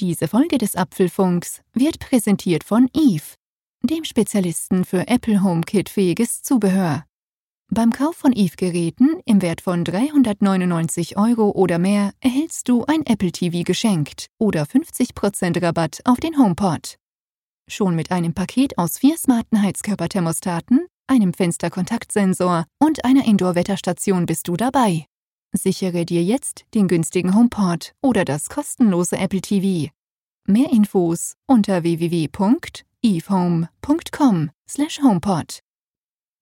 Diese Folge des Apfelfunks wird präsentiert von Eve, dem Spezialisten für Apple HomeKit-fähiges Zubehör. Beim Kauf von Eve-Geräten im Wert von 399 Euro oder mehr erhältst du ein Apple TV geschenkt oder 50% Rabatt auf den HomePod. Schon mit einem Paket aus vier smarten Heizkörperthermostaten, einem Fensterkontaktsensor und einer Indoor-Wetterstation bist du dabei. Sichere dir jetzt den günstigen HomePod oder das kostenlose Apple TV. Mehr Infos unter www.evehome.com/homepod.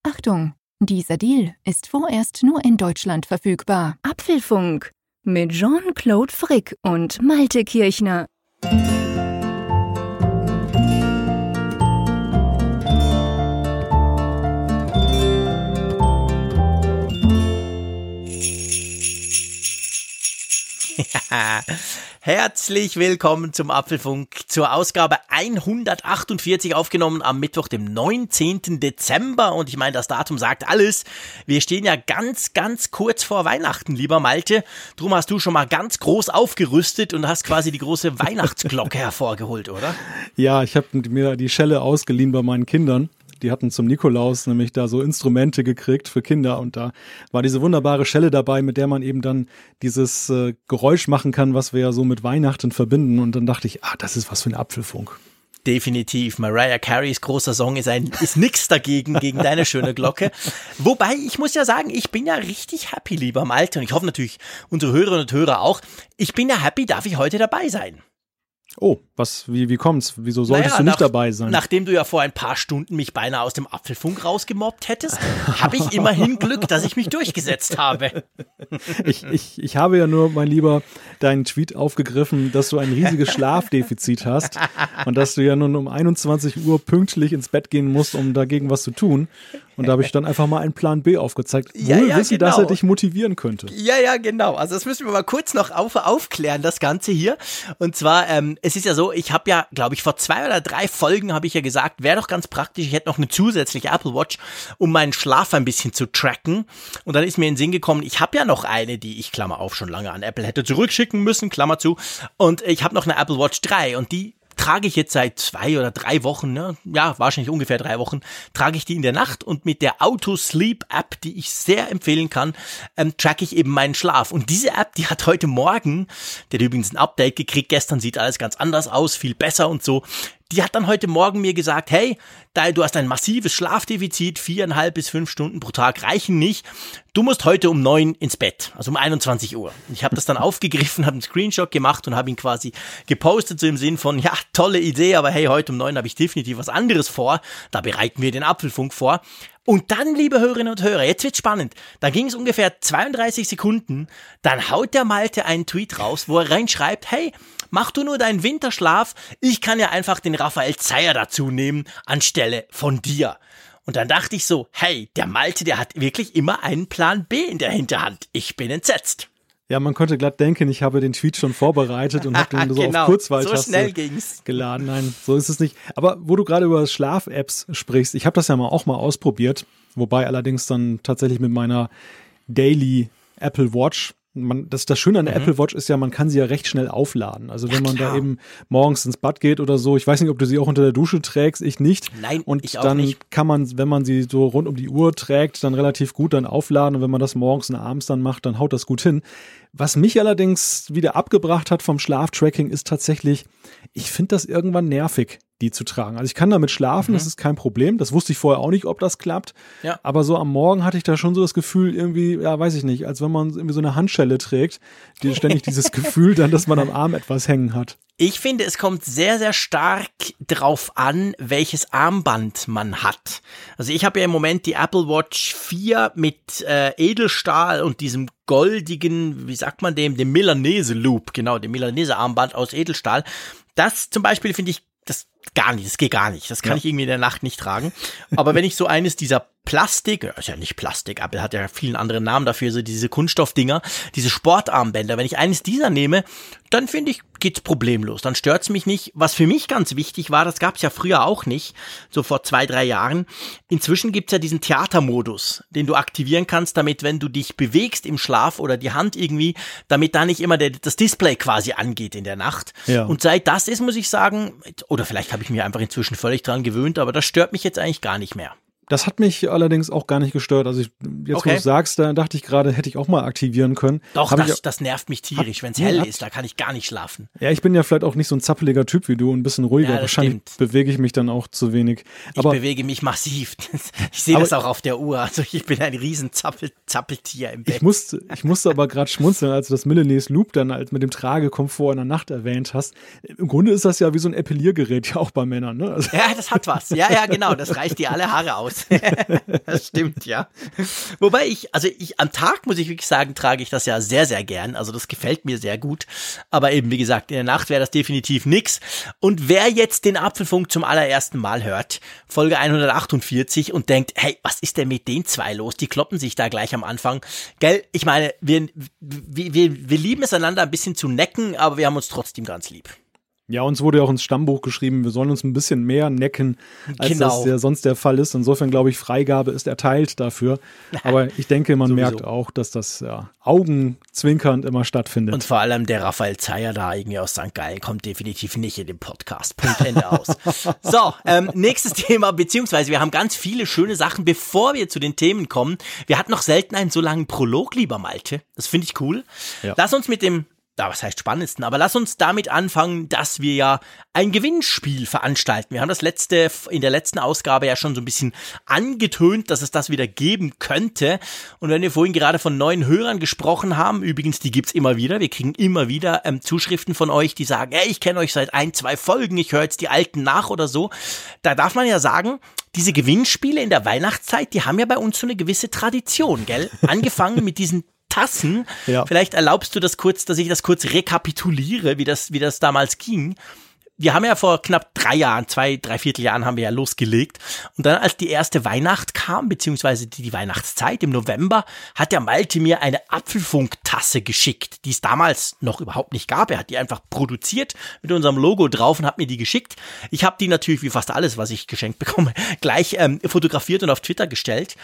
Achtung, dieser Deal ist vorerst nur in Deutschland verfügbar. Apfelfunk mit Jean-Claude Frick und Malte Kirchner. Herzlich willkommen zum Apfelfunk zur Ausgabe 148 aufgenommen am Mittwoch, dem 19. Dezember. Und ich meine, das Datum sagt alles. Wir stehen ja ganz, ganz kurz vor Weihnachten, lieber Malte. Drum hast du schon mal ganz groß aufgerüstet und hast quasi die große Weihnachtsglocke hervorgeholt, oder? Ja, ich habe mir die Schelle ausgeliehen bei meinen Kindern die hatten zum Nikolaus nämlich da so Instrumente gekriegt für Kinder und da war diese wunderbare Schelle dabei, mit der man eben dann dieses äh, Geräusch machen kann, was wir ja so mit Weihnachten verbinden und dann dachte ich, ah, das ist was für ein Apfelfunk. Definitiv. Mariah Careys großer Song ist ein, ist nix dagegen, gegen deine schöne Glocke. Wobei, ich muss ja sagen, ich bin ja richtig happy, lieber Malte. Und ich hoffe natürlich, unsere Hörerinnen und Hörer auch. Ich bin ja happy, darf ich heute dabei sein. Oh, was, wie, wie kommt's? Wieso solltest naja, du nicht nach, dabei sein? Nachdem du ja vor ein paar Stunden mich beinahe aus dem Apfelfunk rausgemobbt hättest, habe ich immerhin Glück, dass ich mich durchgesetzt habe. Ich, ich, ich habe ja nur, mein Lieber, deinen Tweet aufgegriffen, dass du ein riesiges Schlafdefizit hast und dass du ja nun um 21 Uhr pünktlich ins Bett gehen musst, um dagegen was zu tun. Und da habe ich dann einfach mal einen Plan B aufgezeigt, ja, wohl ja, wissen, genau. dass er dich motivieren könnte. Ja, ja, genau. Also das müssen wir mal kurz noch auf, aufklären, das Ganze hier. Und zwar, ähm, es ist ja so, ich habe ja, glaube ich, vor zwei oder drei Folgen habe ich ja gesagt, wäre doch ganz praktisch, ich hätte noch eine zusätzliche Apple Watch, um meinen Schlaf ein bisschen zu tracken. Und dann ist mir in den Sinn gekommen, ich habe ja noch eine, die ich, Klammer auf, schon lange an Apple hätte zurückschicken müssen, Klammer zu. Und ich habe noch eine Apple Watch 3 und die trage ich jetzt seit zwei oder drei Wochen, ne? ja, wahrscheinlich ungefähr drei Wochen, trage ich die in der Nacht und mit der Auto Sleep App, die ich sehr empfehlen kann, ähm, track ich eben meinen Schlaf. Und diese App, die hat heute Morgen, der hat übrigens ein Update gekriegt, gestern sieht alles ganz anders aus, viel besser und so, die hat dann heute Morgen mir gesagt, hey, du hast ein massives Schlafdefizit, viereinhalb bis fünf Stunden pro Tag reichen nicht. Du musst heute um neun ins Bett, also um 21 Uhr. Ich habe das dann aufgegriffen, habe einen Screenshot gemacht und habe ihn quasi gepostet, so im Sinn von, ja, tolle Idee, aber hey, heute um neun habe ich definitiv was anderes vor. Da bereiten wir den Apfelfunk vor. Und dann, liebe Hörerinnen und Hörer, jetzt wird's spannend. Da ging es ungefähr 32 Sekunden. Dann haut der Malte einen Tweet raus, wo er reinschreibt, hey, mach du nur deinen Winterschlaf. Ich kann ja einfach den Raphael Zeyer dazu nehmen, anstelle von dir. Und dann dachte ich so, hey, der Malte, der hat wirklich immer einen Plan B in der Hinterhand. Ich bin entsetzt. Ja, man könnte glatt denken, ich habe den Tweet schon vorbereitet und habe den so genau, auf Kurzwahltaste so geladen. Nein, so ist es nicht. Aber wo du gerade über Schlaf-Apps sprichst, ich habe das ja mal auch mal ausprobiert, wobei allerdings dann tatsächlich mit meiner Daily Apple Watch man, das, das Schöne an der mhm. Apple Watch ist ja, man kann sie ja recht schnell aufladen. Also wenn ja, man da eben morgens ins Bad geht oder so, ich weiß nicht, ob du sie auch unter der Dusche trägst, ich nicht. Nein, und ich auch dann nicht. kann man, wenn man sie so rund um die Uhr trägt, dann relativ gut dann aufladen und wenn man das morgens und abends dann macht, dann haut das gut hin. Was mich allerdings wieder abgebracht hat vom Schlaftracking ist tatsächlich, ich finde das irgendwann nervig die zu tragen. Also ich kann damit schlafen, mhm. das ist kein Problem. Das wusste ich vorher auch nicht, ob das klappt. Ja. Aber so am Morgen hatte ich da schon so das Gefühl, irgendwie, ja, weiß ich nicht, als wenn man irgendwie so eine Handschelle trägt, die ständig dieses Gefühl dann, dass man am Arm etwas hängen hat. Ich finde, es kommt sehr, sehr stark drauf an, welches Armband man hat. Also ich habe ja im Moment die Apple Watch 4 mit äh, Edelstahl und diesem goldigen, wie sagt man dem, dem Milanese Loop, genau, dem Milanese Armband aus Edelstahl. Das zum Beispiel finde ich das gar nicht, das geht gar nicht. Das kann ja. ich irgendwie in der Nacht nicht tragen. Aber wenn ich so eines dieser Plastik, ist ja nicht Plastik, Apple hat ja vielen anderen Namen dafür, so diese Kunststoffdinger, diese Sportarmbänder, wenn ich eines dieser nehme, dann finde ich, geht's problemlos. Dann stört's mich nicht. Was für mich ganz wichtig war, das gab's ja früher auch nicht, so vor zwei, drei Jahren. Inzwischen gibt's ja diesen Theatermodus, den du aktivieren kannst, damit, wenn du dich bewegst im Schlaf oder die Hand irgendwie, damit da nicht immer der, das Display quasi angeht in der Nacht. Ja. Und seit das ist, muss ich sagen, oder vielleicht habe ich mir einfach inzwischen völlig dran gewöhnt, aber das stört mich jetzt eigentlich gar nicht mehr. Das hat mich allerdings auch gar nicht gestört. Also ich, jetzt, okay. wo du sagst, da dachte ich gerade, hätte ich auch mal aktivieren können. Doch, das, ich, das nervt mich tierisch. Wenn es hell ist, da kann ich gar nicht schlafen. Ja, ich bin ja vielleicht auch nicht so ein zappeliger Typ wie du, ein bisschen ruhiger. Ja, Wahrscheinlich stimmt. bewege ich mich dann auch zu wenig. Aber, ich bewege mich massiv. Ich sehe das auch auf der Uhr. Also ich bin ein riesen Zappel, Zappeltier im Bett. Ich musste, ich musste aber gerade schmunzeln, als du das Milanese Loop dann als mit dem Tragekomfort in der Nacht erwähnt hast. Im Grunde ist das ja wie so ein Epiliergerät ja auch bei Männern. Ne? Also ja, das hat was. Ja, ja, genau. Das reicht dir alle Haare aus. das stimmt, ja. Wobei ich, also ich am Tag muss ich wirklich sagen, trage ich das ja sehr, sehr gern. Also das gefällt mir sehr gut. Aber eben, wie gesagt, in der Nacht wäre das definitiv nix. Und wer jetzt den Apfelfunk zum allerersten Mal hört, Folge 148 und denkt, hey, was ist denn mit den zwei los? Die kloppen sich da gleich am Anfang. Gell, ich meine, wir, wir, wir, wir lieben es einander ein bisschen zu necken, aber wir haben uns trotzdem ganz lieb. Ja, uns wurde ja auch ins Stammbuch geschrieben, wir sollen uns ein bisschen mehr necken, als genau. das der sonst der Fall ist. Insofern glaube ich, Freigabe ist erteilt dafür. Aber ich denke, man merkt auch, dass das ja, augenzwinkernd immer stattfindet. Und vor allem der Raphael Zeyer da irgendwie aus St. Gallen kommt definitiv nicht in den Podcast. Punkt Ende aus. So, ähm, nächstes Thema, beziehungsweise wir haben ganz viele schöne Sachen, bevor wir zu den Themen kommen. Wir hatten noch selten einen so langen Prolog, lieber Malte. Das finde ich cool. Ja. Lass uns mit dem ja, was heißt spannendsten, aber lass uns damit anfangen, dass wir ja ein Gewinnspiel veranstalten. Wir haben das letzte, in der letzten Ausgabe ja schon so ein bisschen angetönt, dass es das wieder geben könnte. Und wenn wir vorhin gerade von neuen Hörern gesprochen haben, übrigens, die gibt's immer wieder, wir kriegen immer wieder ähm, Zuschriften von euch, die sagen, ey, ich kenne euch seit ein, zwei Folgen, ich höre jetzt die alten nach oder so. Da darf man ja sagen, diese Gewinnspiele in der Weihnachtszeit, die haben ja bei uns so eine gewisse Tradition, gell? Angefangen mit diesen Tassen. Ja. Vielleicht erlaubst du das kurz, dass ich das kurz rekapituliere, wie das, wie das damals ging. Wir haben ja vor knapp drei Jahren, zwei, drei Vierteljahren haben wir ja losgelegt. Und dann, als die erste Weihnacht kam, beziehungsweise die, die Weihnachtszeit im November, hat der Malte mir eine Apfelfunktasse geschickt, die es damals noch überhaupt nicht gab. Er hat die einfach produziert mit unserem Logo drauf und hat mir die geschickt. Ich habe die natürlich, wie fast alles, was ich geschenkt bekomme, gleich ähm, fotografiert und auf Twitter gestellt.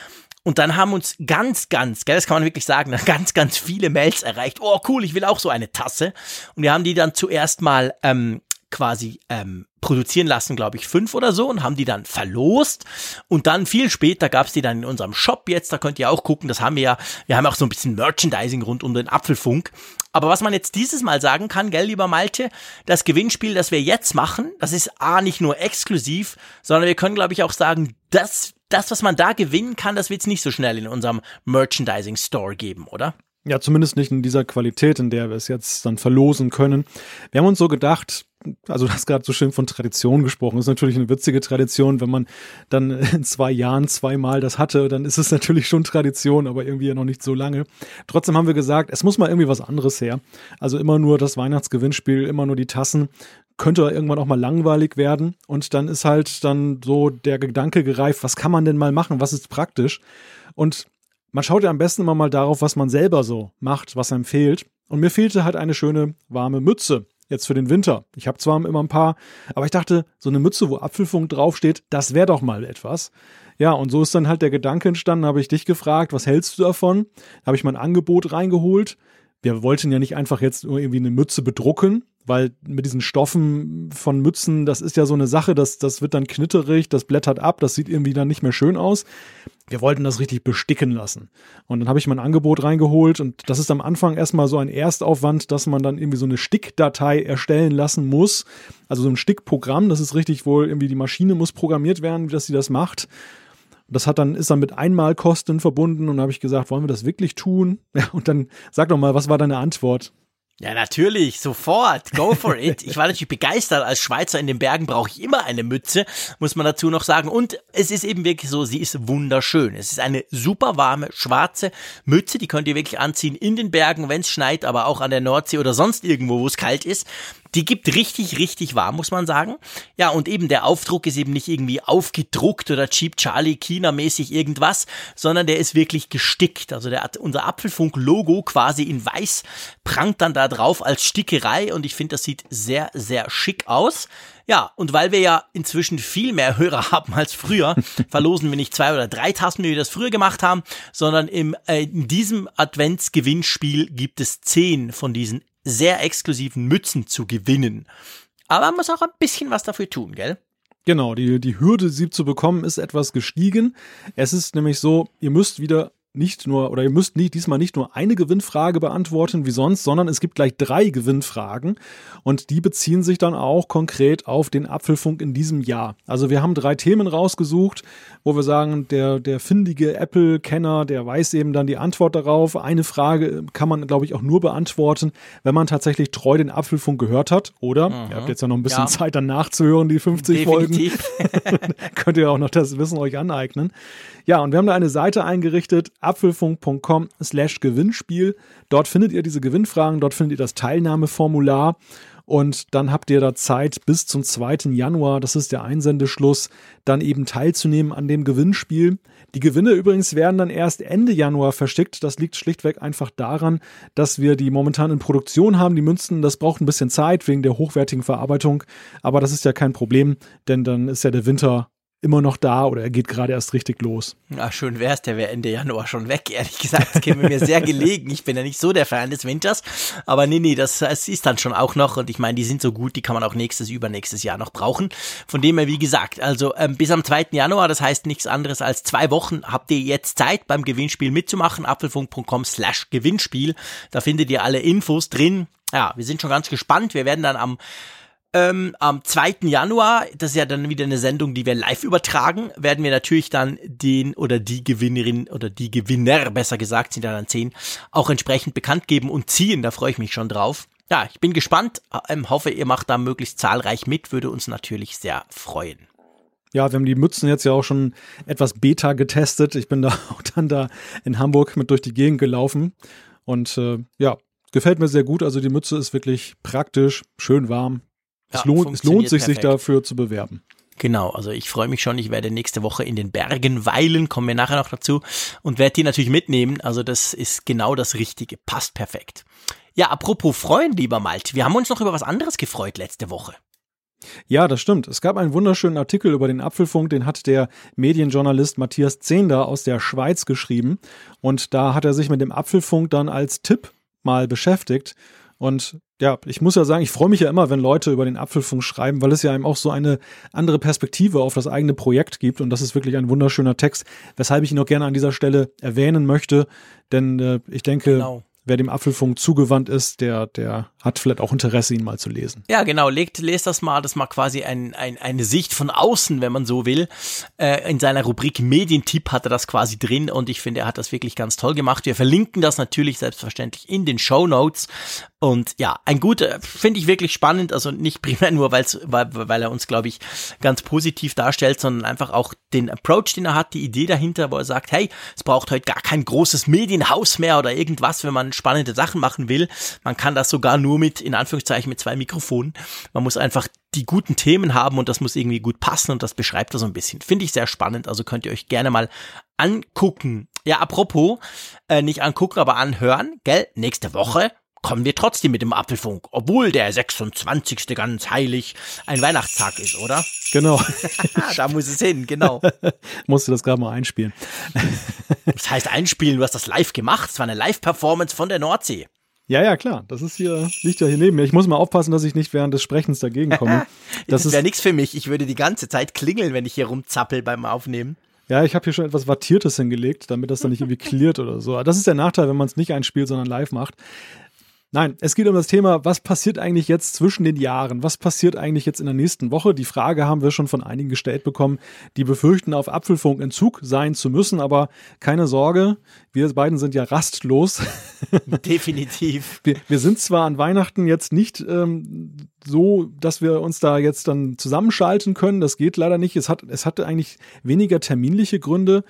Und dann haben uns ganz, ganz, gell, das kann man wirklich sagen, ganz, ganz viele Mails erreicht. Oh, cool, ich will auch so eine Tasse. Und wir haben die dann zuerst mal ähm, quasi ähm, produzieren lassen, glaube ich, fünf oder so und haben die dann verlost. Und dann viel später gab's die dann in unserem Shop jetzt. Da könnt ihr auch gucken. Das haben wir ja. Wir haben auch so ein bisschen Merchandising rund um den Apfelfunk. Aber was man jetzt dieses Mal sagen kann, gell, lieber Malte, das Gewinnspiel, das wir jetzt machen, das ist A, nicht nur exklusiv, sondern wir können, glaube ich, auch sagen, dass das, was man da gewinnen kann, das wird es nicht so schnell in unserem Merchandising Store geben, oder? Ja, zumindest nicht in dieser Qualität, in der wir es jetzt dann verlosen können. Wir haben uns so gedacht, also du hast gerade so schön von Tradition gesprochen, ist natürlich eine witzige Tradition, wenn man dann in zwei Jahren zweimal das hatte, dann ist es natürlich schon Tradition, aber irgendwie ja noch nicht so lange. Trotzdem haben wir gesagt, es muss mal irgendwie was anderes her. Also immer nur das Weihnachtsgewinnspiel, immer nur die Tassen könnte irgendwann auch mal langweilig werden. Und dann ist halt dann so der Gedanke gereift, was kann man denn mal machen, was ist praktisch? Und man schaut ja am besten immer mal darauf, was man selber so macht, was einem fehlt. Und mir fehlte halt eine schöne warme Mütze. Jetzt für den Winter. Ich habe zwar immer ein paar, aber ich dachte, so eine Mütze, wo Apfelfunk draufsteht, das wäre doch mal etwas. Ja, und so ist dann halt der Gedanke entstanden, habe ich dich gefragt, was hältst du davon? Habe ich mein Angebot reingeholt. Wir wollten ja nicht einfach jetzt nur irgendwie eine Mütze bedrucken, weil mit diesen Stoffen von Mützen, das ist ja so eine Sache, das, das wird dann knitterig, das blättert ab, das sieht irgendwie dann nicht mehr schön aus. Wir wollten das richtig besticken lassen. Und dann habe ich mein Angebot reingeholt und das ist am Anfang erstmal so ein Erstaufwand, dass man dann irgendwie so eine Stickdatei erstellen lassen muss. Also so ein Stickprogramm, das ist richtig wohl irgendwie die Maschine muss programmiert werden, dass sie das macht. Das hat dann, ist dann mit Einmalkosten verbunden und habe ich gesagt, wollen wir das wirklich tun? Ja, und dann sag doch mal, was war deine Antwort? Ja, natürlich, sofort. Go for it. Ich war natürlich begeistert. Als Schweizer in den Bergen brauche ich immer eine Mütze, muss man dazu noch sagen. Und es ist eben wirklich so, sie ist wunderschön. Es ist eine super warme, schwarze Mütze, die könnt ihr wirklich anziehen in den Bergen, wenn es schneit, aber auch an der Nordsee oder sonst irgendwo, wo es kalt ist. Die gibt richtig, richtig warm, muss man sagen. Ja, und eben der Aufdruck ist eben nicht irgendwie aufgedruckt oder Cheap Charlie China-mäßig irgendwas, sondern der ist wirklich gestickt. Also der hat unser Apfelfunk-Logo quasi in weiß prangt dann da drauf als Stickerei und ich finde, das sieht sehr, sehr schick aus. Ja, und weil wir ja inzwischen viel mehr Hörer haben als früher, verlosen wir nicht zwei oder drei Tassen, wie wir das früher gemacht haben, sondern im, äh, in diesem Adventsgewinnspiel gibt es zehn von diesen sehr exklusiven Mützen zu gewinnen. Aber man muss auch ein bisschen was dafür tun, gell? Genau, die, die Hürde, sie zu bekommen, ist etwas gestiegen. Es ist nämlich so, ihr müsst wieder nicht nur, oder ihr müsst nicht, diesmal nicht nur eine Gewinnfrage beantworten wie sonst, sondern es gibt gleich drei Gewinnfragen und die beziehen sich dann auch konkret auf den Apfelfunk in diesem Jahr. Also wir haben drei Themen rausgesucht, wo wir sagen, der, der findige Apple-Kenner, der weiß eben dann die Antwort darauf. Eine Frage kann man, glaube ich, auch nur beantworten, wenn man tatsächlich treu den Apfelfunk gehört hat, oder? Mhm. Ihr habt jetzt ja noch ein bisschen ja. Zeit, dann nachzuhören, die 50 Definitiv. Folgen. Könnt ihr auch noch das Wissen euch aneignen. Ja, und wir haben da eine Seite eingerichtet, apfelfunk.com slash Gewinnspiel. Dort findet ihr diese Gewinnfragen, dort findet ihr das Teilnahmeformular. Und dann habt ihr da Zeit bis zum 2. Januar, das ist der Einsendeschluss, dann eben teilzunehmen an dem Gewinnspiel. Die Gewinne übrigens werden dann erst Ende Januar verschickt. Das liegt schlichtweg einfach daran, dass wir die momentan in Produktion haben. Die Münzen, das braucht ein bisschen Zeit wegen der hochwertigen Verarbeitung. Aber das ist ja kein Problem, denn dann ist ja der Winter immer noch da oder er geht gerade erst richtig los. Ach, schön wär's, der wäre Ende Januar schon weg, ehrlich gesagt. Das käme mir sehr gelegen. Ich bin ja nicht so der Fan des Winters. Aber nee, nee, das, das ist dann schon auch noch. Und ich meine, die sind so gut, die kann man auch nächstes, übernächstes Jahr noch brauchen. Von dem her, wie gesagt, also ähm, bis am 2. Januar, das heißt nichts anderes als zwei Wochen, habt ihr jetzt Zeit beim Gewinnspiel mitzumachen. Apfelfunk.com slash Gewinnspiel. Da findet ihr alle Infos drin. Ja, wir sind schon ganz gespannt. Wir werden dann am ähm, am 2. Januar, das ist ja dann wieder eine Sendung, die wir live übertragen, werden wir natürlich dann den oder die Gewinnerin oder die Gewinner, besser gesagt, sind ja dann zehn, auch entsprechend bekannt geben und ziehen. Da freue ich mich schon drauf. Ja, ich bin gespannt, ähm, hoffe, ihr macht da möglichst zahlreich mit, würde uns natürlich sehr freuen. Ja, wir haben die Mützen jetzt ja auch schon etwas Beta getestet. Ich bin da auch dann da in Hamburg mit durch die Gegend gelaufen und äh, ja, gefällt mir sehr gut. Also die Mütze ist wirklich praktisch, schön warm, ja, es, lohnt, es lohnt sich, perfekt. sich dafür zu bewerben. Genau, also ich freue mich schon. Ich werde nächste Woche in den Bergen weilen, kommen wir nachher noch dazu und werde die natürlich mitnehmen. Also das ist genau das Richtige, passt perfekt. Ja, apropos freuen, lieber Malt, wir haben uns noch über was anderes gefreut letzte Woche. Ja, das stimmt. Es gab einen wunderschönen Artikel über den Apfelfunk, den hat der Medienjournalist Matthias Zehnder aus der Schweiz geschrieben. Und da hat er sich mit dem Apfelfunk dann als Tipp mal beschäftigt. Und ja, ich muss ja sagen, ich freue mich ja immer, wenn Leute über den Apfelfunk schreiben, weil es ja eben auch so eine andere Perspektive auf das eigene Projekt gibt. Und das ist wirklich ein wunderschöner Text, weshalb ich ihn auch gerne an dieser Stelle erwähnen möchte. Denn äh, ich denke, genau wer dem Apfelfunk zugewandt ist, der, der hat vielleicht auch Interesse, ihn mal zu lesen. Ja, genau. Legt, lest das mal. Das mal quasi ein, ein, eine Sicht von außen, wenn man so will. Äh, in seiner Rubrik Medientipp hat er das quasi drin und ich finde, er hat das wirklich ganz toll gemacht. Wir verlinken das natürlich selbstverständlich in den Show Notes. Und ja, ein guter, finde ich wirklich spannend, also nicht primär nur, weil's, weil, weil er uns, glaube ich, ganz positiv darstellt, sondern einfach auch den Approach, den er hat, die Idee dahinter, wo er sagt, hey, es braucht heute gar kein großes Medienhaus mehr oder irgendwas, wenn man spannende Sachen machen will. Man kann das sogar nur mit, in Anführungszeichen, mit zwei Mikrofonen. Man muss einfach die guten Themen haben und das muss irgendwie gut passen und das beschreibt er so ein bisschen. Finde ich sehr spannend, also könnt ihr euch gerne mal angucken. Ja, apropos, äh, nicht angucken, aber anhören, gell? Nächste Woche kommen wir trotzdem mit dem Apfelfunk, obwohl der 26. ganz heilig ein Weihnachtstag ist, oder? Genau. da muss es hin, genau. Musst du das gerade mal einspielen. das heißt einspielen, du hast das live gemacht. Es war eine Live-Performance von der Nordsee. Ja, ja, klar. Das ist hier, liegt ja hier neben mir. Ich muss mal aufpassen, dass ich nicht während des Sprechens dagegen komme. Das, das wäre nichts für mich. Ich würde die ganze Zeit klingeln, wenn ich hier rumzappel beim Aufnehmen. Ja, ich habe hier schon etwas Wattiertes hingelegt, damit das dann nicht irgendwie klärt oder so. Das ist der Nachteil, wenn man es nicht einspielt, sondern live macht. Nein, es geht um das Thema, was passiert eigentlich jetzt zwischen den Jahren? Was passiert eigentlich jetzt in der nächsten Woche? Die Frage haben wir schon von einigen gestellt bekommen, die befürchten, auf Apfelfunk Entzug sein zu müssen, aber keine Sorge, wir beiden sind ja rastlos. Definitiv. Wir, wir sind zwar an Weihnachten jetzt nicht ähm, so, dass wir uns da jetzt dann zusammenschalten können, das geht leider nicht. Es hat, es hatte eigentlich weniger terminliche Gründe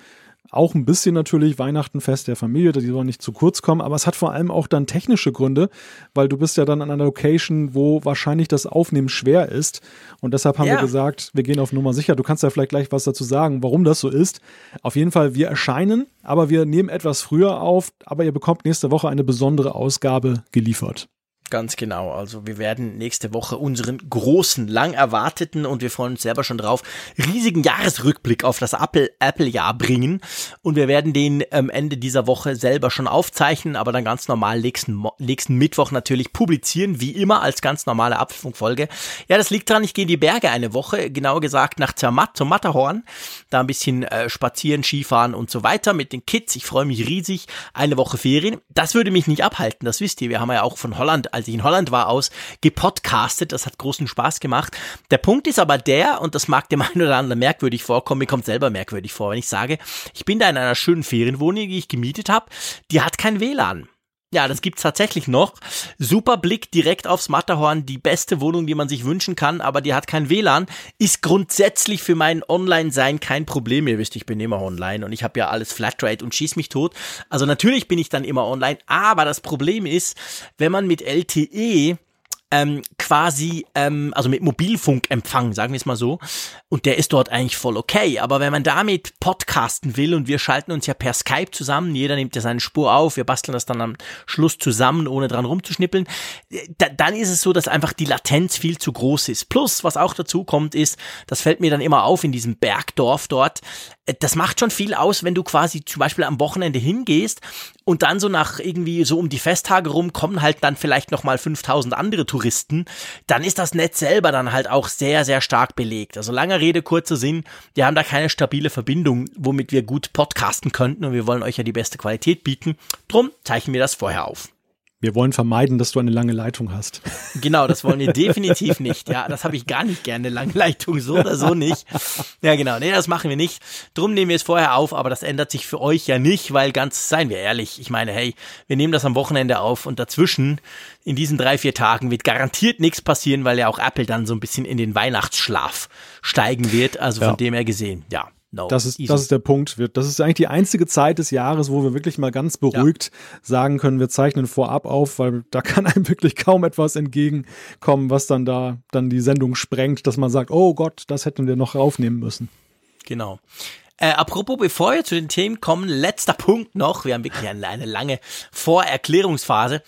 auch ein bisschen natürlich Weihnachtenfest der Familie, die sollen nicht zu kurz kommen, aber es hat vor allem auch dann technische Gründe, weil du bist ja dann an einer Location, wo wahrscheinlich das Aufnehmen schwer ist und deshalb haben ja. wir gesagt, wir gehen auf Nummer sicher. Du kannst ja vielleicht gleich was dazu sagen, warum das so ist. Auf jeden Fall, wir erscheinen, aber wir nehmen etwas früher auf, aber ihr bekommt nächste Woche eine besondere Ausgabe geliefert. Ganz genau. Also wir werden nächste Woche unseren großen, lang erwarteten und wir freuen uns selber schon drauf, riesigen Jahresrückblick auf das Apple-Jahr bringen. Und wir werden den ähm, Ende dieser Woche selber schon aufzeichnen, aber dann ganz normal nächsten, nächsten Mittwoch natürlich publizieren, wie immer als ganz normale Apfelfunkfolge. Ja, das liegt daran, ich gehe in die Berge eine Woche, genauer gesagt nach Zermatt, zum Matterhorn, da ein bisschen äh, spazieren, Skifahren und so weiter mit den Kids. Ich freue mich riesig. Eine Woche Ferien. Das würde mich nicht abhalten, das wisst ihr. Wir haben ja auch von Holland als ich in Holland war, aus gepodcastet. Das hat großen Spaß gemacht. Der Punkt ist aber der, und das mag dem einen oder anderen merkwürdig vorkommen, mir kommt selber merkwürdig vor, wenn ich sage, ich bin da in einer schönen Ferienwohnung, die ich gemietet habe, die hat kein WLAN. Ja, das gibt's tatsächlich noch. Super Blick direkt aufs Matterhorn, die beste Wohnung, die man sich wünschen kann, aber die hat kein WLAN. Ist grundsätzlich für mein Online-Sein kein Problem. Ihr wisst, ich bin immer online und ich habe ja alles Flatrate und schieß mich tot. Also natürlich bin ich dann immer online, aber das Problem ist, wenn man mit LTE ähm, quasi, ähm, also mit Mobilfunkempfang, sagen wir es mal so. Und der ist dort eigentlich voll okay. Aber wenn man damit podcasten will und wir schalten uns ja per Skype zusammen, jeder nimmt ja seine Spur auf, wir basteln das dann am Schluss zusammen, ohne dran rumzuschnippeln, da, dann ist es so, dass einfach die Latenz viel zu groß ist. Plus, was auch dazu kommt, ist, das fällt mir dann immer auf in diesem Bergdorf dort, äh, das macht schon viel aus, wenn du quasi zum Beispiel am Wochenende hingehst und dann so nach irgendwie so um die Festtage rum kommen halt dann vielleicht nochmal 5000 andere Touristen, dann ist das Netz selber dann halt auch sehr, sehr stark belegt. Also lange Rede, kurzer Sinn, wir haben da keine stabile Verbindung, womit wir gut podcasten könnten und wir wollen euch ja die beste Qualität bieten. Drum zeichnen wir das vorher auf. Wir wollen vermeiden, dass du eine lange Leitung hast. Genau, das wollen wir definitiv nicht. Ja, das habe ich gar nicht gerne, lange Leitung, so oder so nicht. Ja, genau. Nee, das machen wir nicht. Drum nehmen wir es vorher auf, aber das ändert sich für euch ja nicht, weil ganz, seien wir ehrlich, ich meine, hey, wir nehmen das am Wochenende auf und dazwischen, in diesen drei, vier Tagen, wird garantiert nichts passieren, weil ja auch Apple dann so ein bisschen in den Weihnachtsschlaf steigen wird. Also von ja. dem her gesehen, ja. No, das, ist, das ist der Punkt. Das ist eigentlich die einzige Zeit des Jahres, wo wir wirklich mal ganz beruhigt ja. sagen können, wir zeichnen vorab auf, weil da kann einem wirklich kaum etwas entgegenkommen, was dann da dann die Sendung sprengt, dass man sagt, oh Gott, das hätten wir noch aufnehmen müssen. Genau. Äh, apropos, bevor wir zu den Themen kommen, letzter Punkt noch. Wir haben wirklich eine, eine lange Vorerklärungsphase.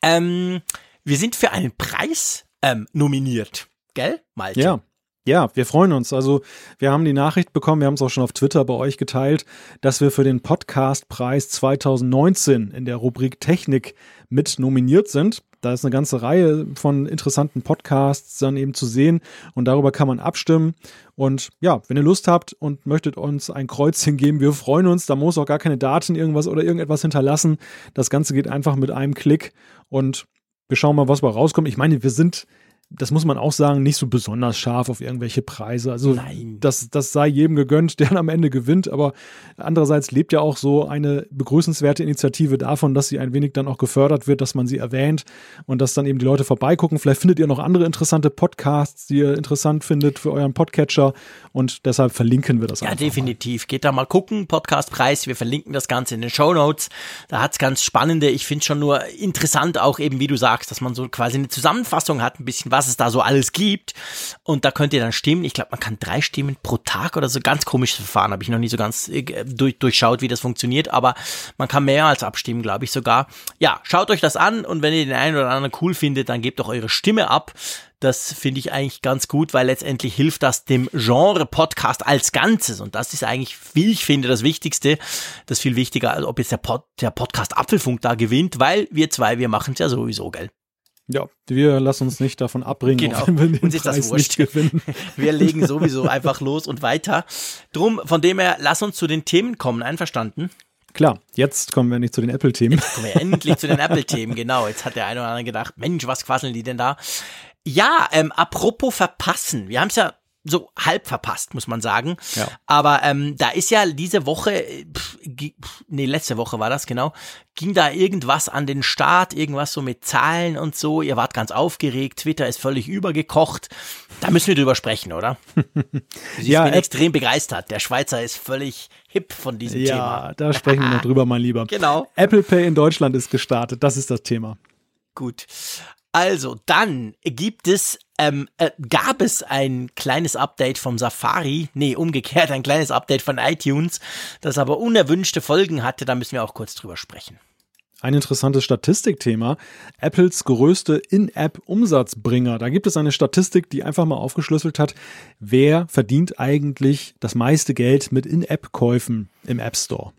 Ähm, wir sind für einen Preis ähm, nominiert. Gell, Malte? Ja, ja, wir freuen uns. Also wir haben die Nachricht bekommen, wir haben es auch schon auf Twitter bei euch geteilt, dass wir für den Podcastpreis 2019 in der Rubrik Technik mit nominiert sind. Da ist eine ganze Reihe von interessanten Podcasts dann eben zu sehen und darüber kann man abstimmen. Und ja, wenn ihr Lust habt und möchtet uns ein Kreuzchen geben, wir freuen uns. Da muss auch gar keine Daten irgendwas oder irgendetwas hinterlassen. Das Ganze geht einfach mit einem Klick und wir schauen mal, was bei rauskommt. Ich meine, wir sind das muss man auch sagen, nicht so besonders scharf auf irgendwelche Preise. Also das, das sei jedem gegönnt, der am Ende gewinnt. Aber andererseits lebt ja auch so eine begrüßenswerte Initiative davon, dass sie ein wenig dann auch gefördert wird, dass man sie erwähnt und dass dann eben die Leute vorbeigucken. Vielleicht findet ihr noch andere interessante Podcasts, die ihr interessant findet für euren Podcatcher und deshalb verlinken wir das Ja, definitiv. Mal. Geht da mal gucken, Podcastpreis. Wir verlinken das Ganze in den Show Notes. Da hat's ganz spannende. Ich finde schon nur interessant auch eben, wie du sagst, dass man so quasi eine Zusammenfassung hat, ein bisschen was es da so alles gibt. Und da könnt ihr dann stimmen. Ich glaube, man kann drei Stimmen pro Tag oder so. Ganz komisches Verfahren. Habe ich noch nie so ganz äh, durch, durchschaut, wie das funktioniert. Aber man kann mehr als abstimmen, glaube ich sogar. Ja, schaut euch das an. Und wenn ihr den einen oder anderen cool findet, dann gebt doch eure Stimme ab. Das finde ich eigentlich ganz gut, weil letztendlich hilft das dem Genre-Podcast als Ganzes. Und das ist eigentlich, wie ich finde, das Wichtigste. Das ist viel wichtiger, als ob jetzt der, Pod, der Podcast Apfelfunk da gewinnt, weil wir zwei, wir machen es ja sowieso, gell? Ja, wir lassen uns nicht davon abbringen, genau. wenn wir den uns ist Preis das wurscht. nicht gewinnen. Wir legen sowieso einfach los und weiter. Drum, von dem her, lass uns zu den Themen kommen, einverstanden? Klar, jetzt kommen wir nicht zu den Apple-Themen. Jetzt kommen wir endlich zu den Apple-Themen, genau. Jetzt hat der eine oder andere gedacht, Mensch, was quasseln die denn da? Ja, ähm, apropos verpassen. Wir haben es ja so halb verpasst, muss man sagen. Ja. Aber ähm, da ist ja diese Woche, pff, nee, letzte Woche war das genau, ging da irgendwas an den Start, irgendwas so mit Zahlen und so. Ihr wart ganz aufgeregt, Twitter ist völlig übergekocht. Da müssen wir drüber sprechen, oder? Ich Ja, bin App- extrem begeistert. Der Schweizer ist völlig hip von diesem Ja, Thema. da sprechen wir noch drüber, mein Lieber. Genau. Apple Pay in Deutschland ist gestartet, das ist das Thema. Gut. Also, dann gibt es, ähm, äh, gab es ein kleines Update vom Safari, nee, umgekehrt, ein kleines Update von iTunes, das aber unerwünschte Folgen hatte, da müssen wir auch kurz drüber sprechen. Ein interessantes Statistikthema. Apples größte In-App-Umsatzbringer. Da gibt es eine Statistik, die einfach mal aufgeschlüsselt hat, wer verdient eigentlich das meiste Geld mit In-App-Käufen im App Store.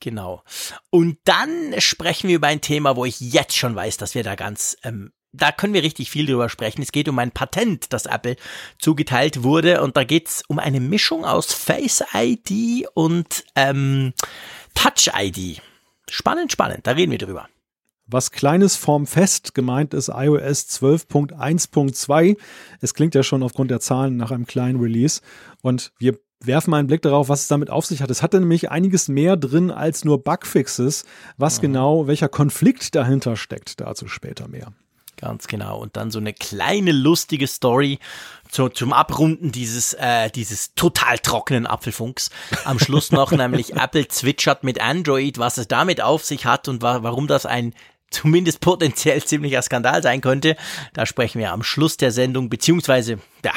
Genau. Und dann sprechen wir über ein Thema, wo ich jetzt schon weiß, dass wir da ganz, ähm, da können wir richtig viel drüber sprechen. Es geht um ein Patent, das Apple zugeteilt wurde. Und da geht's um eine Mischung aus Face ID und ähm, Touch ID. Spannend, spannend. Da reden wir drüber. Was kleines formfest gemeint ist iOS 12.1.2. Es klingt ja schon aufgrund der Zahlen nach einem kleinen Release. Und wir werfen mal einen Blick darauf, was es damit auf sich hat. Es hatte nämlich einiges mehr drin als nur Bugfixes. Was genau, welcher Konflikt dahinter steckt, dazu später mehr. Ganz genau. Und dann so eine kleine lustige Story zu, zum Abrunden dieses, äh, dieses total trockenen Apfelfunks. Am Schluss noch nämlich Apple zwitschert mit Android, was es damit auf sich hat und wa warum das ein zumindest potenziell ziemlicher Skandal sein könnte. Da sprechen wir am Schluss der Sendung, beziehungsweise, ja,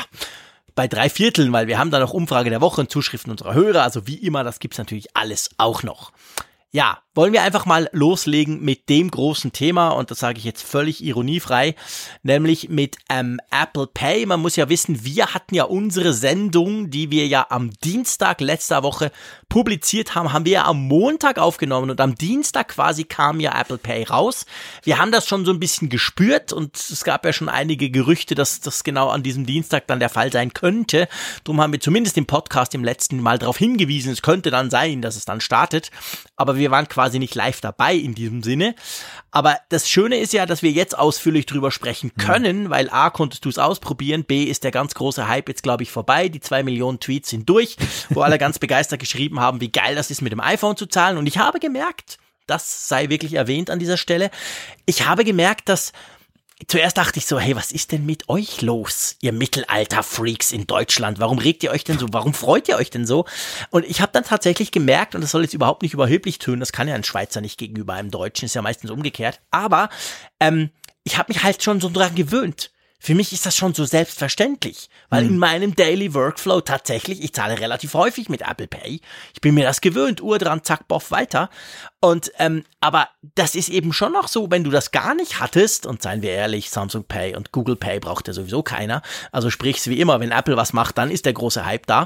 bei drei Vierteln, weil wir haben da noch Umfrage der Woche und Zuschriften unserer Hörer. Also wie immer, das gibt's natürlich alles auch noch. Ja, wollen wir einfach mal loslegen mit dem großen Thema und das sage ich jetzt völlig ironiefrei, nämlich mit ähm, Apple Pay. Man muss ja wissen, wir hatten ja unsere Sendung, die wir ja am Dienstag letzter Woche publiziert haben, haben wir ja am Montag aufgenommen und am Dienstag quasi kam ja Apple Pay raus. Wir haben das schon so ein bisschen gespürt und es gab ja schon einige Gerüchte, dass das genau an diesem Dienstag dann der Fall sein könnte. Drum haben wir zumindest im Podcast im letzten Mal darauf hingewiesen, es könnte dann sein, dass es dann startet. Aber wir waren quasi nicht live dabei in diesem Sinne. Aber das Schöne ist ja, dass wir jetzt ausführlich drüber sprechen können, weil A, konntest du es ausprobieren, B, ist der ganz große Hype jetzt, glaube ich, vorbei. Die zwei Millionen Tweets sind durch, wo alle ganz begeistert geschrieben haben, wie geil das ist, mit dem iPhone zu zahlen. Und ich habe gemerkt, das sei wirklich erwähnt an dieser Stelle, ich habe gemerkt, dass Zuerst dachte ich so, hey, was ist denn mit euch los, ihr Mittelalter-Freaks in Deutschland? Warum regt ihr euch denn so? Warum freut ihr euch denn so? Und ich habe dann tatsächlich gemerkt, und das soll jetzt überhaupt nicht überheblich tun, das kann ja ein Schweizer nicht gegenüber einem Deutschen, ist ja meistens umgekehrt. Aber ähm, ich habe mich halt schon so dran gewöhnt. Für mich ist das schon so selbstverständlich, weil in meinem Daily Workflow tatsächlich, ich zahle relativ häufig mit Apple Pay. Ich bin mir das gewöhnt, Uhr dran, zack, boff, weiter. Und ähm, aber das ist eben schon noch so, wenn du das gar nicht hattest, und seien wir ehrlich, Samsung Pay und Google Pay braucht ja sowieso keiner. Also sprich's wie immer, wenn Apple was macht, dann ist der große Hype da.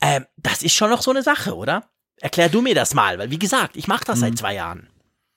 Ähm, das ist schon noch so eine Sache, oder? Erklär du mir das mal, weil wie gesagt, ich mache das seit zwei Jahren.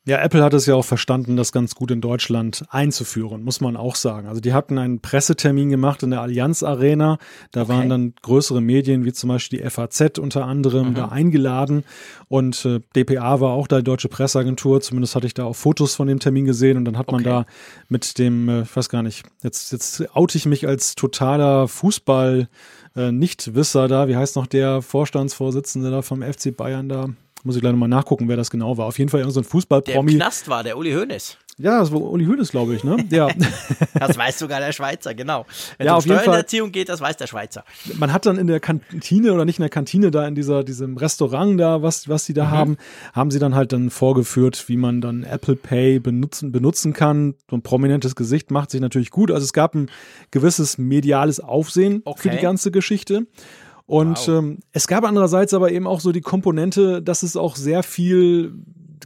Ja, Apple hat es ja auch verstanden, das ganz gut in Deutschland einzuführen, muss man auch sagen. Also die hatten einen Pressetermin gemacht in der Allianz Arena. Da Okay. waren dann größere Medien wie zum Beispiel die FAZ unter anderem da eingeladen. Und äh, dpa war auch da, die Deutsche Presseagentur. Zumindest hatte ich da auch Fotos von dem Termin gesehen. Und dann hat man Okay. da mit dem, äh, ich weiß gar nicht, jetzt, jetzt oute ich mich als totaler Fußball äh, Nichtwisser da. Wie heißt noch der Vorstandsvorsitzende da vom FC Bayern da? Muss ich gleich nochmal nachgucken, wer das genau war. Auf jeden Fall irgendein so ein Der im Fußballpromi. Knast war, der Uli Hoeneß. Ja, das war Uli Hoeneß, glaube ich, ne? Ja. Das weiß sogar der Schweizer, genau. Wenn Ja, es um. Steuerhinterziehung geht, das weiß der Schweizer. Man hat dann in der Kantine oder nicht in der Kantine, da in dieser, diesem Restaurant da, was, was sie da haben, haben sie dann halt dann vorgeführt, wie man dann Apple Pay benutzen, benutzen kann. So ein prominentes Gesicht macht sich natürlich gut. Also es gab ein gewisses mediales Aufsehen für Okay. die ganze Geschichte. Und Wow. ähm, es gab andererseits aber eben auch so die Komponente, dass es auch sehr viel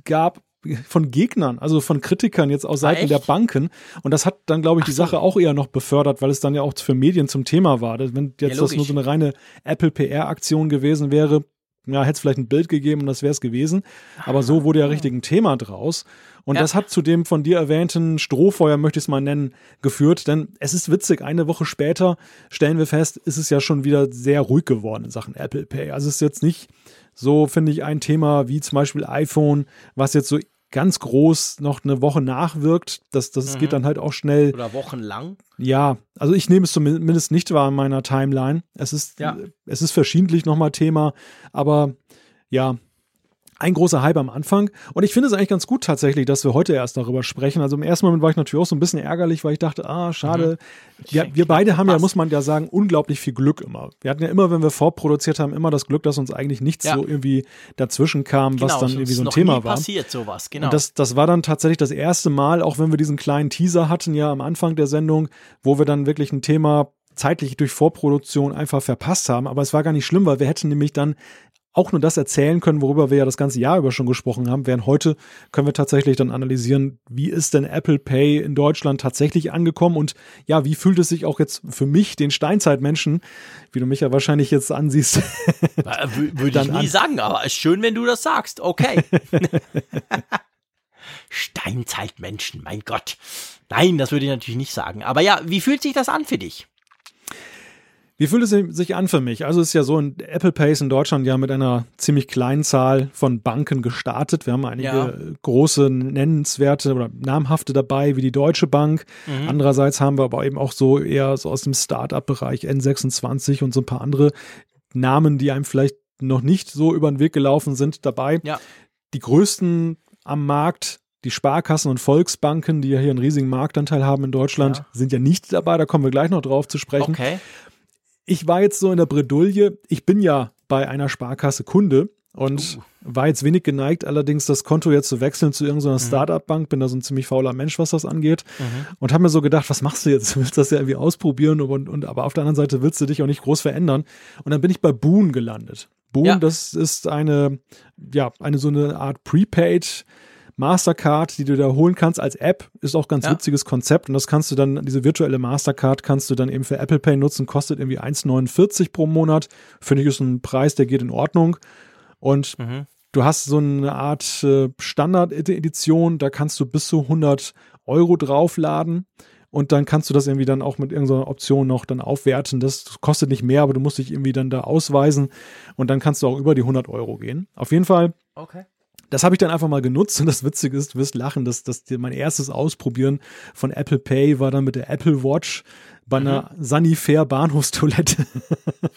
gab von Gegnern, also von Kritikern jetzt aus Seiten echt? der Banken. Und das hat dann, glaube ich, die so. Sache auch eher noch befördert, weil es dann ja auch für Medien zum Thema war. Wenn jetzt Ja, das nur so eine reine Apple PR-Aktion gewesen wäre, ja, hätte es vielleicht ein Bild gegeben und das wäre es gewesen. Aber so wurde ja richtig ein Thema draus. Und Ja. das hat zu dem von dir erwähnten Strohfeuer, möchte ich es mal nennen, geführt. Denn es ist witzig, eine Woche später stellen wir fest, ist es ja schon wieder sehr ruhig geworden in Sachen Apple Pay. Also es ist jetzt nicht so, finde ich, ein Thema wie zum Beispiel iPhone, was jetzt so ganz groß noch eine Woche nachwirkt. Das, das Mhm. geht dann halt auch schnell. Oder wochenlang. Ja, also ich nehme es zumindest nicht wahr in meiner Timeline. Es ist, Ja. es ist verschiedentlich nochmal Thema, aber ja, ein großer Hype am Anfang. Und ich finde es eigentlich ganz gut tatsächlich, dass wir heute erst darüber sprechen. Also im ersten Moment war ich natürlich auch so ein bisschen ärgerlich, weil ich dachte, ah, schade. Wir, wir beide haben ja, muss man ja sagen, unglaublich viel Glück immer. Wir hatten ja immer, wenn wir vorproduziert haben, immer das Glück, dass uns eigentlich nichts Ja. so irgendwie dazwischen kam, was Genau, dann es irgendwie so ein Thema war. passiert sowas, genau. Und das, das war dann tatsächlich das erste Mal, auch wenn wir diesen kleinen Teaser hatten, ja am Anfang der Sendung, wo wir dann wirklich ein Thema zeitlich durch Vorproduktion einfach verpasst haben. Aber es war gar nicht schlimm, weil wir hätten nämlich dann auch nur das erzählen können, worüber wir ja das ganze Jahr über schon gesprochen haben. Während heute können wir tatsächlich dann analysieren, wie ist denn Apple Pay in Deutschland tatsächlich angekommen und ja, wie fühlt es sich auch jetzt für mich, den Steinzeitmenschen, wie du mich ja wahrscheinlich jetzt ansiehst, Äh, wü- Würde ich nie an- sagen, aber ist schön, wenn du das sagst. Okay. Steinzeitmenschen, mein Gott. Nein, das würde ich natürlich nicht sagen. Aber ja, wie fühlt sich das an für dich? Wie fühlt es sich an für mich? Also es ist ja so, Apple Pay ist in Deutschland ja mit einer ziemlich kleinen Zahl von Banken gestartet. Wir haben einige Ja. große, nennenswerte oder namhafte dabei, wie die Deutsche Bank. Mhm. Andererseits haben wir aber eben auch so eher so aus dem Start-up-Bereich N26 und so ein paar andere Namen, die einem vielleicht noch nicht so über den Weg gelaufen sind, dabei. Ja. Die größten am Markt die Sparkassen und Volksbanken, die ja hier einen riesigen Marktanteil haben in Deutschland, Ja. sind ja nicht dabei. Da kommen wir gleich noch drauf zu sprechen Okay. Ich war jetzt so in der Bredouille. Ich bin ja bei einer Sparkasse Kunde und Uh. war jetzt wenig geneigt, allerdings das Konto jetzt zu wechseln zu irgendeiner Startup-Bank. Bin da so ein ziemlich fauler Mensch, was das angeht. Und habe mir so gedacht, was machst du jetzt? Du willst das ja irgendwie ausprobieren, und, und, aber auf der anderen Seite willst du dich auch nicht groß verändern. Und dann bin ich bei Boon gelandet. Boon, Ja. das ist eine, ja, eine so eine Art Prepaid Mastercard, die du da holen kannst als App, ist auch ganz Ja. witziges Konzept und das kannst du dann, diese virtuelle Mastercard kannst du dann eben für Apple Pay nutzen, kostet irgendwie 1,49 pro Monat. Finde ich ist ein Preis, der geht in Ordnung. Und Mhm. du hast so eine Art äh, Standard-Edition, da kannst du bis zu 100 Euro draufladen und dann kannst du das irgendwie dann auch mit irgendeiner Option noch dann aufwerten. Das kostet nicht mehr, aber du musst dich irgendwie dann da ausweisen und dann kannst du auch über die 100 Euro gehen. Auf jeden Fall Okay. Das habe ich dann einfach mal genutzt und das Witzige ist, du wirst lachen, dass, dass mein erstes Ausprobieren von Apple Pay war dann mit der Apple Watch bei einer Sanifair Bahnhofstoilette.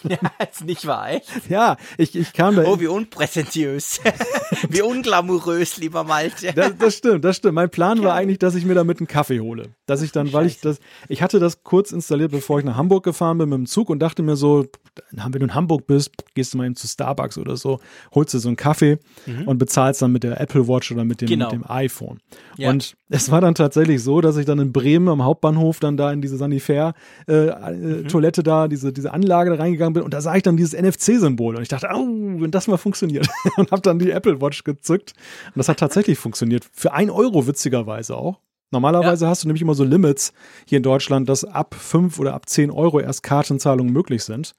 Ja, ist nicht wahr, echt? ja, ich, ich kam da. Oh, wie unpräsentiös. wie unglamourös, lieber Malte. Das, das stimmt, das stimmt. Mein Plan war eigentlich, dass ich mir damit einen Kaffee hole. Dass ich dann, weil ich das, ich hatte das kurz installiert, bevor ich nach Hamburg gefahren bin mit dem Zug und dachte mir so, wenn du in Hamburg bist, gehst du mal eben zu Starbucks oder so, holst dir so einen Kaffee und bezahlst dann mit der Apple Watch oder mit dem, Genau. mit dem iPhone. Ja. Und es war dann tatsächlich so, dass ich dann in Bremen am Hauptbahnhof dann da in diese Sanifair äh, äh, Toilette da, diese, diese Anlage da reingegangen bin und da sah ich dann dieses NFC-Symbol und ich dachte, oh, wenn das mal funktioniert und habe dann die Apple Watch gezückt und das hat tatsächlich funktioniert. Für ein Euro witzigerweise auch. Normalerweise hast du nämlich immer so Limits hier in Deutschland, dass ab 5 oder ab 10 Euro erst Kartenzahlungen möglich sind.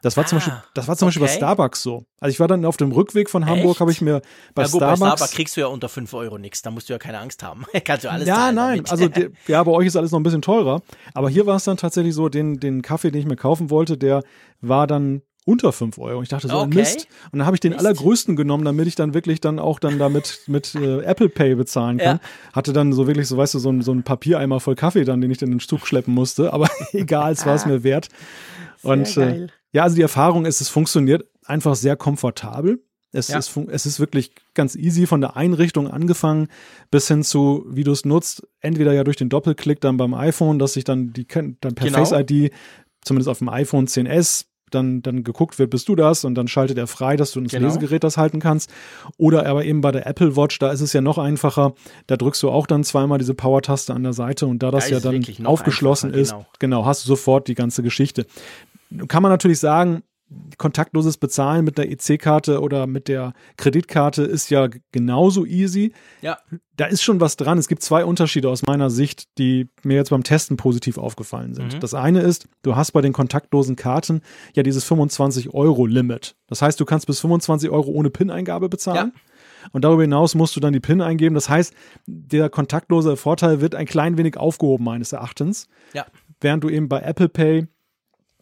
Das war, zum Ah, Beispiel, das war zum Beispiel bei okay. Starbucks so. Also ich war dann auf dem Rückweg von Hamburg, habe ich mir bei ja, gut, bei Starbucks. Starbucks kriegst du ja unter 5 Euro nichts. Da musst du ja keine Angst haben. Kannst du alles ja, nein, damit. also der, ja, bei euch ist alles noch ein bisschen teurer. Aber hier war es dann tatsächlich so, den, den Kaffee, den ich mir kaufen wollte, der war dann unter 5 Euro. Ich dachte so, Okay. Mist. Und dann habe ich den Mist. allergrößten genommen, damit ich dann wirklich dann auch dann damit mit äh, Apple Pay bezahlen kann. Hatte dann so wirklich so, weißt du, so ein, so ein Papiereimer voll Kaffee dann, den ich dann in den Zug schleppen musste. Aber egal, es war es mir wert. Und äh, ja, also die Erfahrung ist, es funktioniert einfach sehr komfortabel. Es, Ja. ist, es ist wirklich ganz easy von der Einrichtung angefangen bis hin zu, wie du es nutzt. Entweder ja durch den Doppelklick dann beim iPhone, dass sich dann die dann per Genau. Face ID, zumindest auf dem iPhone 10s, dann, dann geguckt wird, bist du das und dann schaltet er frei, dass du ins Genau. Lesegerät das halten kannst. Oder aber eben bei der Apple Watch, da ist es ja noch einfacher. Da drückst du auch dann zweimal diese Power-Taste an der Seite und da das Da ja dann aufgeschlossen einfacher, ist, genau. genau, hast du sofort die ganze Geschichte. Kann man natürlich sagen, kontaktloses Bezahlen mit der EC-Karte oder mit der Kreditkarte ist ja genauso easy. Ja, Da ist schon was dran. Es gibt zwei Unterschiede aus meiner Sicht, die mir jetzt beim Testen positiv aufgefallen sind. Mhm. Das eine ist, du hast bei den kontaktlosen Karten ja dieses 25-Euro-Limit. Das heißt, du kannst bis 25 Euro ohne PIN-Eingabe bezahlen. Und darüber hinaus musst du dann die PIN eingeben. Das heißt, der kontaktlose Vorteil wird ein klein wenig aufgehoben, meines Erachtens ja. während du eben bei Apple Pay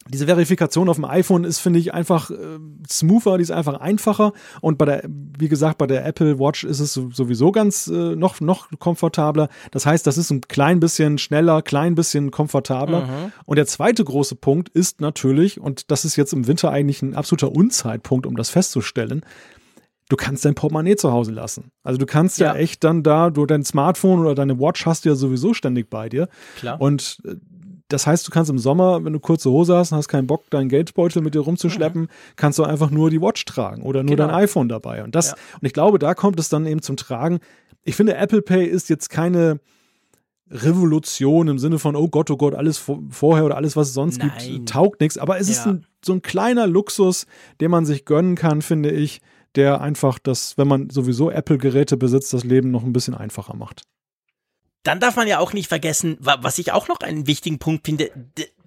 diese Verifikation auf dem iPhone ist, finde ich, einfach äh, smoother, die ist einfach einfacher. Und bei der, wie gesagt, bei der Apple Watch ist es sowieso ganz äh, noch, noch komfortabler. Das heißt, das ist ein klein bisschen schneller, klein bisschen komfortabler. Mhm. Und der zweite große Punkt ist natürlich, und das ist jetzt im Winter eigentlich ein absoluter Unzeitpunkt, um das festzustellen, du kannst dein Portemonnaie zu Hause lassen. Also du kannst ja, ja echt dann da, du dein Smartphone oder deine Watch hast du ja sowieso ständig bei dir. Klar. Und äh, das heißt, du kannst im Sommer, wenn du kurze Hose hast und hast keinen Bock, deinen Geldbeutel mit dir rumzuschleppen, mhm. kannst du einfach nur die Watch tragen oder nur genau. dein iPhone dabei. Und das, ja. und ich glaube, da kommt es dann eben zum Tragen. Ich finde, Apple Pay ist jetzt keine Revolution im Sinne von, oh Gott, oh Gott, alles vorher oder alles, was es sonst Nein. gibt, taugt nichts. Aber es ja. ist ein, so ein kleiner Luxus, den man sich gönnen kann, finde ich, der einfach das, wenn man sowieso Apple-Geräte besitzt, das Leben noch ein bisschen einfacher macht. Dann darf man ja auch nicht vergessen, was ich auch noch einen wichtigen Punkt finde,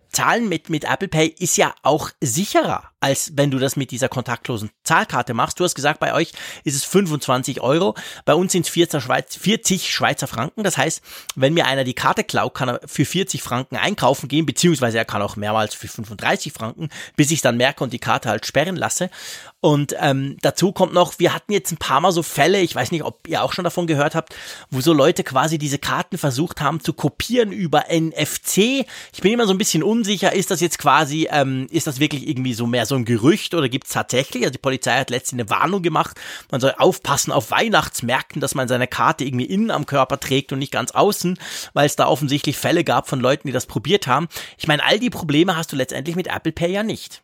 Zahlen mit, mit Apple Pay ist ja auch sicherer, als wenn du das mit dieser kontaktlosen Zahlkarte machst. Du hast gesagt, bei euch ist es 25 Euro. Bei uns sind es 40 Schweizer Franken. Das heißt, wenn mir einer die Karte klaut, kann er für 40 Franken einkaufen gehen, beziehungsweise er kann auch mehrmals für 35 Franken, bis ich dann merke und die Karte halt sperren lasse. Und ähm, dazu kommt noch, wir hatten jetzt ein paar Mal so Fälle, ich weiß nicht, ob ihr auch schon davon gehört habt, wo so Leute quasi diese Karten versucht haben zu kopieren über NFC. Ich bin immer so ein bisschen unsicher, ist das jetzt quasi, ähm, ist das wirklich irgendwie so mehr so ein Gerücht oder gibt es tatsächlich? Also die Polizei hat letztens eine Warnung gemacht, man soll aufpassen auf Weihnachtsmärkten, dass man seine Karte irgendwie innen am Körper trägt und nicht ganz außen, weil es da offensichtlich Fälle gab von Leuten, die das probiert haben. Ich meine, all die Probleme hast du letztendlich mit Apple Pay ja nicht.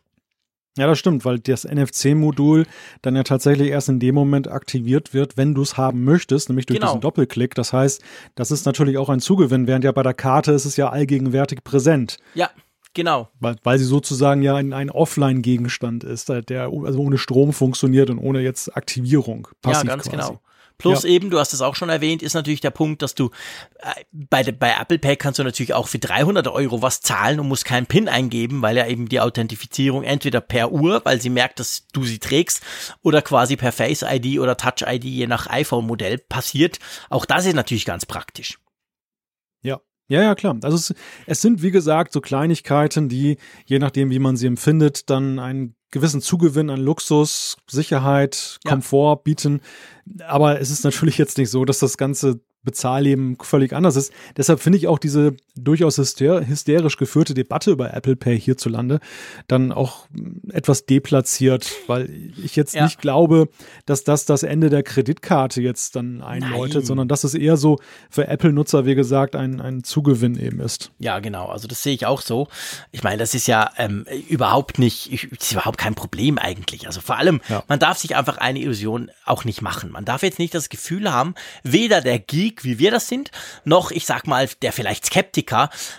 Ja, das stimmt, weil das NFC-Modul dann ja tatsächlich erst in dem Moment aktiviert wird, wenn du es haben möchtest, nämlich durch genau. diesen Doppelklick. Das heißt, das ist natürlich auch ein Zugewinn, während ja bei der Karte ist es ja allgegenwärtig präsent. Ja. Genau. Weil, weil sie sozusagen ja ein, ein Offline-Gegenstand ist, der also ohne Strom funktioniert und ohne jetzt Aktivierung. Passiv ja, ganz quasi. genau. Plus ja. eben, du hast es auch schon erwähnt, ist natürlich der Punkt, dass du äh, bei, bei Apple Pay kannst du natürlich auch für 300 Euro was zahlen und musst keinen PIN eingeben, weil ja eben die Authentifizierung entweder per Uhr, weil sie merkt, dass du sie trägst, oder quasi per Face ID oder Touch ID je nach iPhone-Modell passiert. Auch das ist natürlich ganz praktisch. Ja, ja, klar. Also es, es, sind, wie gesagt, so Kleinigkeiten, die, je nachdem, wie man sie empfindet, dann einen gewissen Zugewinn an Luxus, Sicherheit, Komfort ja. bieten. Aber es ist natürlich jetzt nicht so, dass das Ganze Bezahlleben völlig anders ist. Deshalb finde ich auch diese durchaus hyster hysterisch geführte Debatte über Apple Pay hierzulande dann auch etwas deplatziert, weil ich jetzt ja. nicht glaube, dass das das Ende der Kreditkarte jetzt dann einläutet, Nein. sondern dass es eher so für Apple-Nutzer, wie gesagt, ein, ein Zugewinn eben ist. Ja, genau. Also das sehe ich auch so. Ich meine, das ist ja ähm, überhaupt nicht, ist überhaupt kein Problem eigentlich. Also vor allem, ja. man darf sich einfach eine Illusion auch nicht machen. Man darf jetzt nicht das Gefühl haben, weder der Geek Geek, wie wir das sind, noch, ich sag mal, der vielleicht Skeptiker.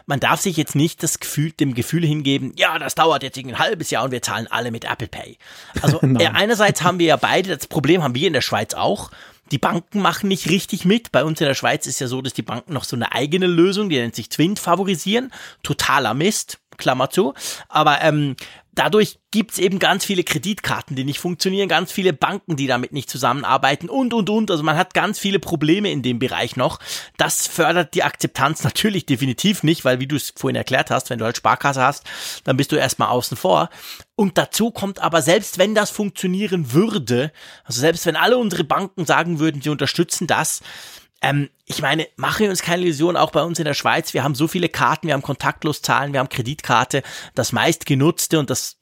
Man darf sich jetzt nicht das Gefühl, dem Gefühl hingeben, ja, das dauert jetzt ein halbes Jahr und wir zahlen alle mit Apple Pay. Also äh, einerseits haben wir ja beide, das Problem haben wir in der Schweiz auch. Die Banken machen nicht richtig mit. Bei uns in der Schweiz ist ja so, dass die Banken noch so eine eigene Lösung, die nennt sich Twint, favorisieren. Totaler Mist. Klammer zu. Aber ähm, dadurch gibt's eben ganz viele Kreditkarten, die nicht funktionieren, ganz viele Banken, die damit nicht zusammenarbeiten und, und, und. Also man hat ganz viele Probleme in dem Bereich noch. Das fördert die Akzeptanz natürlich definitiv nicht, weil wie du es vorhin erklärt hast, wenn du halt Sparkasse hast, dann bist du erstmal außen vor. Und dazu kommt aber, selbst wenn das funktionieren würde, also selbst wenn alle unsere Banken sagen würden, sie unterstützen das, ähm, ich meine, machen wir uns keine Illusion, auch bei uns in der Schweiz, wir haben so viele Karten, wir haben kontaktlos Zahlen, wir haben Kreditkarte, das meistgenutzte und das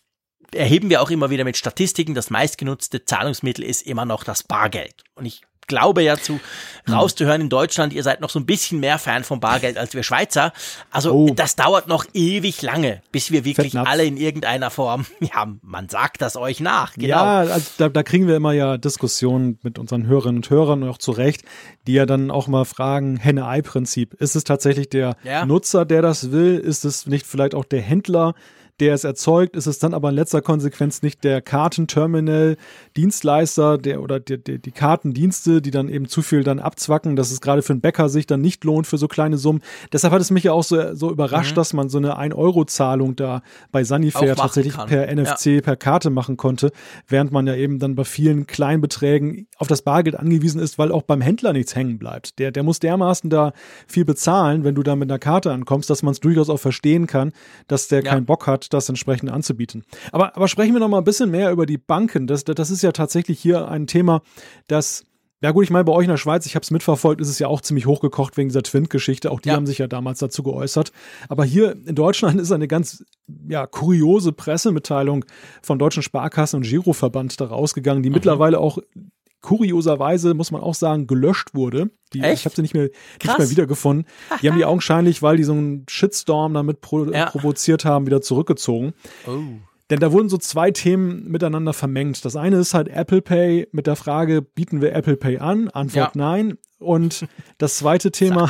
erheben wir auch immer wieder mit Statistiken, das meistgenutzte Zahlungsmittel ist immer noch das Bargeld. Und ich glaube ja zu rauszuhören in Deutschland, ihr seid noch so ein bisschen mehr Fan von Bargeld als wir Schweizer. Also oh. das dauert noch ewig lange, bis wir wirklich alle in irgendeiner Form, ja, man sagt das euch nach. Genau. Ja, also da, da kriegen wir immer ja Diskussionen mit unseren Hörerinnen und Hörern und auch zu Recht, die ja dann auch mal fragen, Henne-Ei-Prinzip. Ist es tatsächlich der ja. Nutzer, der das will? Ist es nicht vielleicht auch der Händler, der es erzeugt, ist es dann aber in letzter Konsequenz nicht der Kartenterminal-Dienstleister der, oder die, die, die Kartendienste, die dann eben zu viel dann abzwacken, dass es gerade für einen Bäcker sich dann nicht lohnt für so kleine Summen. Deshalb hat es mich ja auch so, so überrascht, mhm. dass man so eine 1-Euro-Zahlung da bei Sanifair tatsächlich kann. per NFC, ja. per Karte machen konnte, während man ja eben dann bei vielen Kleinbeträgen auf das Bargeld angewiesen ist, weil auch beim Händler nichts hängen bleibt. Der, der muss dermaßen da viel bezahlen, wenn du da mit einer Karte ankommst, dass man es durchaus auch verstehen kann, dass der ja. keinen Bock hat, Das entsprechend anzubieten. Aber, aber sprechen wir noch mal ein bisschen mehr über die Banken. Das, das ist ja tatsächlich hier ein Thema, das ja gut, ich meine, bei euch in der Schweiz, ich habe es mitverfolgt, ist es ja auch ziemlich hochgekocht wegen dieser Twint-Geschichte. Auch die ja. haben sich ja damals dazu geäußert. Aber hier in Deutschland ist eine ganz ja, kuriose Pressemitteilung von Deutschen Sparkassen und Giroverband da rausgegangen, die mhm. mittlerweile auch kurioserweise, muss man auch sagen, gelöscht wurde. Die, Echt? Ich habe sie nicht mehr, nicht mehr wiedergefunden. Die haben die augenscheinlich, weil die so einen Shitstorm damit pro ja. provoziert haben, wieder zurückgezogen. Oh. Denn da wurden so zwei Themen miteinander vermengt. Das eine ist halt Apple Pay mit der Frage, bieten wir Apple Pay an? Antwort ja. nein. Und das zweite Thema,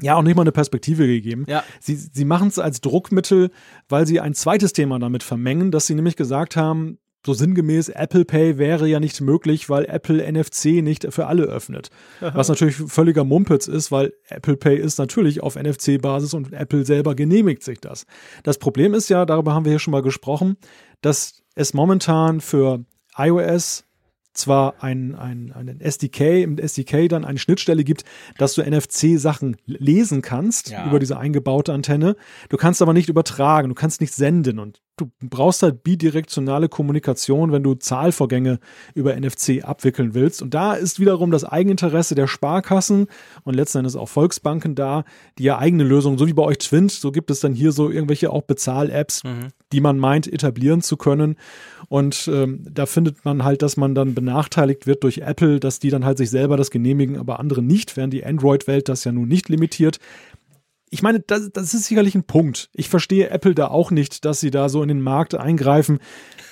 ja, auch nicht mal eine Perspektive gegeben. Ja. Sie, sie machen es als Druckmittel, weil sie ein zweites Thema damit vermengen, dass sie nämlich gesagt haben, so sinngemäß, Apple Pay wäre ja nicht möglich, weil Apple NFC nicht für alle öffnet. Was natürlich völliger Mumpitz ist, weil Apple Pay ist natürlich auf NFC-Basis und Apple selber genehmigt sich das. Das Problem ist ja, darüber haben wir hier schon mal gesprochen, dass es momentan für iOS zwar ein, ein, einen SDK, im SDK dann eine Schnittstelle gibt, dass du NFC-Sachen lesen kannst ja. über diese eingebaute Antenne. Du kannst aber nicht übertragen, du kannst nicht senden und du brauchst halt bidirektionale Kommunikation, wenn du Zahlvorgänge über NFC abwickeln willst. Und da ist wiederum das Eigeninteresse der Sparkassen und letzten Endes auch Volksbanken da, die ja eigene Lösungen, so wie bei euch Twint, so gibt es dann hier so irgendwelche auch Bezahl-Apps, mhm. die man meint, etablieren zu können. Und ähm, da findet man halt, dass man dann benachteiligt wird durch Apple, dass die dann halt sich selber das genehmigen, aber andere nicht, während die Android-Welt das ja nun nicht limitiert ich meine, das, das ist sicherlich ein Punkt. Ich verstehe Apple da auch nicht, dass sie da so in den Markt eingreifen,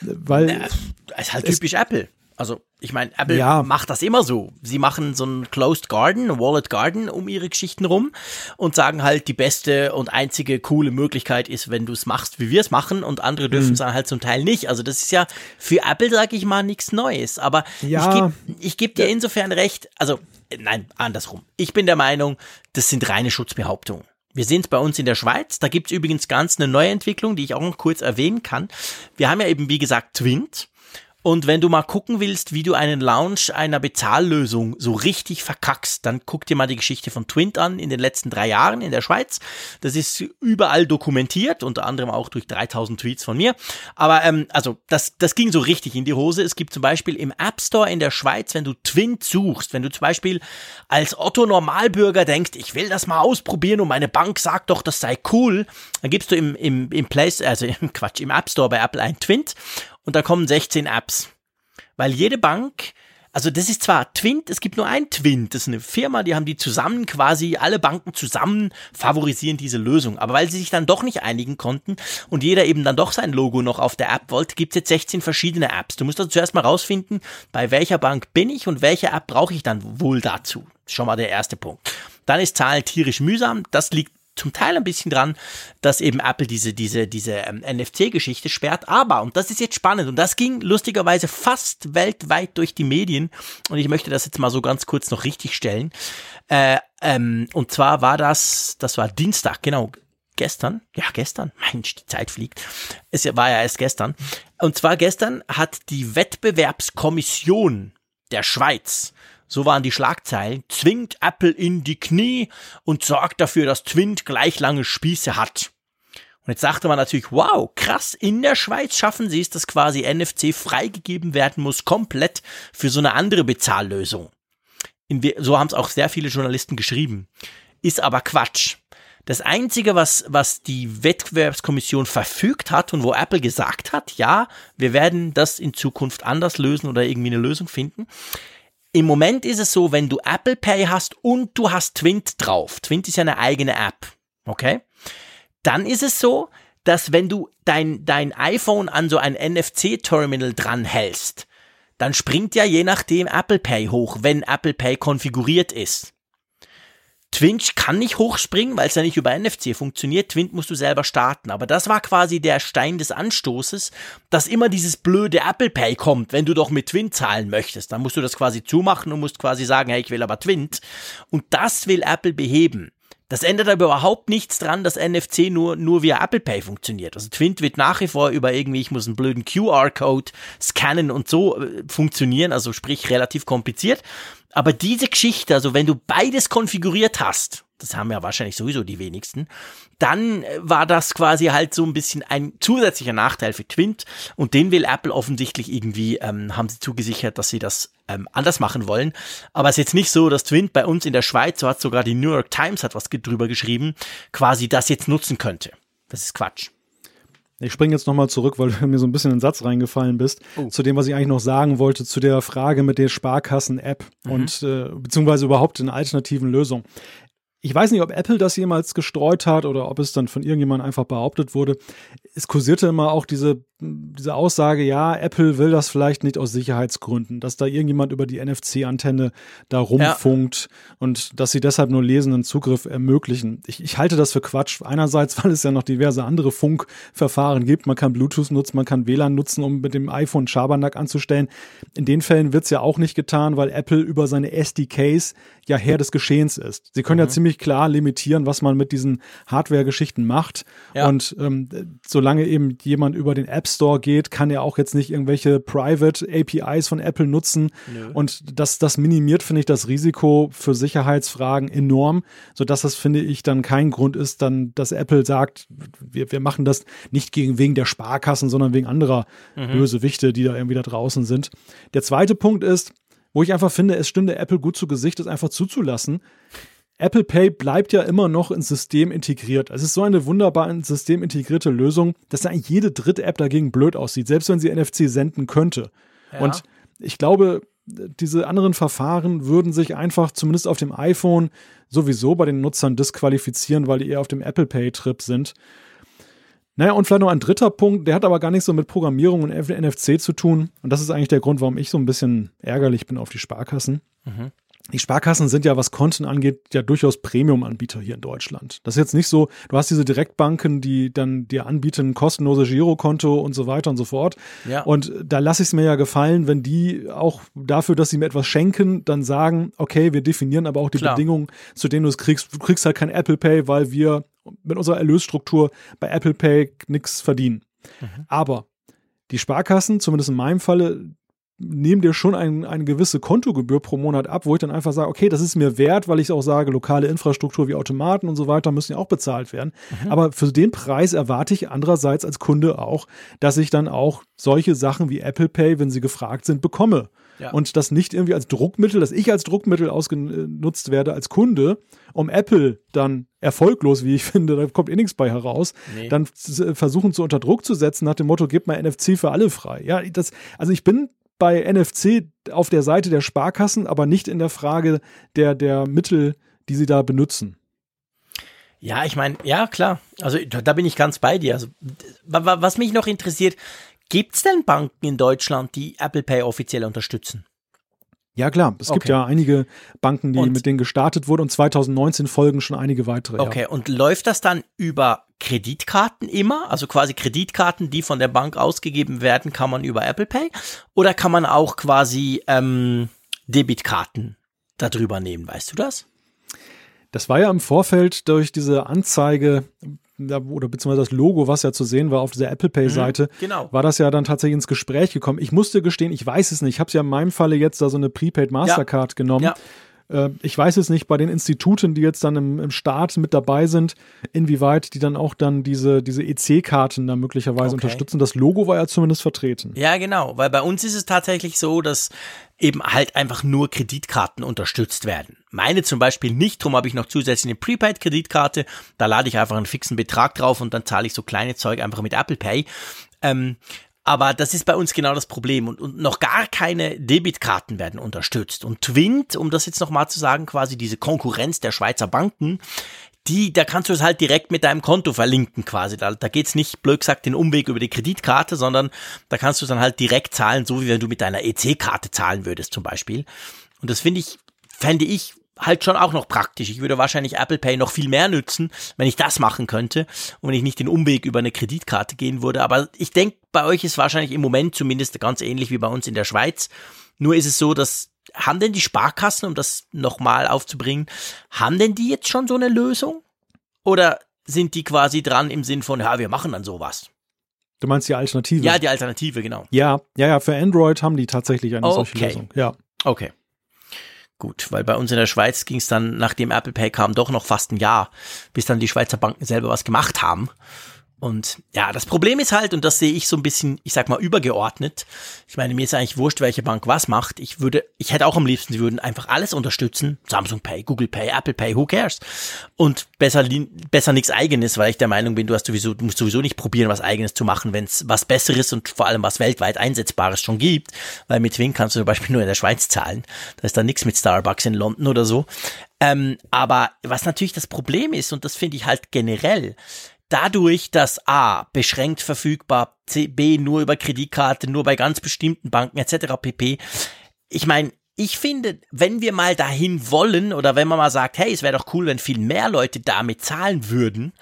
weil. Ja, ist halt typisch Apple. Also, ich meine, Apple ja. macht das immer so. Sie machen so ein Closed Garden, ein Wallet Garden um ihre Geschichten rum und sagen halt, die beste und einzige coole Möglichkeit ist, wenn du es machst, wie wir es machen und andere dürfen mhm. es dann halt zum Teil nicht. Also, das ist ja für Apple, sage ich mal, nichts Neues. Aber ja. ich gebe geb dir insofern recht, also, nein, andersrum. Ich bin der Meinung, das sind reine Schutzbehauptungen. Wir sehen es bei uns in der Schweiz. Da gibt es übrigens ganz eine neue Entwicklung, die ich auch noch kurz erwähnen kann. Wir haben ja eben, wie gesagt, Twint. Und wenn du mal gucken willst, wie du einen Launch einer Bezahllösung so richtig verkackst, dann guck dir mal die Geschichte von Twint an in den letzten drei Jahren in der Schweiz. Das ist überall dokumentiert, unter anderem auch durch 3000 Tweets von mir. Aber ähm, also das, das ging so richtig in die Hose. Es gibt zum Beispiel im App Store in der Schweiz, wenn du Twint suchst, wenn du zum Beispiel als Otto Normalbürger denkst, ich will das mal ausprobieren und meine Bank sagt doch, das sei cool, dann gibst du im, im, im Place, also im Quatsch, im App Store bei Apple ein Twint und da kommen 16 Apps. Weil jede Bank, also das ist zwar Twint, es gibt nur ein Twint, das ist eine Firma, die haben die zusammen quasi, alle Banken zusammen favorisieren diese Lösung. Aber weil sie sich dann doch nicht einigen konnten und jeder eben dann doch sein Logo noch auf der App wollte, gibt es jetzt 16 verschiedene Apps. Du musst also zuerst mal rausfinden, bei welcher Bank bin ich und welche App brauche ich dann wohl dazu. Schon mal der erste Punkt. Dann ist Zahlen tierisch mühsam. Das liegt zum Teil ein bisschen dran, dass eben Apple diese, diese, diese ähm, NFC-Geschichte sperrt. Aber, und das ist jetzt spannend, und das ging lustigerweise fast weltweit durch die Medien, und ich möchte das jetzt mal so ganz kurz noch richtig stellen. Äh, ähm, und zwar war das, das war Dienstag, genau, gestern, ja gestern, Mensch, die Zeit fliegt. Es war ja erst gestern. Und zwar gestern hat die Wettbewerbskommission der Schweiz so waren die Schlagzeilen, zwingt Apple in die Knie und sorgt dafür, dass Twint gleich lange Spieße hat. Und jetzt sagte man natürlich, wow, krass, in der Schweiz schaffen sie es, dass quasi NFC freigegeben werden muss, komplett für so eine andere Bezahllösung. So haben es auch sehr viele Journalisten geschrieben. Ist aber Quatsch. Das Einzige, was, was die Wettbewerbskommission verfügt hat und wo Apple gesagt hat, ja, wir werden das in Zukunft anders lösen oder irgendwie eine Lösung finden, im Moment ist es so, wenn du Apple Pay hast und du hast Twint drauf, Twint ist ja eine eigene App, okay? Dann ist es so, dass wenn du dein, dein iPhone an so ein NFC-Terminal dranhältst, dann springt ja je nachdem Apple Pay hoch, wenn Apple Pay konfiguriert ist. Twinch kann nicht hochspringen, weil es ja nicht über NFC funktioniert. Twint musst du selber starten. Aber das war quasi der Stein des Anstoßes, dass immer dieses blöde Apple Pay kommt, wenn du doch mit Twint zahlen möchtest. Dann musst du das quasi zumachen und musst quasi sagen, hey, ich will aber Twint. Und das will Apple beheben. Das ändert aber überhaupt nichts dran, dass NFC nur, nur via Apple Pay funktioniert. Also Twint wird nach wie vor über irgendwie, ich muss einen blöden QR-Code scannen und so äh, funktionieren, also sprich relativ kompliziert. Aber diese Geschichte, also wenn du beides konfiguriert hast, das haben ja wahrscheinlich sowieso die wenigsten, dann äh, war das quasi halt so ein bisschen ein zusätzlicher Nachteil für Twint und den will Apple offensichtlich irgendwie, ähm, haben sie zugesichert, dass sie das ähm, anders machen wollen. Aber es ist jetzt nicht so, dass Twint bei uns in der Schweiz, so hat sogar die New York Times hat was drüber geschrieben, quasi das jetzt nutzen könnte. Das ist Quatsch. Ich springe jetzt nochmal zurück, weil du mir so ein bisschen in den Satz reingefallen bist, oh. zu dem, was ich eigentlich noch sagen wollte, zu der Frage mit der Sparkassen-App mhm. und äh, beziehungsweise überhaupt in alternativen Lösungen. Ich weiß nicht, ob Apple das jemals gestreut hat oder ob es dann von irgendjemandem einfach behauptet wurde. Es kursierte immer auch diese diese Aussage, ja, Apple will das vielleicht nicht aus Sicherheitsgründen, dass da irgendjemand über die NFC-Antenne da rumfunkt ja. und dass sie deshalb nur lesenden Zugriff ermöglichen. Ich, ich halte das für Quatsch. Einerseits, weil es ja noch diverse andere Funkverfahren gibt. Man kann Bluetooth nutzen, man kann WLAN nutzen, um mit dem iPhone Schabernack anzustellen. In den Fällen wird es ja auch nicht getan, weil Apple über seine SDKs ja Herr des Geschehens ist. Sie können mhm. ja ziemlich klar limitieren, was man mit diesen Hardware-Geschichten macht. Ja. Und ähm, solange eben jemand über den Apps Store geht, kann er auch jetzt nicht irgendwelche Private APIs von Apple nutzen. Nö. Und das, das minimiert, finde ich, das Risiko für Sicherheitsfragen enorm, sodass das, finde ich, dann kein Grund ist, dann, dass Apple sagt, wir, wir machen das nicht gegen, wegen der Sparkassen, sondern wegen anderer mhm. Bösewichte, die da irgendwie da draußen sind. Der zweite Punkt ist, wo ich einfach finde, es stünde Apple gut zu Gesicht, das einfach zuzulassen. Apple Pay bleibt ja immer noch ins System integriert. Es ist so eine wunderbar ins System integrierte Lösung, dass da eigentlich jede dritte App dagegen blöd aussieht, selbst wenn sie NFC senden könnte. Ja. Und ich glaube, diese anderen Verfahren würden sich einfach zumindest auf dem iPhone sowieso bei den Nutzern disqualifizieren, weil die eher auf dem Apple Pay-Trip sind. Naja, und vielleicht noch ein dritter Punkt, der hat aber gar nichts so mit Programmierung und NFC zu tun. Und das ist eigentlich der Grund, warum ich so ein bisschen ärgerlich bin auf die Sparkassen. Mhm die Sparkassen sind ja, was Konten angeht, ja durchaus Premium-Anbieter hier in Deutschland. Das ist jetzt nicht so, du hast diese Direktbanken, die dann dir anbieten, kostenlose Girokonto und so weiter und so fort. Ja. Und da lasse ich es mir ja gefallen, wenn die auch dafür, dass sie mir etwas schenken, dann sagen, okay, wir definieren aber auch die Klar. Bedingungen, zu denen du es kriegst. Du kriegst halt kein Apple Pay, weil wir mit unserer Erlösstruktur bei Apple Pay nichts verdienen. Mhm. Aber die Sparkassen, zumindest in meinem Falle, nehmen dir schon ein, eine gewisse Kontogebühr pro Monat ab, wo ich dann einfach sage, okay, das ist mir wert, weil ich auch sage, lokale Infrastruktur wie Automaten und so weiter müssen ja auch bezahlt werden. Mhm. Aber für den Preis erwarte ich andererseits als Kunde auch, dass ich dann auch solche Sachen wie Apple Pay, wenn sie gefragt sind, bekomme. Ja. Und das nicht irgendwie als Druckmittel, dass ich als Druckmittel ausgenutzt werde als Kunde, um Apple dann erfolglos, wie ich finde, da kommt eh nichts bei heraus, nee. dann versuchen zu unter Druck zu setzen nach dem Motto, gib mal NFC für alle frei. Ja, das, also ich bin bei NFC auf der Seite der Sparkassen, aber nicht in der Frage der, der Mittel, die sie da benutzen. Ja, ich meine, ja, klar. Also da bin ich ganz bei dir. Also, was mich noch interessiert, gibt es denn Banken in Deutschland, die Apple Pay offiziell unterstützen? Ja, klar. Es okay. gibt ja einige Banken, die und mit denen gestartet wurden und 2019 folgen schon einige weitere. Okay, ja. und läuft das dann über Kreditkarten immer? Also quasi Kreditkarten, die von der Bank ausgegeben werden, kann man über Apple Pay? Oder kann man auch quasi ähm, Debitkarten darüber nehmen? Weißt du das? Das war ja im Vorfeld durch diese Anzeige oder beziehungsweise das Logo, was ja zu sehen war auf dieser Apple Pay-Seite, mhm, genau. war das ja dann tatsächlich ins Gespräch gekommen. Ich musste gestehen, ich weiß es nicht. Ich habe es ja in meinem Falle jetzt da so eine Prepaid Mastercard ja. genommen. Ja. Äh, ich weiß es nicht bei den Instituten, die jetzt dann im, im Staat mit dabei sind, inwieweit die dann auch dann diese, diese EC-Karten da möglicherweise okay. unterstützen. Das Logo war ja zumindest vertreten. Ja, genau, weil bei uns ist es tatsächlich so, dass eben halt einfach nur Kreditkarten unterstützt werden. Meine zum Beispiel nicht, darum habe ich noch zusätzlich eine Prepaid-Kreditkarte. Da lade ich einfach einen fixen Betrag drauf und dann zahle ich so kleine Zeug einfach mit Apple Pay. Ähm, aber das ist bei uns genau das Problem und, und noch gar keine Debitkarten werden unterstützt. Und Twint, um das jetzt nochmal zu sagen, quasi diese Konkurrenz der Schweizer Banken, die, da kannst du es halt direkt mit deinem Konto verlinken quasi. Da, da geht's nicht, blöd gesagt, den Umweg über die Kreditkarte, sondern da kannst du es dann halt direkt zahlen, so wie wenn du mit deiner EC-Karte zahlen würdest zum Beispiel. Und das finde ich, fände ich halt schon auch noch praktisch. Ich würde wahrscheinlich Apple Pay noch viel mehr nützen, wenn ich das machen könnte und wenn ich nicht den Umweg über eine Kreditkarte gehen würde. Aber ich denke, bei euch ist wahrscheinlich im Moment zumindest ganz ähnlich wie bei uns in der Schweiz. Nur ist es so, dass haben denn die Sparkassen, um das nochmal aufzubringen, haben denn die jetzt schon so eine Lösung? Oder sind die quasi dran im Sinn von, ja, wir machen dann sowas? Du meinst die Alternative? Ja, die Alternative, genau. Ja, ja, ja, für Android haben die tatsächlich eine okay. solche Lösung. Ja. Okay. Gut, weil bei uns in der Schweiz ging es dann, nachdem Apple Pay kam, doch noch fast ein Jahr, bis dann die Schweizer Banken selber was gemacht haben. Und ja, das Problem ist halt, und das sehe ich so ein bisschen, ich sag mal, übergeordnet. Ich meine, mir ist eigentlich wurscht, welche Bank was macht. Ich würde, ich hätte auch am liebsten, sie würden einfach alles unterstützen. Samsung Pay, Google Pay, Apple Pay, who cares? Und besser, besser nichts eigenes, weil ich der Meinung bin, du hast sowieso, du musst sowieso nicht probieren, was eigenes zu machen, wenn es was Besseres und vor allem was weltweit Einsetzbares schon gibt. Weil mit Wing kannst du zum Beispiel nur in der Schweiz zahlen. Da ist da nichts mit Starbucks in London oder so. Ähm, aber was natürlich das Problem ist, und das finde ich halt generell, dadurch, dass A beschränkt verfügbar, C, B nur über Kreditkarte, nur bei ganz bestimmten Banken etc. pp. Ich meine, ich finde, wenn wir mal dahin wollen oder wenn man mal sagt, hey, es wäre doch cool, wenn viel mehr Leute damit zahlen würden,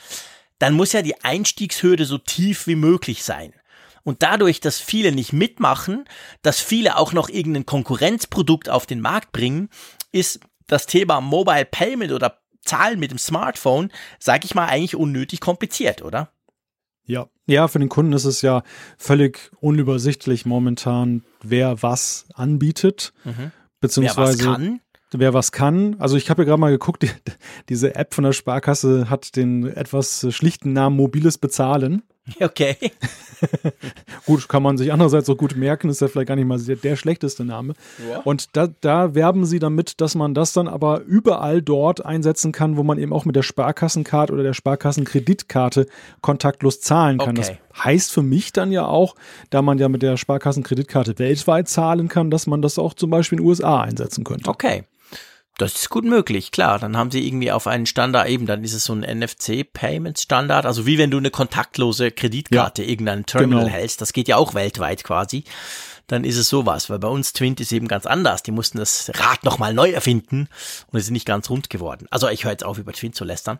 dann muss ja die Einstiegshürde so tief wie möglich sein. Und dadurch, dass viele nicht mitmachen, dass viele auch noch irgendein Konkurrenzprodukt auf den Markt bringen, ist das Thema Mobile Payment oder Zahlen mit dem Smartphone, sage ich mal, eigentlich unnötig kompliziert, oder? Ja, ja, für den Kunden ist es ja völlig unübersichtlich momentan, wer was anbietet, mhm. beziehungsweise wer was kann. Wer was kann. Also ich habe ja gerade mal geguckt, die, diese App von der Sparkasse hat den etwas schlichten Namen mobiles Bezahlen. Okay. gut, kann man sich andererseits so gut merken, ist ja vielleicht gar nicht mal der, der schlechteste Name. Ja. Und da, da werben sie damit, dass man das dann aber überall dort einsetzen kann, wo man eben auch mit der Sparkassenkarte oder der Sparkassenkreditkarte kontaktlos zahlen kann. Okay. Das heißt für mich dann ja auch, da man ja mit der Sparkassenkreditkarte weltweit zahlen kann, dass man das auch zum Beispiel in den USA einsetzen könnte. Okay. Das ist gut möglich, klar. Dann haben sie irgendwie auf einen Standard eben, dann ist es so ein NFC-Payment-Standard. Also wie wenn du eine kontaktlose Kreditkarte ja, irgendein Terminal genau. hältst. Das geht ja auch weltweit quasi. Dann ist es sowas, weil bei uns Twint ist eben ganz anders. Die mussten das Rad nochmal neu erfinden und es ist nicht ganz rund geworden. Also ich höre jetzt auf, über Twint zu lästern.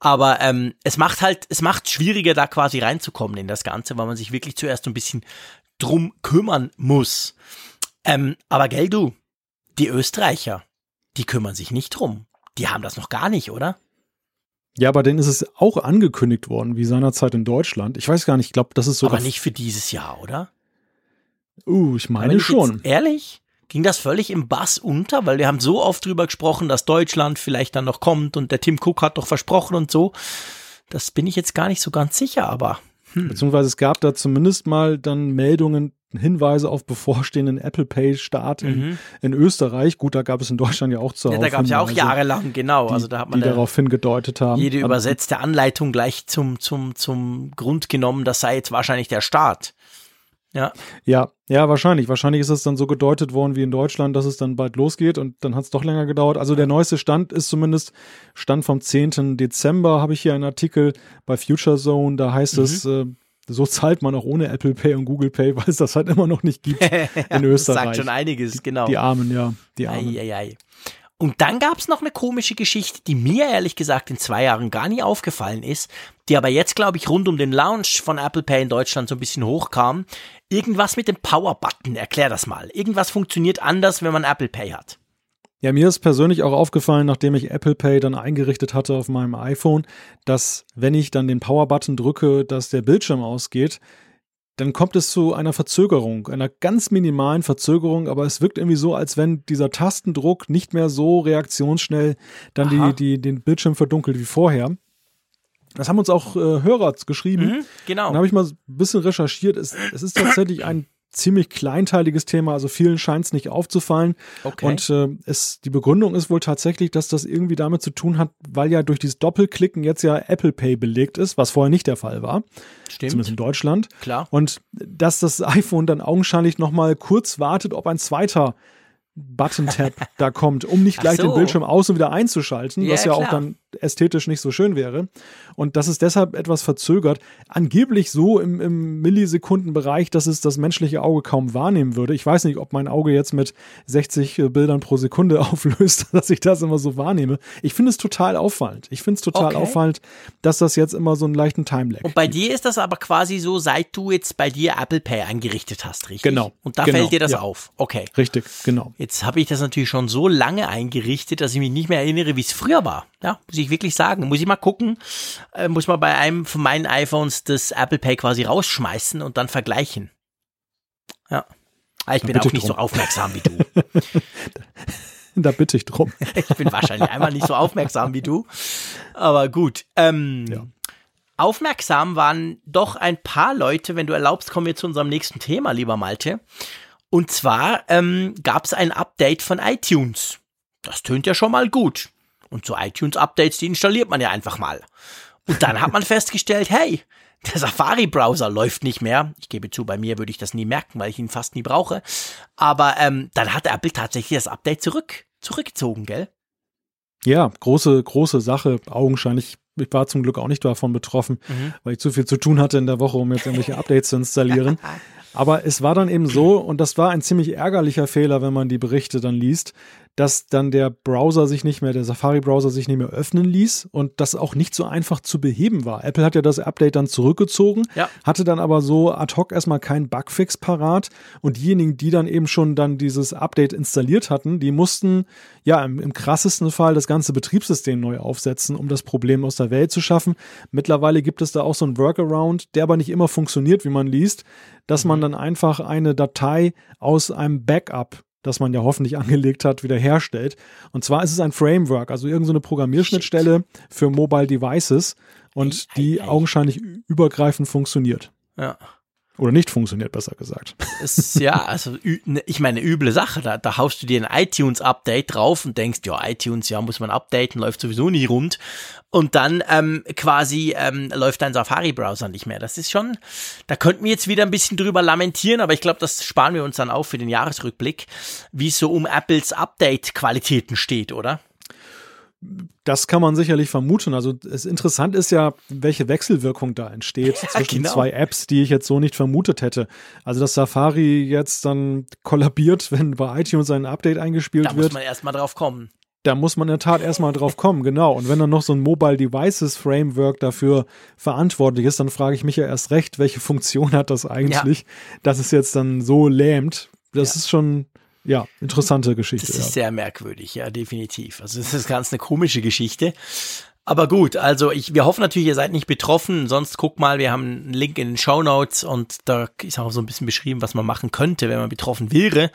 Aber ähm, es macht halt, es macht schwieriger, da quasi reinzukommen in das Ganze, weil man sich wirklich zuerst so ein bisschen drum kümmern muss. Ähm, aber gell du, die Österreicher, die kümmern sich nicht drum. Die haben das noch gar nicht, oder? Ja, aber denen ist es auch angekündigt worden, wie seinerzeit in Deutschland. Ich weiß gar nicht, ich glaube, das ist so. Aber nicht für dieses Jahr, oder? Uh, ich meine schon. Ehrlich? Ging das völlig im Bass unter? Weil wir haben so oft drüber gesprochen, dass Deutschland vielleicht dann noch kommt und der Tim Cook hat doch versprochen und so. Das bin ich jetzt gar nicht so ganz sicher, aber. Hm. Beziehungsweise es gab da zumindest mal dann Meldungen, Hinweise auf bevorstehenden Apple Pay Start in, mhm. in Österreich. Gut, da gab es in Deutschland ja auch zu. Ja, da gab es ja auch jahrelang, genau. Die, also da hat man die darauf hingedeutet haben. Jede übersetzte Anleitung gleich zum, zum, zum Grund genommen, das sei jetzt wahrscheinlich der Start. Ja. Ja, ja, wahrscheinlich. Wahrscheinlich ist es dann so gedeutet worden wie in Deutschland, dass es dann bald losgeht und dann hat es doch länger gedauert. Also der neueste Stand ist zumindest Stand vom 10. Dezember, habe ich hier einen Artikel bei Future Zone, da heißt mhm. es, äh, so zahlt man auch ohne Apple Pay und Google Pay, weil es das halt immer noch nicht gibt in Österreich. Das sagt schon einiges, genau. Die Armen, ja. Die Armen. Ei, ei, ei. Und dann gab es noch eine komische Geschichte, die mir ehrlich gesagt in zwei Jahren gar nie aufgefallen ist, die aber jetzt, glaube ich, rund um den Launch von Apple Pay in Deutschland so ein bisschen hochkam. Irgendwas mit dem Power-Button, erklär das mal. Irgendwas funktioniert anders, wenn man Apple Pay hat. Ja, mir ist persönlich auch aufgefallen, nachdem ich Apple Pay dann eingerichtet hatte auf meinem iPhone, dass wenn ich dann den Power-Button drücke, dass der Bildschirm ausgeht, dann kommt es zu einer Verzögerung, einer ganz minimalen Verzögerung, aber es wirkt irgendwie so, als wenn dieser Tastendruck nicht mehr so reaktionsschnell dann die, die, den Bildschirm verdunkelt wie vorher. Das haben uns auch äh, Hörer geschrieben. Mhm, genau. Dann habe ich mal ein bisschen recherchiert. Es, es ist tatsächlich ein ziemlich kleinteiliges Thema, also vielen scheint es nicht aufzufallen. Okay. Und äh, es, die Begründung ist wohl tatsächlich, dass das irgendwie damit zu tun hat, weil ja durch dieses Doppelklicken jetzt ja Apple Pay belegt ist, was vorher nicht der Fall war. Stimmt. Zumindest in Deutschland. Klar. Und dass das iPhone dann augenscheinlich nochmal kurz wartet, ob ein zweiter Button-Tab da kommt, um nicht gleich so. den Bildschirm aus und wieder einzuschalten, ja, was ja klar. auch dann ästhetisch nicht so schön wäre. Und das ist deshalb etwas verzögert. Angeblich so im, im Millisekundenbereich, dass es das menschliche Auge kaum wahrnehmen würde. Ich weiß nicht, ob mein Auge jetzt mit 60 äh, Bildern pro Sekunde auflöst, dass ich das immer so wahrnehme. Ich finde es total auffallend. Ich finde es total okay. auffallend, dass das jetzt immer so einen leichten Time-Lag Und bei gibt. dir ist das aber quasi so, seit du jetzt bei dir Apple Pay eingerichtet hast, richtig? Genau. Und da genau, fällt dir das ja. auf. Okay. Richtig, genau. Jetzt habe ich das natürlich schon so lange eingerichtet, dass ich mich nicht mehr erinnere, wie es früher war. Ja, muss ich wirklich sagen. Muss ich mal gucken, äh, muss mal bei einem von meinen iPhones das Apple Pay quasi rausschmeißen und dann vergleichen. Ja. Aber ah, ich bin auch nicht drum. so aufmerksam wie du. da bitte ich drum. ich bin wahrscheinlich einmal nicht so aufmerksam wie du. Aber gut. Ähm, ja. Aufmerksam waren doch ein paar Leute. Wenn du erlaubst, kommen wir zu unserem nächsten Thema, lieber Malte. Und zwar ähm, gab es ein Update von iTunes. Das tönt ja schon mal gut. Und so iTunes-Updates, die installiert man ja einfach mal. Und dann hat man festgestellt, hey, der Safari-Browser läuft nicht mehr. Ich gebe zu, bei mir würde ich das nie merken, weil ich ihn fast nie brauche. Aber ähm, dann hat Apple tatsächlich das Update zurück, zurückgezogen, gell? Ja, große, große Sache. Augenscheinlich, ich war zum Glück auch nicht davon betroffen, mhm. weil ich zu viel zu tun hatte in der Woche, um jetzt irgendwelche Updates zu installieren. Aber es war dann eben so, und das war ein ziemlich ärgerlicher Fehler, wenn man die Berichte dann liest, dass dann der Browser sich nicht mehr, der Safari-Browser sich nicht mehr öffnen ließ und das auch nicht so einfach zu beheben war. Apple hat ja das Update dann zurückgezogen, ja. hatte dann aber so ad hoc erstmal keinen Bugfix parat und diejenigen, die dann eben schon dann dieses Update installiert hatten, die mussten ja im, im krassesten Fall das ganze Betriebssystem neu aufsetzen, um das Problem aus der Welt zu schaffen. Mittlerweile gibt es da auch so einen Workaround, der aber nicht immer funktioniert, wie man liest, dass man mhm. dann einfach eine Datei aus einem Backup das man ja hoffentlich angelegt hat, wiederherstellt. Und zwar ist es ein Framework, also irgendeine Programmierschnittstelle für Mobile Devices und die augenscheinlich übergreifend funktioniert. Ja. Oder nicht funktioniert, besser gesagt. Ist, ja, also ne, ich meine, üble Sache. Da, da haust du dir ein iTunes-Update drauf und denkst, ja, iTunes, ja, muss man updaten, läuft sowieso nie rund. Und dann ähm, quasi ähm, läuft dein Safari-Browser nicht mehr. Das ist schon, da könnten wir jetzt wieder ein bisschen drüber lamentieren, aber ich glaube, das sparen wir uns dann auf für den Jahresrückblick, wie es so um Apples Update-Qualitäten steht, oder? Das kann man sicherlich vermuten. Also es interessant ist ja, welche Wechselwirkung da entsteht ja, zwischen genau. zwei Apps, die ich jetzt so nicht vermutet hätte. Also dass Safari jetzt dann kollabiert, wenn bei iTunes ein Update eingespielt wird. Da muss man erstmal drauf kommen. Da muss man in der Tat erstmal drauf kommen, genau. Und wenn dann noch so ein Mobile Devices Framework dafür verantwortlich ist, dann frage ich mich ja erst recht, welche Funktion hat das eigentlich, ja. dass es jetzt dann so lähmt. Das ja. ist schon ja, interessante Geschichte. Das ist ja. sehr merkwürdig, ja, definitiv. Also das ist ganz eine komische Geschichte. Aber gut, also ich, wir hoffen natürlich, ihr seid nicht betroffen. Sonst guck mal, wir haben einen Link in den Show Notes und da ist auch so ein bisschen beschrieben, was man machen könnte, wenn man betroffen wäre.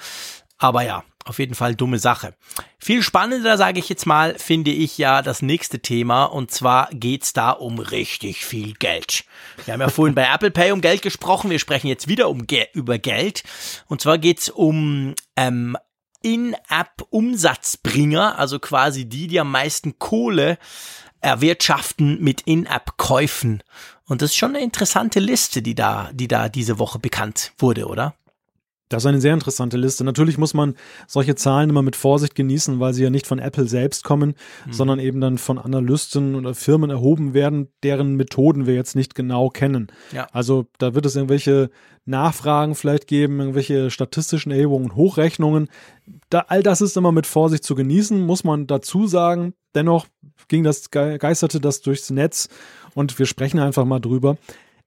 Aber ja, auf jeden Fall dumme Sache. Viel spannender, sage ich jetzt mal, finde ich ja das nächste Thema. Und zwar geht's da um richtig viel Geld. Wir haben ja vorhin bei Apple Pay um Geld gesprochen. Wir sprechen jetzt wieder um Ge über Geld. Und zwar geht's um ähm, In-App-Umsatzbringer, also quasi die, die am meisten Kohle erwirtschaften mit In-App-Käufen. Und das ist schon eine interessante Liste, die da, die da diese Woche bekannt wurde, oder? Das ist eine sehr interessante Liste. Natürlich muss man solche Zahlen immer mit Vorsicht genießen, weil sie ja nicht von Apple selbst kommen, mhm. sondern eben dann von Analysten oder Firmen erhoben werden, deren Methoden wir jetzt nicht genau kennen. Ja. Also da wird es irgendwelche Nachfragen vielleicht geben, irgendwelche statistischen Erhebungen, Hochrechnungen. Da, all das ist immer mit Vorsicht zu genießen, muss man dazu sagen. Dennoch ging das, geisterte das durchs Netz und wir sprechen einfach mal drüber.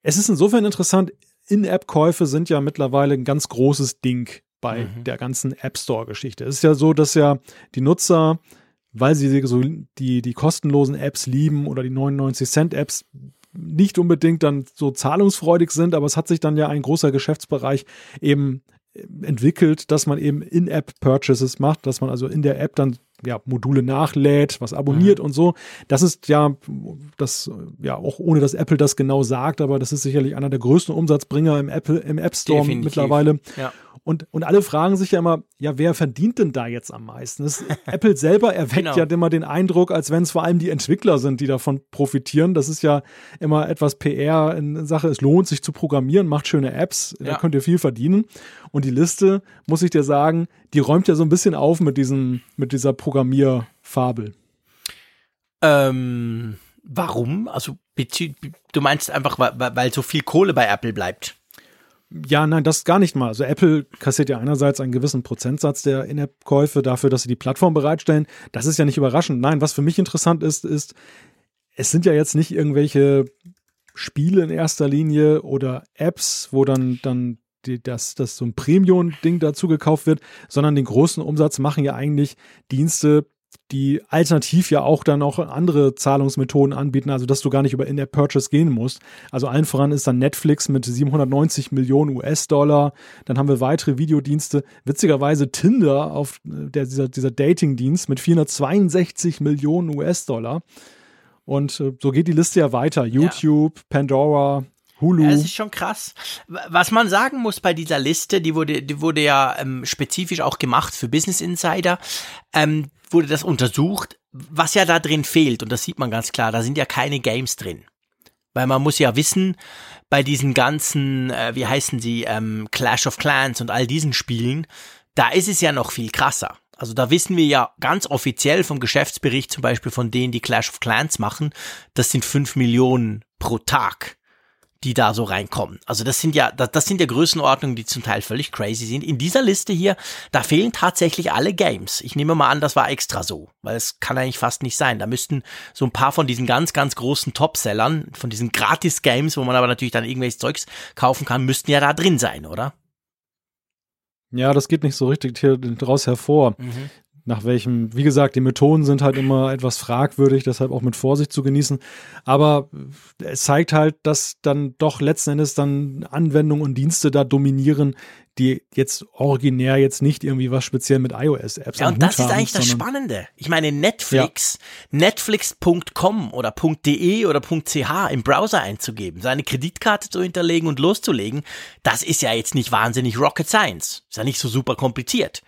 Es ist insofern interessant, in-App-Käufe sind ja mittlerweile ein ganz großes Ding bei mhm. der ganzen App Store-Geschichte. Es ist ja so, dass ja die Nutzer, weil sie so die, die kostenlosen Apps lieben oder die 99-Cent-Apps, nicht unbedingt dann so zahlungsfreudig sind, aber es hat sich dann ja ein großer Geschäftsbereich eben entwickelt, dass man eben In-App-Purchases macht, dass man also in der App dann ja, Module nachlädt, was abonniert mhm. und so. Das ist ja, das, ja, auch ohne dass Apple das genau sagt, aber das ist sicherlich einer der größten Umsatzbringer im Apple, im App Store Definitiv. mittlerweile. Ja. Und, und alle fragen sich ja immer, ja, wer verdient denn da jetzt am meisten? Das, Apple selber erweckt genau. ja immer den Eindruck, als wenn es vor allem die Entwickler sind, die davon profitieren. Das ist ja immer etwas PR in Sache, es lohnt sich zu programmieren, macht schöne Apps, ja. da könnt ihr viel verdienen. Und die Liste, muss ich dir sagen, die räumt ja so ein bisschen auf mit, diesem, mit dieser Programmierfabel. Ähm, warum? Also, du meinst einfach, weil, weil so viel Kohle bei Apple bleibt. Ja, nein, das gar nicht mal. Also Apple kassiert ja einerseits einen gewissen Prozentsatz der In-App-Käufe dafür, dass sie die Plattform bereitstellen. Das ist ja nicht überraschend. Nein, was für mich interessant ist, ist, es sind ja jetzt nicht irgendwelche Spiele in erster Linie oder Apps, wo dann, dann die, das, das so ein Premium-Ding dazu gekauft wird, sondern den großen Umsatz machen ja eigentlich Dienste, die alternativ ja auch dann auch andere Zahlungsmethoden anbieten, also dass du gar nicht über In-App-Purchase gehen musst. Also allen voran ist dann Netflix mit 790 Millionen US-Dollar. Dann haben wir weitere Videodienste. Witzigerweise Tinder auf äh, der, dieser, dieser Dating-Dienst mit 462 Millionen US-Dollar. Und äh, so geht die Liste ja weiter. YouTube, ja. Pandora, Hulu. Ja, es ist schon krass. Was man sagen muss bei dieser Liste, die wurde, die wurde ja ähm, spezifisch auch gemacht für Business Insider, ähm, wurde das untersucht, was ja da drin fehlt. Und das sieht man ganz klar, da sind ja keine Games drin. Weil man muss ja wissen, bei diesen ganzen, äh, wie heißen sie, ähm, Clash of Clans und all diesen Spielen, da ist es ja noch viel krasser. Also da wissen wir ja ganz offiziell vom Geschäftsbericht zum Beispiel von denen, die Clash of Clans machen, das sind fünf Millionen pro Tag die da so reinkommen. Also das sind ja, das, das sind ja Größenordnungen, die zum Teil völlig crazy sind. In dieser Liste hier, da fehlen tatsächlich alle Games. Ich nehme mal an, das war extra so, weil es kann eigentlich fast nicht sein. Da müssten so ein paar von diesen ganz, ganz großen Topsellern, von diesen Gratis-Games, wo man aber natürlich dann irgendwelches Zeugs kaufen kann, müssten ja da drin sein, oder? Ja, das geht nicht so richtig hier draus hervor. Mhm nach welchem, wie gesagt, die Methoden sind halt immer etwas fragwürdig, deshalb auch mit Vorsicht zu genießen. Aber es zeigt halt, dass dann doch letzten Endes dann Anwendungen und Dienste da dominieren, die jetzt originär jetzt nicht irgendwie was speziell mit iOS-Apps Ja, und das ist eigentlich das Spannende. Ich meine, Netflix, ja. netflix.com oder .de oder .ch im Browser einzugeben, seine Kreditkarte zu hinterlegen und loszulegen, das ist ja jetzt nicht wahnsinnig Rocket Science. Ist ja nicht so super kompliziert.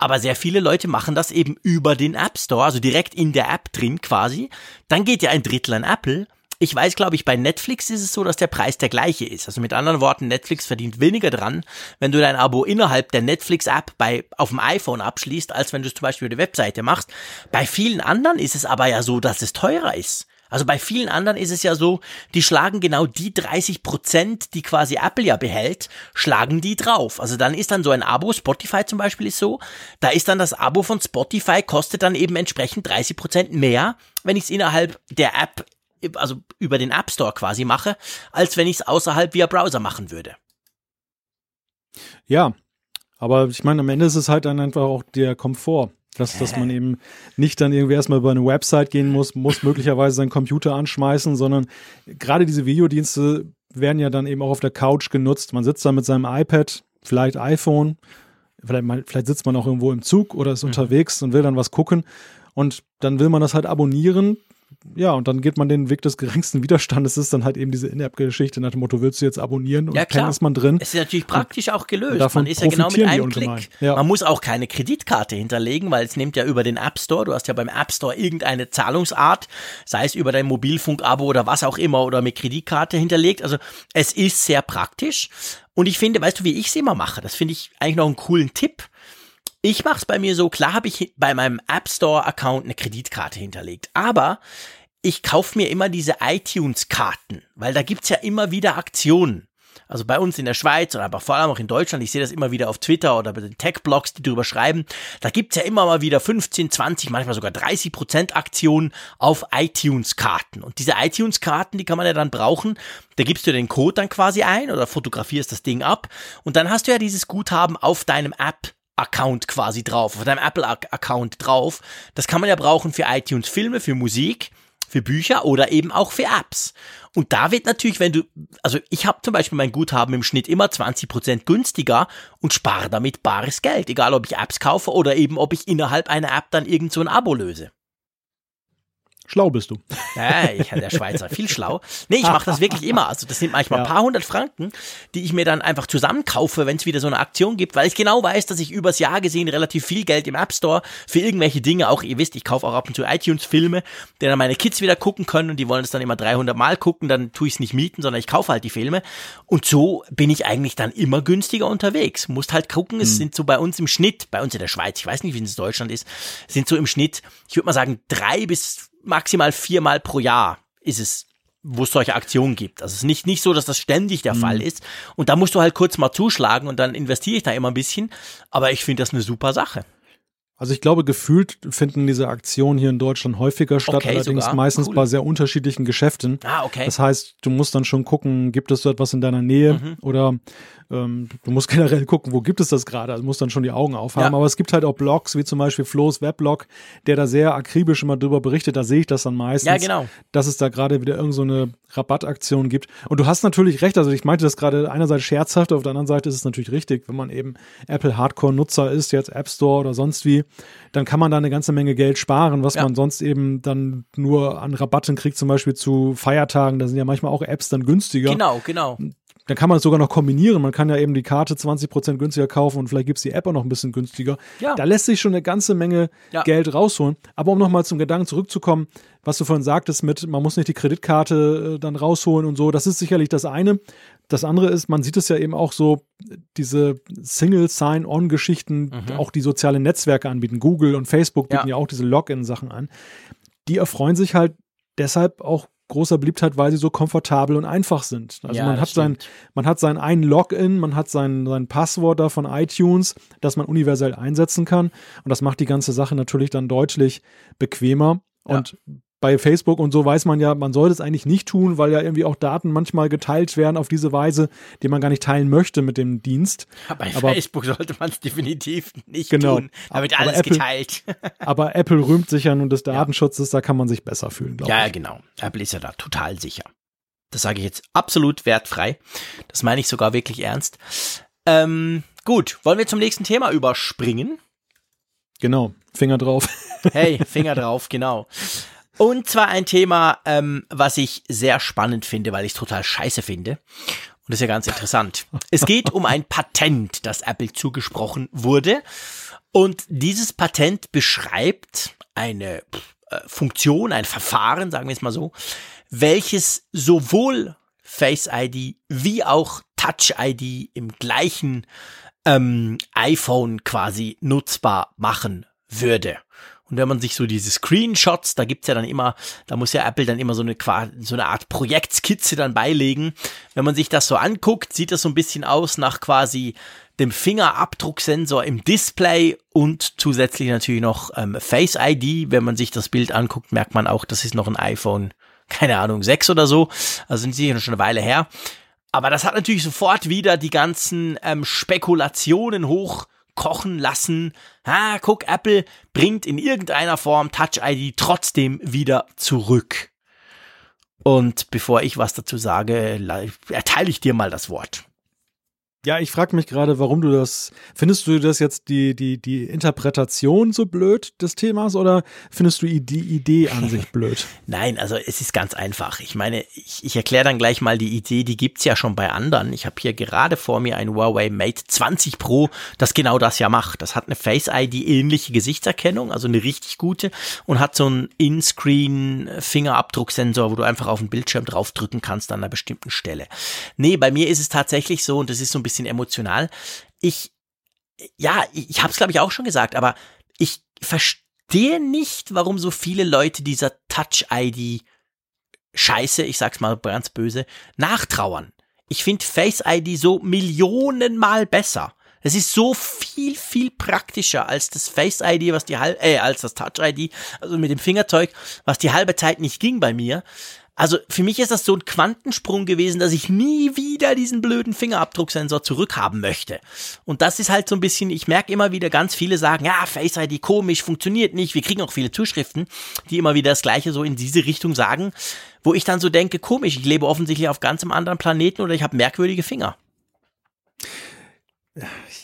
Aber sehr viele Leute machen das eben über den App Store, also direkt in der App drin quasi. Dann geht ja ein Drittel an Apple. Ich weiß, glaube ich, bei Netflix ist es so, dass der Preis der gleiche ist. Also mit anderen Worten, Netflix verdient weniger dran, wenn du dein Abo innerhalb der Netflix-App bei auf dem iPhone abschließt, als wenn du es zum Beispiel über die Webseite machst. Bei vielen anderen ist es aber ja so, dass es teurer ist. Also bei vielen anderen ist es ja so, die schlagen genau die 30 Prozent, die quasi Apple ja behält, schlagen die drauf. Also dann ist dann so ein Abo, Spotify zum Beispiel ist so, da ist dann das Abo von Spotify kostet dann eben entsprechend 30 Prozent mehr, wenn ich es innerhalb der App, also über den App Store quasi mache, als wenn ich es außerhalb via Browser machen würde. Ja, aber ich meine, am Ende ist es halt dann einfach auch der Komfort. Dass, dass man eben nicht dann irgendwie erstmal über eine Website gehen muss, muss möglicherweise seinen Computer anschmeißen, sondern gerade diese Videodienste werden ja dann eben auch auf der Couch genutzt. Man sitzt da mit seinem iPad, vielleicht iPhone, vielleicht, vielleicht sitzt man auch irgendwo im Zug oder ist mhm. unterwegs und will dann was gucken. Und dann will man das halt abonnieren, ja, und dann geht man den Weg des geringsten Widerstandes, ist dann halt eben diese In-App-Geschichte nach dem Motto, willst du jetzt abonnieren und ja, klar. ist man drin. Es ist natürlich praktisch und auch gelöst. Man ist ja genau mit einem Klick. Ja. Man muss auch keine Kreditkarte hinterlegen, weil es nimmt ja über den App Store, du hast ja beim App Store irgendeine Zahlungsart, sei es über dein Mobilfunk-Abo oder was auch immer oder mit Kreditkarte hinterlegt. Also es ist sehr praktisch. Und ich finde, weißt du, wie ich es immer mache? Das finde ich eigentlich noch einen coolen Tipp. Ich mache es bei mir so, klar habe ich bei meinem App Store Account eine Kreditkarte hinterlegt, aber ich kaufe mir immer diese iTunes-Karten, weil da gibt's ja immer wieder Aktionen. Also bei uns in der Schweiz oder aber vor allem auch in Deutschland, ich sehe das immer wieder auf Twitter oder bei den Tech-Blogs, die drüber schreiben, da gibt's ja immer mal wieder 15, 20, manchmal sogar 30 Prozent Aktionen auf iTunes-Karten. Und diese iTunes-Karten, die kann man ja dann brauchen, da gibst du den Code dann quasi ein oder fotografierst das Ding ab und dann hast du ja dieses Guthaben auf deinem App Account quasi drauf, auf deinem Apple Account drauf. Das kann man ja brauchen für iTunes Filme, für Musik, für Bücher oder eben auch für Apps. Und da wird natürlich, wenn du, also ich habe zum Beispiel mein Guthaben im Schnitt immer 20% günstiger und spare damit bares Geld, egal ob ich Apps kaufe oder eben ob ich innerhalb einer App dann irgend so ein Abo löse. Schlau bist du. Ja, ich der Schweizer, viel schlau. Nee, ich mache das wirklich immer. Also das sind manchmal ein ja. paar hundert Franken, die ich mir dann einfach zusammenkaufe, wenn es wieder so eine Aktion gibt, weil ich genau weiß, dass ich übers Jahr gesehen relativ viel Geld im App Store für irgendwelche Dinge, auch ihr wisst, ich kaufe auch ab und zu iTunes-Filme, die dann meine Kids wieder gucken können und die wollen es dann immer 300 Mal gucken, dann tue ich es nicht mieten, sondern ich kaufe halt die Filme. Und so bin ich eigentlich dann immer günstiger unterwegs. Musst halt gucken, es hm. sind so bei uns im Schnitt, bei uns in der Schweiz, ich weiß nicht, wie es in Deutschland ist, sind so im Schnitt, ich würde mal sagen, drei bis maximal viermal pro Jahr ist es wo es solche Aktionen gibt. Also es ist nicht, nicht so, dass das ständig der mhm. Fall ist. Und da musst du halt kurz mal zuschlagen und dann investiere ich da immer ein bisschen. Aber ich finde das eine super Sache. Also ich glaube, gefühlt finden diese Aktionen hier in Deutschland häufiger statt, okay, allerdings sogar. meistens cool. bei sehr unterschiedlichen Geschäften. Ah, okay. Das heißt, du musst dann schon gucken, gibt es so etwas in deiner Nähe mhm. oder Ähm, du musst generell gucken, wo gibt es das gerade. Also musst dann schon die Augen aufhaben. Ja. Aber es gibt halt auch Blogs, wie zum Beispiel Flo's Weblog, der da sehr akribisch immer drüber berichtet. Da sehe ich das dann meistens, Ja, genau. dass es da gerade wieder irgend so eine Rabattaktion gibt. Und du hast natürlich recht. Also ich meinte das gerade einerseits scherzhaft, auf der anderen Seite ist es natürlich richtig, wenn man eben Apple Hardcore-Nutzer ist, jetzt App Store oder sonst wie, dann kann man da eine ganze Menge Geld sparen, was Ja. man sonst eben dann nur an Rabatten kriegt, zum Beispiel zu Feiertagen. Da sind ja manchmal auch Apps dann günstiger. Genau, genau. Dann kann man es sogar noch kombinieren. Man kann ja eben die Karte 20% günstiger kaufen und vielleicht gibt es die App auch noch ein bisschen günstiger. Ja. Da lässt sich schon eine ganze Menge Ja. Geld rausholen. Aber um nochmal zum Gedanken zurückzukommen, was du vorhin sagtest mit, man muss nicht die Kreditkarte äh, dann rausholen und so, das ist sicherlich das eine. Das andere ist, man sieht es ja eben auch so, diese Single-Sign-On-Geschichten, auch die soziale Netzwerke anbieten. Google und Facebook bieten Mhm. Ja. ja, auch diese Login-Sachen an. Die erfreuen sich halt deshalb auch großer Beliebtheit, weil sie so komfortabel und einfach sind. Also Ja, man hat sein, man hat sein einen Login, man hat sein, sein Passwort da von iTunes, das man universell einsetzen kann. Und das macht die ganze Sache natürlich dann deutlich bequemer. Ja. Bei Facebook und so weiß man ja, man sollte es eigentlich nicht tun, weil ja irgendwie auch Daten manchmal geteilt werden auf diese Weise, die man gar nicht teilen möchte mit dem Dienst. Bei Aber- Facebook sollte man es definitiv nicht Genau. tun. Da wird Aber alles Apple- geteilt. Aber Apple rühmt sich ja nun des Datenschutzes, da kann man sich besser fühlen, glaube Ja, ich. genau. Apple ist ja da total sicher. Das sage ich jetzt absolut wertfrei. Das meine ich sogar wirklich ernst. Ähm, gut, wollen wir zum nächsten Thema überspringen? Genau, Finger drauf. Hey, Finger drauf, genau. Und zwar ein Thema, ähm, was ich sehr spannend finde, weil ich es total scheiße finde. Und das ist ja ganz interessant. Es geht um ein Patent, das Apple zugesprochen wurde. Und dieses Patent beschreibt eine äh, Funktion, ein Verfahren, sagen wir es mal so, welches sowohl Face ID wie auch Touch ID im gleichen ähm, iPhone quasi nutzbar machen würde. Und wenn man sich so diese Screenshots, da gibt's ja dann immer, da muss ja Apple dann immer so eine, so eine Art Projektskizze dann beilegen. Wenn man sich das so anguckt, sieht das so ein bisschen aus nach quasi dem Fingerabdrucksensor im Display und zusätzlich natürlich noch ähm, Face ID. Wenn man sich das Bild anguckt, merkt man auch, das ist noch ein iPhone, keine Ahnung, 6 oder so. Also sind sicher schon eine Weile her. Aber das hat natürlich sofort wieder die ganzen ähm, Spekulationen hochkochen lassen. Ah, guck, Apple bringt in irgendeiner Form Touch ID trotzdem wieder zurück. Und bevor ich was dazu sage, erteile ich dir mal das Wort. Ja, ich frage mich gerade, warum du das. Findest du das jetzt die, die, die Interpretation so blöd des Themas oder findest du die Idee an sich blöd? Nein, also es ist ganz einfach. Ich meine, ich, ich erkläre dann gleich mal die Idee, die gibt's ja schon bei anderen. Ich habe hier gerade vor mir ein Huawei Mate 20 Pro, das genau das ja macht. Das hat eine Face ID ähnliche Gesichtserkennung, also eine richtig gute und hat so einen In-Screen Fingerabdrucksensor, wo du einfach auf den Bildschirm draufdrücken kannst an einer bestimmten Stelle. Nee, bei mir ist es tatsächlich so und das ist so ein bisschen emotional. Ich ja, ich, ich habe es glaube ich auch schon gesagt, aber ich verstehe nicht, warum so viele Leute dieser Touch-ID Scheiße, ich sag's mal ganz böse, nachtrauern. Ich finde Face ID so millionenmal besser. Es ist so viel, viel praktischer als das Face ID, was die halbe, äh, als das Touch ID, also mit dem Fingerzeug, was die halbe Zeit nicht ging bei mir. Also für mich ist das so ein Quantensprung gewesen, dass ich nie wieder diesen blöden Fingerabdrucksensor zurückhaben möchte. Und das ist halt so ein bisschen, ich merke immer wieder ganz viele sagen, ja, Face ID komisch, funktioniert nicht. Wir kriegen auch viele Zuschriften, die immer wieder das Gleiche so in diese Richtung sagen, wo ich dann so denke, komisch, ich lebe offensichtlich auf ganz einem anderen Planeten oder ich habe merkwürdige Finger.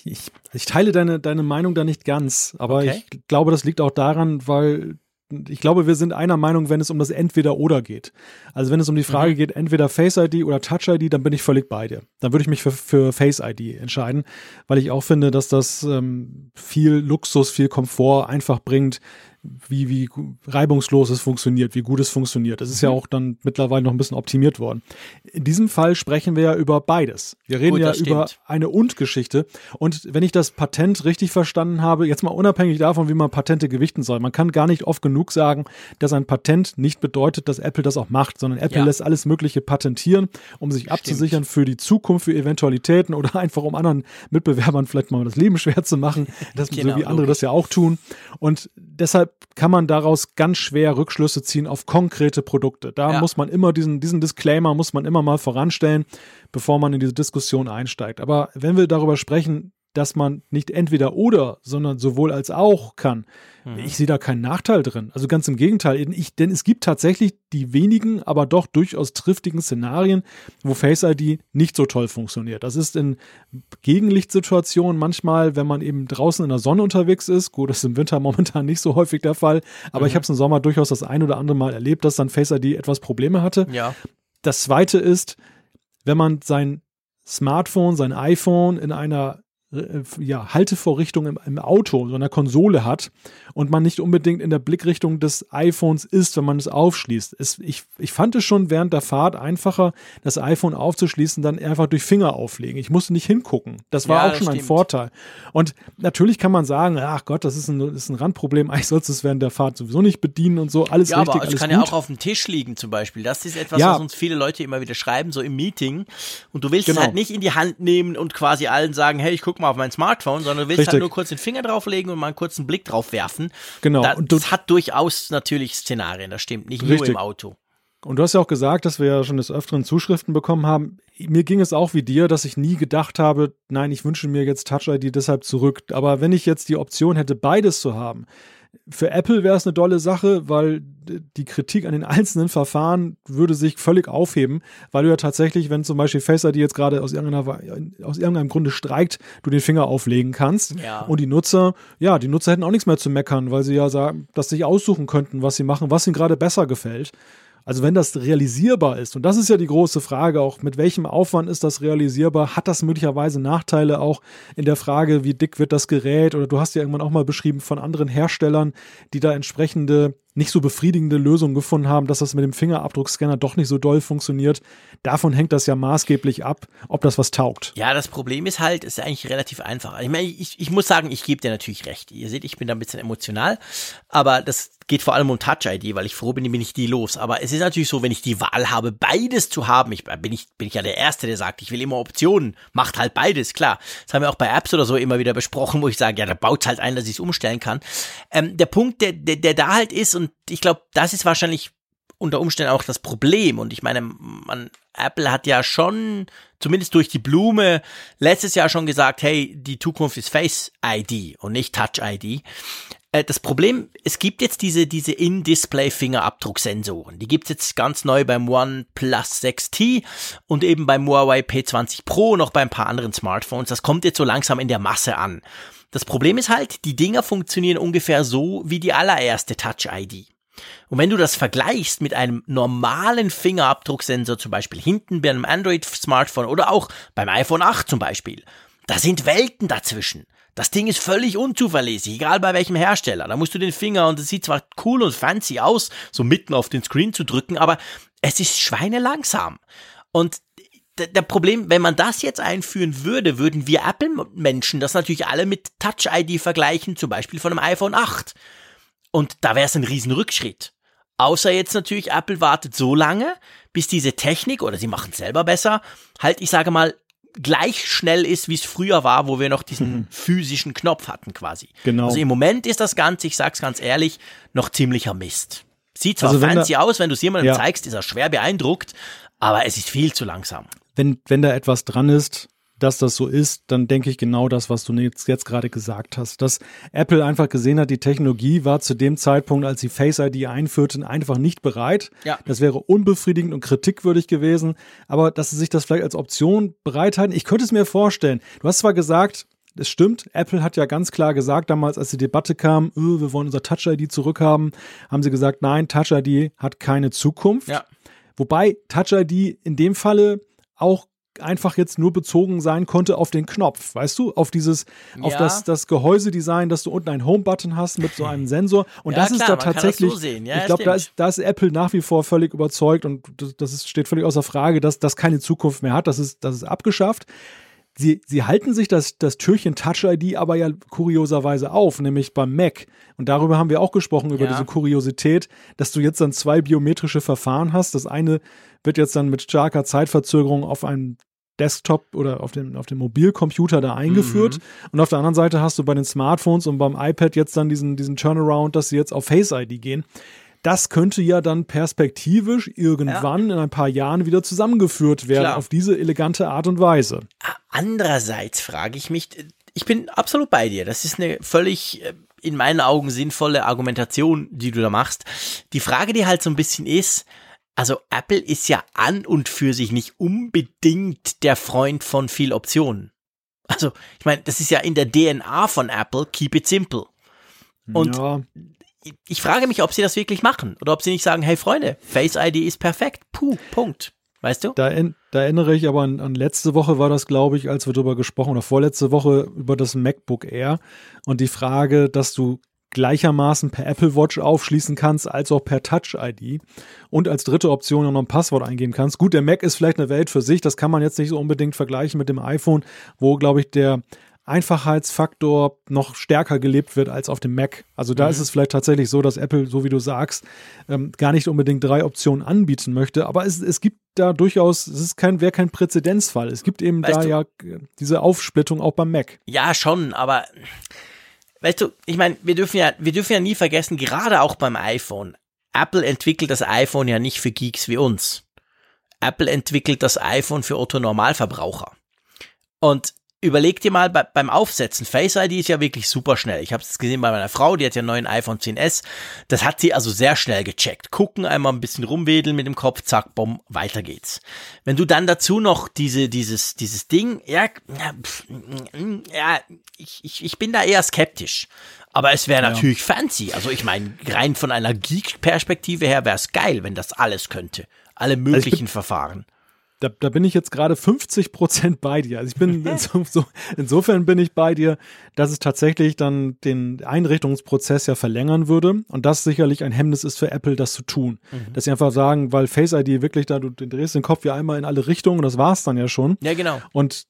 Ich, ich teile deine, deine Meinung da nicht ganz, aber Okay. ich glaube, das liegt auch daran, weil ich glaube, wir sind einer Meinung, wenn es um das Entweder-Oder geht. Also wenn es um die Frage Mhm. geht, entweder Face ID oder Touch ID, dann bin ich völlig bei dir. Dann würde ich mich für, für Face ID entscheiden, weil ich auch finde, dass das ähm, viel Luxus, viel Komfort einfach bringt, wie, wie reibungslos es funktioniert, wie gut es funktioniert. Es ist Mhm. ja auch dann mittlerweile noch ein bisschen optimiert worden. In diesem Fall sprechen wir ja über beides. Wir reden Gut, ja das über stimmt. eine Und-Geschichte. Und wenn ich das Patent richtig verstanden habe, jetzt mal unabhängig davon, wie man Patente gewichten soll, man kann gar nicht oft genug sagen, dass ein Patent nicht bedeutet, dass Apple das auch macht, sondern Apple Ja. lässt alles Mögliche patentieren, um sich abzusichern für die Zukunft, für Eventualitäten oder einfach um anderen Mitbewerbern vielleicht mal das Leben schwer zu machen, das, so Genau, wie andere logisch. das ja auch tun. Und deshalb kann man daraus ganz schwer Rückschlüsse ziehen auf konkrete Produkte. Da ja. muss man immer diesen, diesen Disclaimer muss man immer mal voranstellen, bevor man in diese Diskussion einsteigt. Aber wenn wir darüber sprechen, dass man nicht entweder oder, sondern sowohl als auch kann. Mhm. Ich sehe da keinen Nachteil drin. Also ganz im Gegenteil. Ich, denn es gibt tatsächlich die wenigen, aber doch durchaus triftigen Szenarien, wo Face ID nicht so toll funktioniert. Das ist in Gegenlichtsituationen manchmal, wenn man eben draußen in der Sonne unterwegs ist. Gut, das ist im Winter momentan nicht so häufig der Fall, aber mhm. ich habe es im Sommer durchaus das ein oder andere Mal erlebt, dass dann Face ID etwas Probleme hatte. Ja. Das zweite ist, wenn man sein Smartphone, sein iPhone in einer ja, Haltevorrichtung im, im, Auto, so einer Konsole hat und man nicht unbedingt in der Blickrichtung des iPhones ist, wenn man es aufschließt. Es, ich, ich fand es schon während der Fahrt einfacher, das iPhone aufzuschließen, dann einfach durch Finger auflegen. Ich musste nicht hingucken. Das war ja, auch schon ein Vorteil. Und natürlich kann man sagen, ach Gott, das ist ein, das ist ein Randproblem, eigentlich sollst du es während der Fahrt sowieso nicht bedienen und so. Alles ja, richtig, aber es kann gut. ja auch auf dem Tisch liegen zum Beispiel. Das ist etwas, ja. was uns viele Leute immer wieder schreiben, so im Meeting. Und du willst genau. es halt nicht in die Hand nehmen und quasi allen sagen, hey, ich guck mal auf mein Smartphone, sondern du willst halt Richtig. halt nur kurz den Finger drauflegen und mal einen kurzen Blick drauf werfen. Genau. Da, und das hat durchaus natürlich Szenarien, das stimmt. Nicht Richtig. nur im Auto. Und du hast ja auch gesagt, dass wir ja schon des Öfteren Zuschriften bekommen haben. Mir ging es auch wie dir, dass ich nie gedacht habe, nein, ich wünsche mir jetzt Touch ID deshalb zurück. Aber wenn ich jetzt die Option hätte, beides zu haben, für Apple wäre es eine tolle Sache, weil die Kritik an den einzelnen Verfahren würde sich völlig aufheben, weil du ja tatsächlich, wenn zum Beispiel Face ID jetzt gerade aus, aus irgendeinem Grunde streikt, du den Finger auflegen kannst. Ja. Und die Nutzer, ja, die Nutzer hätten auch nichts mehr zu meckern, weil sie ja sagen, dass sie sich aussuchen könnten, was sie machen, was ihnen gerade besser gefällt. Also wenn das realisierbar ist, und das ist ja die große Frage auch, mit welchem Aufwand ist das realisierbar? Hat das möglicherweise Nachteile auch in der Frage, wie dick wird das Gerät? Oder du hast ja irgendwann auch mal beschrieben von anderen Herstellern, die da entsprechende nicht so befriedigende Lösungen gefunden haben, dass das mit dem Fingerabdruckscanner doch nicht so doll funktioniert. Davon hängt das ja maßgeblich ab, ob das was taugt. Ja, das Problem ist halt, ist eigentlich relativ einfach. Ich meine, ich, ich muss sagen, ich gebe dir natürlich recht. Ihr seht, ich bin da ein bisschen emotional, aber das geht vor allem um Touch-ID, weil ich froh bin, bin ich die los. Aber es ist natürlich so, wenn ich die Wahl habe, beides zu haben, ich bin ich, bin ich ja der Erste, der sagt, ich will immer Optionen, macht halt beides, klar. Das haben wir auch bei Apps oder so immer wieder besprochen, wo ich sage, ja, da baut halt ein, dass ich es umstellen kann. Ähm, der Punkt, der, der, der da halt ist, und ich glaube, das ist wahrscheinlich unter Umständen auch das Problem. Und ich meine, man, Apple hat ja schon, zumindest durch die Blume, letztes Jahr schon gesagt, hey, die Zukunft ist Face ID und nicht Touch ID. Äh, das Problem, es gibt jetzt diese, diese In-Display-Fingerabdrucksensoren. Die gibt's jetzt ganz neu beim OnePlus 6T und eben beim Huawei P20 Pro, noch bei ein paar anderen Smartphones. Das kommt jetzt so langsam in der Masse an. Das Problem ist halt, die Dinger funktionieren ungefähr so wie die allererste Touch-ID. Und wenn du das vergleichst mit einem normalen Fingerabdrucksensor, zum Beispiel hinten bei einem Android-Smartphone oder auch beim iPhone 8 zum Beispiel, da sind Welten dazwischen. Das Ding ist völlig unzuverlässig, egal bei welchem Hersteller. Da musst du den Finger und es sieht zwar cool und fancy aus, so mitten auf den Screen zu drücken, aber es ist schweinelangsam. Und der Problem, wenn man das jetzt einführen würde, würden wir Apple-Menschen das natürlich alle mit Touch-ID vergleichen, zum Beispiel von einem iPhone 8. Und da wäre es ein Riesenrückschritt. Außer jetzt natürlich, Apple wartet so lange, bis diese Technik, oder sie machen es selber besser, halt, ich sage mal, gleich schnell ist, wie es früher war, wo wir noch diesen mhm. physischen Knopf hatten quasi. Genau. Also im Moment ist das Ganze, ich sag's ganz ehrlich, noch ziemlicher Mist. Sieht zwar also fancy da, aus, wenn du es jemandem ja. zeigst, ist er schwer beeindruckt, aber es ist viel zu langsam. Wenn, wenn da etwas dran ist, dass das so ist, dann denke ich genau das, was du jetzt, jetzt gerade gesagt hast. Dass Apple einfach gesehen hat, die Technologie war zu dem Zeitpunkt, als sie Face ID einführten, einfach nicht bereit. Ja. Das wäre unbefriedigend und kritikwürdig gewesen. Aber dass sie sich das vielleicht als Option bereithalten, ich könnte es mir vorstellen. Du hast zwar gesagt, es stimmt, Apple hat ja ganz klar gesagt damals, als die Debatte kam, öh, wir wollen unser Touch-ID zurückhaben, haben sie gesagt, nein, Touch-ID hat keine Zukunft. Ja. Wobei Touch-ID in dem Falle auch einfach jetzt nur bezogen sein konnte auf den Knopf, weißt du, auf dieses, ja. auf das, das Gehäusedesign, dass du unten einen Home-Button hast mit so einem Sensor. Und ja, das klar, ist da tatsächlich, so ja, ich glaube, da ist, da ist Apple nach wie vor völlig überzeugt und das, ist, steht völlig außer Frage, dass das keine Zukunft mehr hat. Das ist, das ist abgeschafft. Sie, sie halten sich das, das Türchen Touch ID aber ja kurioserweise auf, nämlich beim Mac. Und darüber haben wir auch gesprochen, über diese Kuriosität, dass du jetzt dann zwei biometrische Verfahren hast. Das eine wird jetzt dann mit starker Zeitverzögerung auf ein Desktop oder auf dem, auf dem Mobilcomputer da eingeführt. Mhm. Und auf der anderen Seite hast du bei den Smartphones und beim iPad jetzt dann diesen, diesen Turnaround, dass sie jetzt auf Face ID gehen. Das könnte ja dann perspektivisch irgendwann ja. in ein paar Jahren wieder zusammengeführt werden Klar. auf diese elegante Art und Weise. Andererseits frage ich mich, ich bin absolut bei dir. Das ist eine völlig äh, in meinen Augen sinnvolle Argumentation, die du da machst. Die Frage, die halt so ein bisschen ist, also Apple ist ja an und für sich nicht unbedingt der Freund von viel Optionen. Also, ich meine, das ist ja in der DNA von Apple, keep it simple. Und ja. ich frage mich, ob sie das wirklich machen oder ob sie nicht sagen, hey Freunde, Face ID ist perfekt. Puh, Punkt. Weißt du? Da, da erinnere ich aber an, an, letzte Woche war das, glaube ich, als wir darüber gesprochen oder vorletzte Woche über das MacBook Air und die Frage, dass du gleichermaßen per Apple Watch aufschließen kannst, als auch per Touch-ID und als dritte Option noch ein Passwort eingeben kannst. Gut, der Mac ist vielleicht eine Welt für sich, das kann man jetzt nicht so unbedingt vergleichen mit dem iPhone, wo, glaube ich, der Einfachheitsfaktor noch stärker gelebt wird als auf dem Mac. Also da mhm. ist es vielleicht tatsächlich so, dass Apple, so wie du sagst, ähm, gar nicht unbedingt drei Optionen anbieten möchte. Aber es, es gibt da durchaus, es ist kein, wäre kein Präzedenzfall. Es gibt eben weißt da du, ja diese Aufsplittung auch beim Mac. Ja, schon, aber weißt du, ich meine, wir dürfen ja, wir dürfen ja nie vergessen, gerade auch beim iPhone. Apple entwickelt das iPhone ja nicht für Geeks wie uns. Apple entwickelt das iPhone für Otto Normalverbraucher. Und überleg dir mal bei, beim Aufsetzen, Face ID ist ja wirklich super schnell. Ich habe es gesehen bei meiner Frau, die hat ja einen neuen iPhone 10s. Das hat sie also sehr schnell gecheckt. Gucken, einmal ein bisschen rumwedeln mit dem Kopf, zack, bumm, weiter geht's. Wenn du dann dazu noch diese, dieses, dieses Ding, ja, ja, ich, ich, ich bin da eher skeptisch. Aber es wäre ja. natürlich fancy. Also ich meine, rein von einer Geek-Perspektive her wäre es geil, wenn das alles könnte. Alle möglichen also Verfahren da, da bin ich jetzt gerade 50 Prozent bei dir. Also ich bin so, so, insofern bin ich bei dir, dass es tatsächlich dann den Einrichtungsprozess ja verlängern würde und das sicherlich ein Hemmnis ist für Apple, das zu tun. Mhm. Dass sie einfach sagen, weil Face ID wirklich da, du drehst den Kopf ja einmal in alle Richtungen und das war's dann ja schon. Ja, genau. Und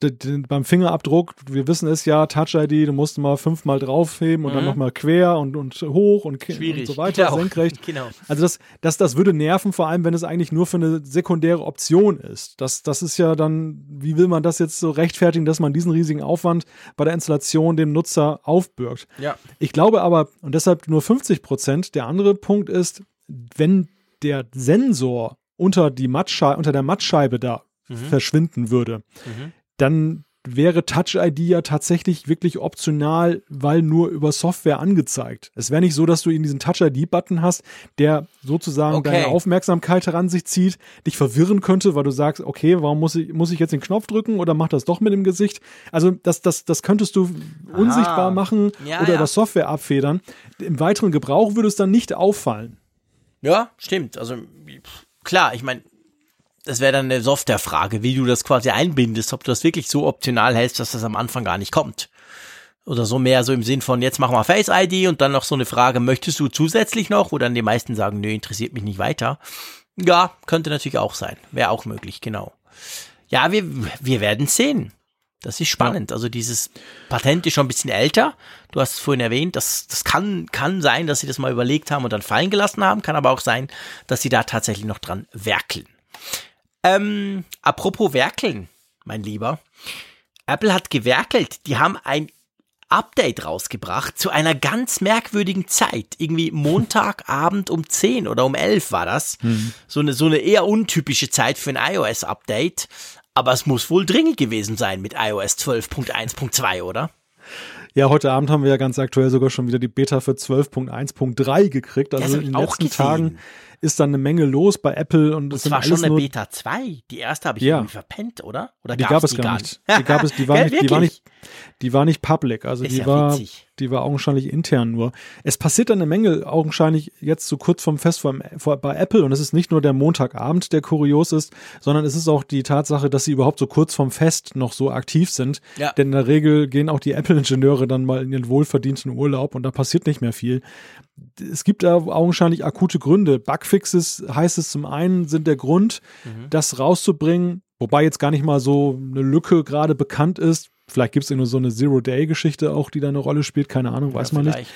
beim Fingerabdruck, wir wissen es ja, Touch ID, du musst mal fünfmal draufheben und mhm. dann nochmal quer und, und hoch und, Schwierig. und so weiter, genau. senkrecht. Genau. Also das, das, das würde nerven, vor allem wenn es eigentlich nur für eine sekundäre Option ist. Das, das ist ja dann, wie will man das jetzt so rechtfertigen, dass man diesen riesigen Aufwand bei der Installation dem Nutzer aufbürgt? Ja. Ich glaube aber, und deshalb nur 50 Prozent, der andere Punkt ist, wenn der Sensor unter, die Mattscheibe, unter der Mattscheibe da mhm. verschwinden würde, mhm. dann wäre Touch ID ja tatsächlich wirklich optional, weil nur über Software angezeigt. Es wäre nicht so, dass du in diesen Touch ID-Button hast, der sozusagen okay. deine Aufmerksamkeit heran sich zieht, dich verwirren könnte, weil du sagst, okay, warum muss ich, muss ich jetzt den Knopf drücken oder mach das doch mit dem Gesicht? Also das, das, das könntest du Aha. unsichtbar machen ja, oder ja. über Software abfedern. Im weiteren Gebrauch würde es dann nicht auffallen. Ja, stimmt. Also klar, ich meine, das wäre dann eine Softwarefrage, wie du das quasi einbindest, ob du das wirklich so optional hältst, dass das am Anfang gar nicht kommt. Oder so mehr so im Sinn von, jetzt machen wir Face ID und dann noch so eine Frage, möchtest du zusätzlich noch? Wo dann die meisten sagen, nö, interessiert mich nicht weiter. Ja, könnte natürlich auch sein. Wäre auch möglich, genau. Ja, wir, wir werden sehen. Das ist spannend. Ja. Also dieses Patent ist schon ein bisschen älter. Du hast es vorhin erwähnt, das, das kann, kann sein, dass sie das mal überlegt haben und dann fallen gelassen haben. Kann aber auch sein, dass sie da tatsächlich noch dran werkeln. Ähm, apropos werkeln, mein Lieber. Apple hat gewerkelt. Die haben ein Update rausgebracht zu einer ganz merkwürdigen Zeit. Irgendwie Montagabend um 10 oder um 11 war das. Mhm. So, eine, so eine eher untypische Zeit für ein iOS-Update. Aber es muss wohl dringend gewesen sein mit iOS 12.1.2, oder? Ja, heute Abend haben wir ja ganz aktuell sogar schon wieder die Beta für 12.1.3 gekriegt. Also in den letzten gesehen. Tagen ist dann eine Menge los bei Apple und es war schon eine Beta 2. Die erste habe ich ja. irgendwie verpennt, oder? Oder die gab es gar nicht. Die gab es, die war nicht, die war nicht, die war nicht public. Also ist die ja war, witzig. Die war augenscheinlich intern nur. Es passiert dann eine Menge augenscheinlich jetzt so kurz vom Fest vor, vor, bei Apple und es ist nicht nur der Montagabend, der kurios ist, sondern es ist auch die Tatsache, dass sie überhaupt so kurz vom Fest noch so aktiv sind. Ja. Denn in der Regel gehen auch die Apple-Ingenieure dann mal in ihren wohlverdienten Urlaub und da passiert nicht mehr viel es gibt da augenscheinlich akute Gründe. Bugfixes heißt es zum einen, sind der Grund, mhm. das rauszubringen, wobei jetzt gar nicht mal so eine Lücke gerade bekannt ist. Vielleicht gibt es nur so eine Zero-Day-Geschichte auch, die da eine Rolle spielt, keine Ahnung, weiß ja, man vielleicht. nicht.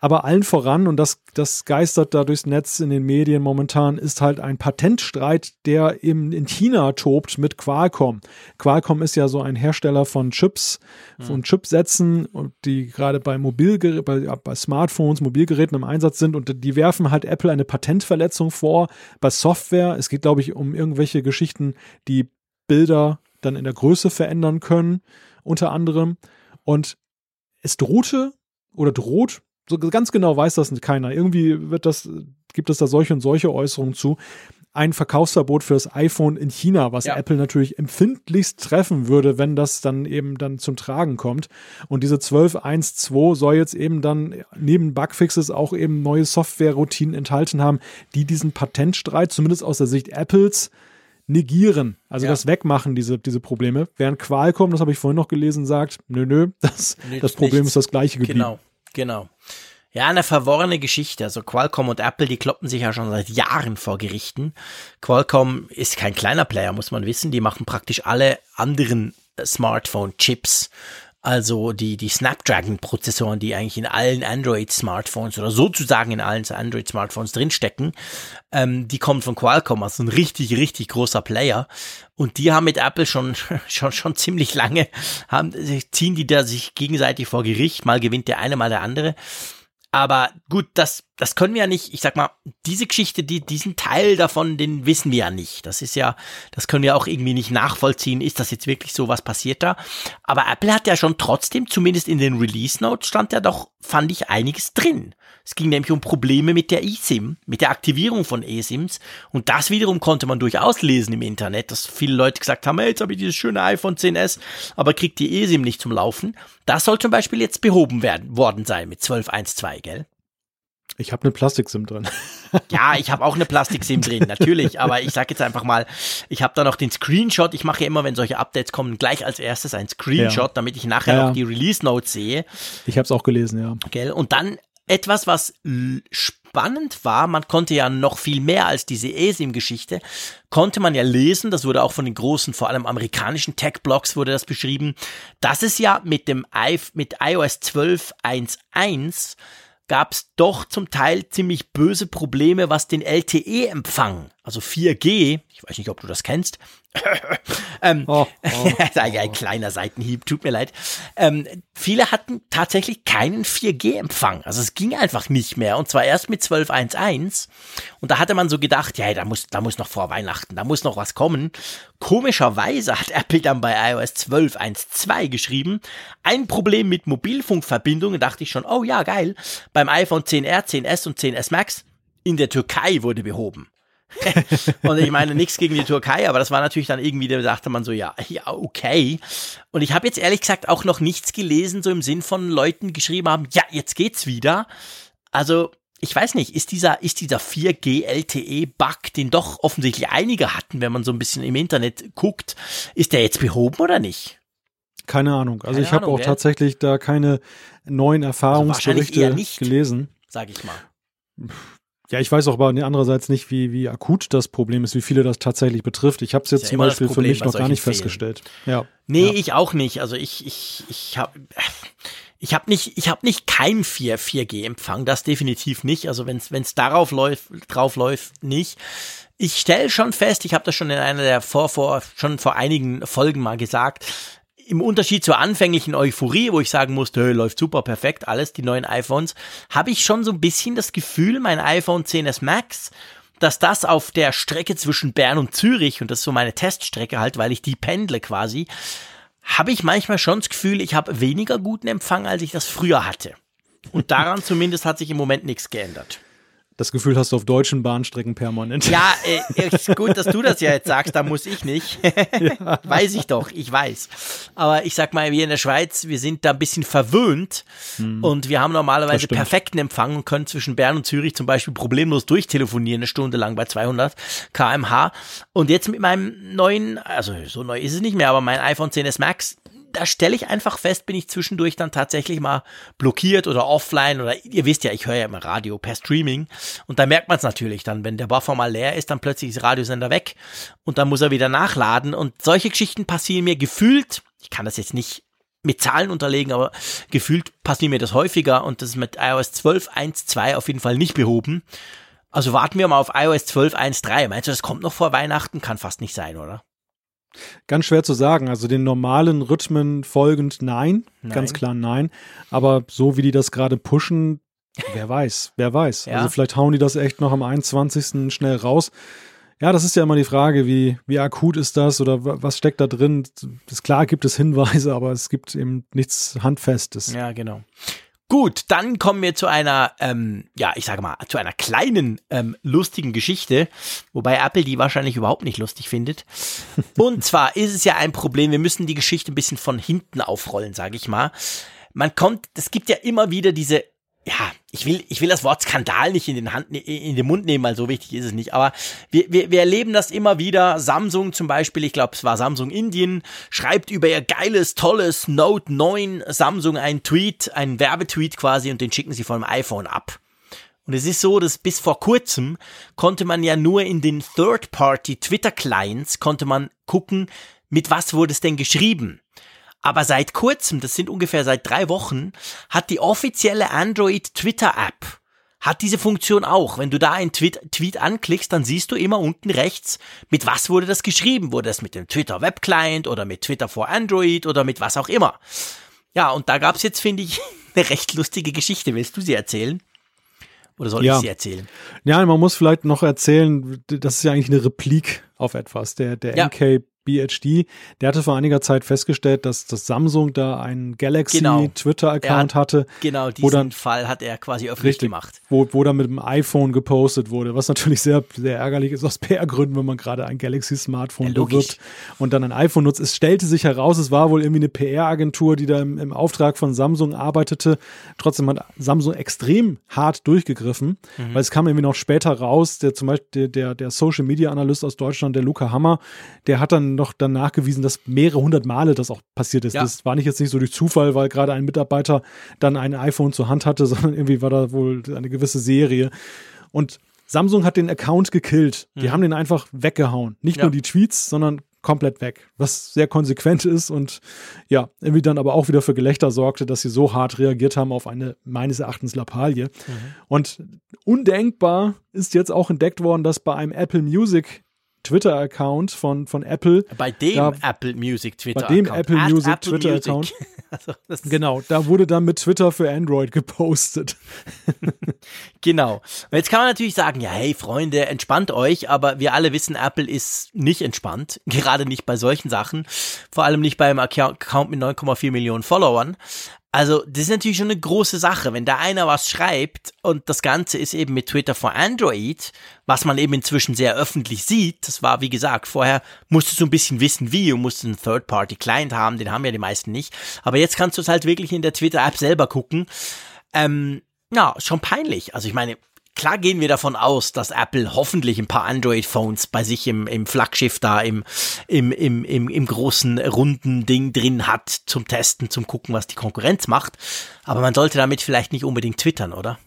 Aber allen voran, und das, das geistert da durchs Netz in den Medien momentan, ist halt ein Patentstreit, der eben in China tobt mit Qualcomm. Qualcomm ist ja so ein Hersteller von Chips, von Chipsätzen, die gerade bei Mobilgeräten, bei, bei Smartphones, Mobilgeräten im Einsatz sind und die werfen halt Apple eine Patentverletzung vor bei Software. Es geht, glaube ich, um irgendwelche Geschichten, die Bilder dann in der Größe verändern können, unter anderem. Und es drohte oder droht so ganz genau weiß das keiner. Irgendwie wird das, gibt es da solche und solche Äußerungen zu. Ein Verkaufsverbot für das iPhone in China, was ja. Apple natürlich empfindlichst treffen würde, wenn das dann eben dann zum Tragen kommt. Und diese 12.1.2 soll jetzt eben dann neben Bugfixes auch eben neue Software-Routinen enthalten haben, die diesen Patentstreit, zumindest aus der Sicht Apples, negieren, also ja. das Wegmachen, diese, diese Probleme. Während Qualcomm, das habe ich vorhin noch gelesen, sagt, nö, nö, das, nee, das Problem nichts. ist das gleiche geblieben. Genau. Genau. Ja, eine verworrene Geschichte. Also Qualcomm und Apple, die kloppen sich ja schon seit Jahren vor Gerichten. Qualcomm ist kein kleiner Player, muss man wissen. Die machen praktisch alle anderen Smartphone-Chips also die, die Snapdragon-Prozessoren, die eigentlich in allen Android-Smartphones oder sozusagen in allen Android-Smartphones drinstecken, ähm, die kommen von Qualcomm, also ein richtig, richtig großer Player. Und die haben mit Apple schon, schon, schon ziemlich lange, haben, ziehen die da sich gegenseitig vor Gericht. Mal gewinnt der eine, mal der andere. Aber gut, das, das können wir ja nicht, ich sag mal, diese Geschichte, die, diesen Teil davon, den wissen wir ja nicht. Das ist ja, das können wir auch irgendwie nicht nachvollziehen. Ist das jetzt wirklich so, was passiert da? Aber Apple hat ja schon trotzdem, zumindest in den Release Notes, stand ja doch, fand ich, einiges drin. Es ging nämlich um Probleme mit der eSIM, mit der Aktivierung von eSIMs. Und das wiederum konnte man durchaus lesen im Internet, dass viele Leute gesagt haben, hey, jetzt habe ich dieses schöne iPhone 10s, aber kriegt die eSIM nicht zum Laufen. Das soll zum Beispiel jetzt behoben werden, worden sein mit 12.1.2, gell? Ich habe eine Plastik-SIM drin. Ja, ich habe auch eine Plastik-SIM drin, natürlich. Aber ich sage jetzt einfach mal, ich habe da noch den Screenshot. Ich mache ja immer, wenn solche Updates kommen, gleich als erstes ein Screenshot, ja. damit ich nachher ja, noch die Release-Notes sehe. Ich habe es auch gelesen, ja. Gell? Und dann etwas, was spannend war, man konnte ja noch viel mehr als diese eSIM-Geschichte, konnte man ja lesen, das wurde auch von den großen, vor allem amerikanischen Tech-Blogs wurde das beschrieben, dass es ja mit dem I mit iOS 12.1.1 gab es doch zum Teil ziemlich böse Probleme, was den LTE-Empfang, also 4G, ich weiß nicht, ob du das kennst, ähm, oh, oh, oh. ein kleiner Seitenhieb, tut mir leid. Ähm, viele hatten tatsächlich keinen 4G-Empfang. Also es ging einfach nicht mehr. Und zwar erst mit 12.1.1. Und da hatte man so gedacht, ja, da muss, da muss noch vor Weihnachten, da muss noch was kommen. Komischerweise hat Apple dann bei iOS 12.1.2 geschrieben, ein Problem mit Mobilfunkverbindungen, dachte ich schon, oh ja, geil. Beim iPhone 10R, 10S und 10S Max in der Türkei wurde behoben. und ich meine, nichts gegen die Türkei, aber das war natürlich dann irgendwie, da sagte man so, ja, ja, okay. Und ich habe jetzt ehrlich gesagt auch noch nichts gelesen, so im Sinn von Leuten geschrieben haben, ja, jetzt geht's wieder. Also, ich weiß nicht, ist dieser, ist dieser 4G LTE-Bug, den doch offensichtlich einige hatten, wenn man so ein bisschen im Internet guckt, ist der jetzt behoben oder nicht? Keine Ahnung. Also keine ich habe auch ja. tatsächlich da keine neuen also Erfahrungsberichte also nicht, gelesen. Sag ich mal. Ja, ich weiß auch aber andererseits nicht, wie, wie akut das Problem ist, wie viele das tatsächlich betrifft. Ich habe es jetzt ja zum Beispiel für mich noch gar nicht Fällen. festgestellt. Ja. Nee, ja. ich auch nicht. Also ich, ich, ich habe ich habe nicht, ich habe nicht kein 4, 4G-Empfang, das definitiv nicht. Also wenn es darauf läuft, drauf läuft, nicht. Ich stelle schon fest, ich habe das schon in einer der vor, vor, schon vor einigen Folgen mal gesagt, im Unterschied zur anfänglichen Euphorie, wo ich sagen musste, hey, läuft super, perfekt, alles, die neuen iPhones, habe ich schon so ein bisschen das Gefühl, mein iPhone 10s Max, dass das auf der Strecke zwischen Bern und Zürich, und das ist so meine Teststrecke halt, weil ich die pendle quasi, habe ich manchmal schon das Gefühl, ich habe weniger guten Empfang, als ich das früher hatte. Und daran zumindest hat sich im Moment nichts geändert. Das Gefühl hast du auf deutschen Bahnstrecken permanent. Ja, äh, ist gut, dass du das ja jetzt sagst, da muss ich nicht. ja. Weiß ich doch, ich weiß. Aber ich sag mal, wir in der Schweiz, wir sind da ein bisschen verwöhnt hm. und wir haben normalerweise perfekten Empfang und können zwischen Bern und Zürich zum Beispiel problemlos durchtelefonieren, eine Stunde lang bei 200 kmh. Und jetzt mit meinem neuen, also so neu ist es nicht mehr, aber mein iPhone 10s Max, da stelle ich einfach fest, bin ich zwischendurch dann tatsächlich mal blockiert oder offline oder ihr wisst ja, ich höre ja immer Radio per Streaming und da merkt man es natürlich dann, wenn der Buffer mal leer ist, dann plötzlich ist der Radiosender weg und dann muss er wieder nachladen und solche Geschichten passieren mir gefühlt, ich kann das jetzt nicht mit Zahlen unterlegen, aber gefühlt passiert mir das häufiger und das ist mit iOS 12.1.2 auf jeden Fall nicht behoben. Also warten wir mal auf iOS 12.1.3. Meinst du, das kommt noch vor Weihnachten? Kann fast nicht sein, oder? Ganz schwer zu sagen. Also den normalen Rhythmen folgend nein, nein. ganz klar nein. Aber so wie die das gerade pushen, wer weiß, wer weiß. Ja. Also vielleicht hauen die das echt noch am 21. schnell raus. Ja, das ist ja immer die Frage, wie, wie akut ist das oder was steckt da drin? Das, klar gibt es Hinweise, aber es gibt eben nichts Handfestes. Ja, genau. Gut, dann kommen wir zu einer, ähm, ja, ich sage mal, zu einer kleinen ähm, lustigen Geschichte, wobei Apple die wahrscheinlich überhaupt nicht lustig findet. Und zwar ist es ja ein Problem, wir müssen die Geschichte ein bisschen von hinten aufrollen, sage ich mal. Man kommt, es gibt ja immer wieder diese ja, ich will, ich will das Wort Skandal nicht in den Hand, in den Mund nehmen, weil so wichtig ist es nicht. Aber wir, wir, wir erleben das immer wieder. Samsung zum Beispiel, ich glaube, es war Samsung Indien, schreibt über ihr geiles, tolles Note 9 Samsung einen Tweet, einen Werbetweet quasi und den schicken sie von dem iPhone ab. Und es ist so, dass bis vor kurzem konnte man ja nur in den Third-Party Twitter-Clients konnte man gucken, mit was wurde es denn geschrieben. Aber seit kurzem, das sind ungefähr seit drei Wochen, hat die offizielle Android Twitter App hat diese Funktion auch. Wenn du da einen Tweet, Tweet anklickst, dann siehst du immer unten rechts, mit was wurde das geschrieben. Wurde das mit dem Twitter Web Client oder mit Twitter for Android oder mit was auch immer. Ja, und da gab's jetzt, finde ich, eine recht lustige Geschichte. Willst du sie erzählen? Oder soll ja. ich sie erzählen? Ja, man muss vielleicht noch erzählen, das ist ja eigentlich eine Replik auf etwas. Der, der ja. NK BHD, der hatte vor einiger Zeit festgestellt, dass das Samsung da einen Galaxy genau. Twitter-Account hatte. Genau, diesen dann, Fall hat er quasi öffentlich richtig, gemacht. Wo, wo dann mit dem iPhone gepostet wurde, was natürlich sehr, sehr ärgerlich ist aus PR-Gründen, wenn man gerade ein Galaxy-Smartphone ja, bewirbt und dann ein iPhone nutzt. Es stellte sich heraus, es war wohl irgendwie eine PR-Agentur, die da im, im Auftrag von Samsung arbeitete. Trotzdem hat Samsung extrem hart durchgegriffen, mhm. weil es kam irgendwie noch später raus, der zum Beispiel der, der Social-Media-Analyst aus Deutschland, der Luca Hammer, der hat dann noch dann nachgewiesen, dass mehrere hundert Male das auch passiert ist. Ja. Das war nicht jetzt nicht so durch Zufall, weil gerade ein Mitarbeiter dann ein iPhone zur Hand hatte, sondern irgendwie war da wohl eine gewisse Serie. Und Samsung hat den Account gekillt. Die mhm. haben den einfach weggehauen. Nicht ja. nur die Tweets, sondern komplett weg. Was sehr konsequent ist und ja, irgendwie dann aber auch wieder für Gelächter sorgte, dass sie so hart reagiert haben auf eine meines Erachtens Lappalie. Mhm. Und undenkbar ist jetzt auch entdeckt worden, dass bei einem Apple Music Twitter-Account von, von Apple. Bei dem da, Apple Music Twitter-Account. Bei dem Apple Music Twitter-Account. also, genau, da wurde dann mit Twitter für Android gepostet. genau. Und jetzt kann man natürlich sagen, ja, hey Freunde, entspannt euch, aber wir alle wissen, Apple ist nicht entspannt, gerade nicht bei solchen Sachen, vor allem nicht beim Account mit 9,4 Millionen Followern. Also, das ist natürlich schon eine große Sache, wenn da einer was schreibt und das Ganze ist eben mit Twitter for Android, was man eben inzwischen sehr öffentlich sieht. Das war, wie gesagt, vorher musstest du ein bisschen wissen, wie, und musstest einen Third-Party-Client haben, den haben ja die meisten nicht. Aber jetzt kannst du es halt wirklich in der Twitter-App selber gucken. Ähm, ja, schon peinlich. Also ich meine, Klar gehen wir davon aus, dass Apple hoffentlich ein paar Android-Phones bei sich im, im Flaggschiff da im, im, im, im, im großen runden Ding drin hat zum Testen, zum gucken, was die Konkurrenz macht. Aber man sollte damit vielleicht nicht unbedingt twittern, oder?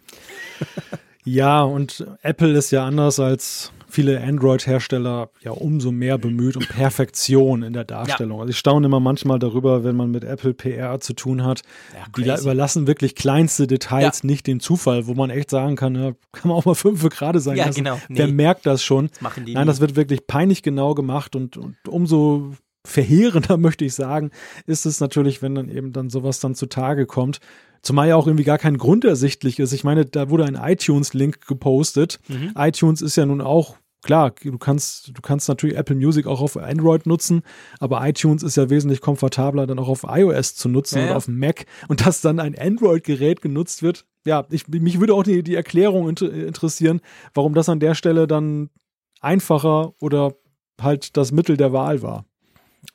Ja, und Apple ist ja anders als viele Android-Hersteller ja umso mehr bemüht um Perfektion in der Darstellung. Ja. Also ich staune immer manchmal darüber, wenn man mit Apple PR zu tun hat. Ja, die da überlassen wirklich kleinste Details ja. nicht den Zufall, wo man echt sagen kann, kann man auch mal fünf gerade sein ja, lassen. Genau. Nee. Wer merkt das schon? Das Nein, das wird wirklich peinlich genau gemacht und, und umso verheerender, möchte ich sagen, ist es natürlich, wenn dann eben dann sowas dann zutage kommt. Zumal ja auch irgendwie gar kein Grund ersichtlich ist. Ich meine, da wurde ein iTunes-Link gepostet. Mhm. iTunes ist ja nun auch klar, du kannst, du kannst natürlich Apple Music auch auf Android nutzen, aber iTunes ist ja wesentlich komfortabler, dann auch auf iOS zu nutzen ja, ja. oder auf Mac und dass dann ein Android-Gerät genutzt wird. Ja, ich, mich würde auch die, die Erklärung inter interessieren, warum das an der Stelle dann einfacher oder halt das Mittel der Wahl war.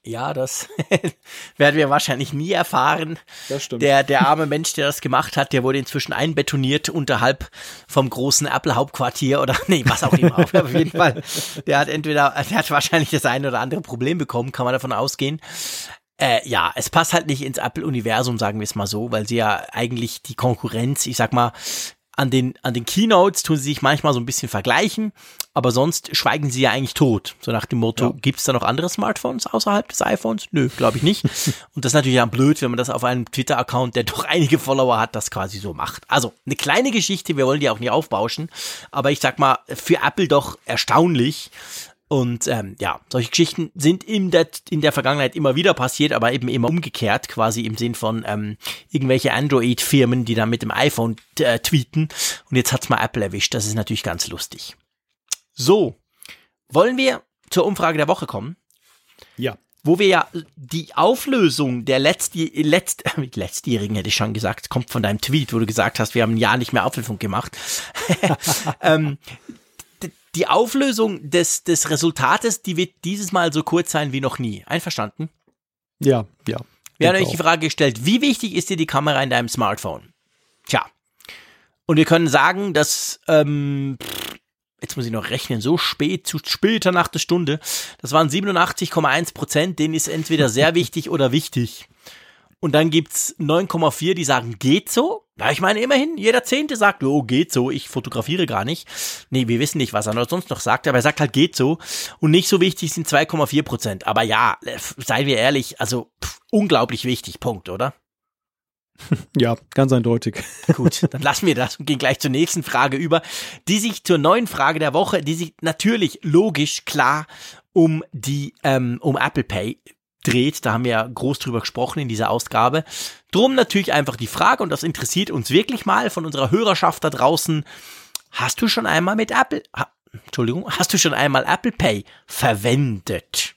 Ja, das werden wir wahrscheinlich nie erfahren. Das stimmt. Der, der arme Mensch, der das gemacht hat, der wurde inzwischen einbetoniert unterhalb vom großen Apple-Hauptquartier oder nee, was auch immer. Auf jeden Fall. Der hat entweder, der hat wahrscheinlich das eine oder andere Problem bekommen, kann man davon ausgehen. Äh, ja, es passt halt nicht ins Apple-Universum, sagen wir es mal so, weil sie ja eigentlich die Konkurrenz, ich sag mal, an den, an den Keynotes tun sie sich manchmal so ein bisschen vergleichen, aber sonst schweigen sie ja eigentlich tot. So nach dem Motto, ja. gibt es da noch andere Smartphones außerhalb des iPhones? Nö, glaube ich nicht. Und das ist natürlich dann blöd, wenn man das auf einem Twitter-Account, der doch einige Follower hat, das quasi so macht. Also eine kleine Geschichte, wir wollen die auch nicht aufbauschen, aber ich sag mal, für Apple doch erstaunlich, und ähm, ja, solche Geschichten sind in der, in der Vergangenheit immer wieder passiert, aber eben immer umgekehrt, quasi im Sinn von ähm, irgendwelche Android-Firmen, die dann mit dem iPhone äh, tweeten. Und jetzt hat's mal Apple erwischt. Das ist natürlich ganz lustig. So, wollen wir zur Umfrage der Woche kommen? Ja. Wo wir ja die Auflösung der letztjäh letzt, letztjährigen, hätte ich schon gesagt, kommt von deinem Tweet, wo du gesagt hast, wir haben ein Jahr nicht mehr Apfelfunk gemacht. ähm, die Auflösung des, des Resultates, die wird dieses Mal so kurz sein wie noch nie. Einverstanden? Ja, ja. Wir haben euch die Frage gestellt, wie wichtig ist dir die Kamera in deinem Smartphone? Tja. Und wir können sagen, dass, ähm, jetzt muss ich noch rechnen, so spät, zu später nach der Stunde, das waren 87,1 Prozent, denen ist entweder sehr wichtig oder wichtig. Und dann gibt's 9,4, die sagen, geht so. Ja, ich meine, immerhin, jeder Zehnte sagt, oh, geht so, ich fotografiere gar nicht. Nee, wir wissen nicht, was er sonst noch sagt, aber er sagt halt, geht so. Und nicht so wichtig sind 2,4 Prozent. Aber ja, seien wir ehrlich, also pff, unglaublich wichtig, Punkt, oder? Ja, ganz eindeutig. Gut, dann lassen wir das und gehen gleich zur nächsten Frage über, die sich zur neuen Frage der Woche, die sich natürlich logisch klar um die ähm, um Apple Pay dreht. Da haben wir ja groß drüber gesprochen in dieser Ausgabe. Drum natürlich einfach die Frage, und das interessiert uns wirklich mal von unserer Hörerschaft da draußen. Hast du schon einmal mit Apple, ha, Entschuldigung, hast du schon einmal Apple Pay verwendet?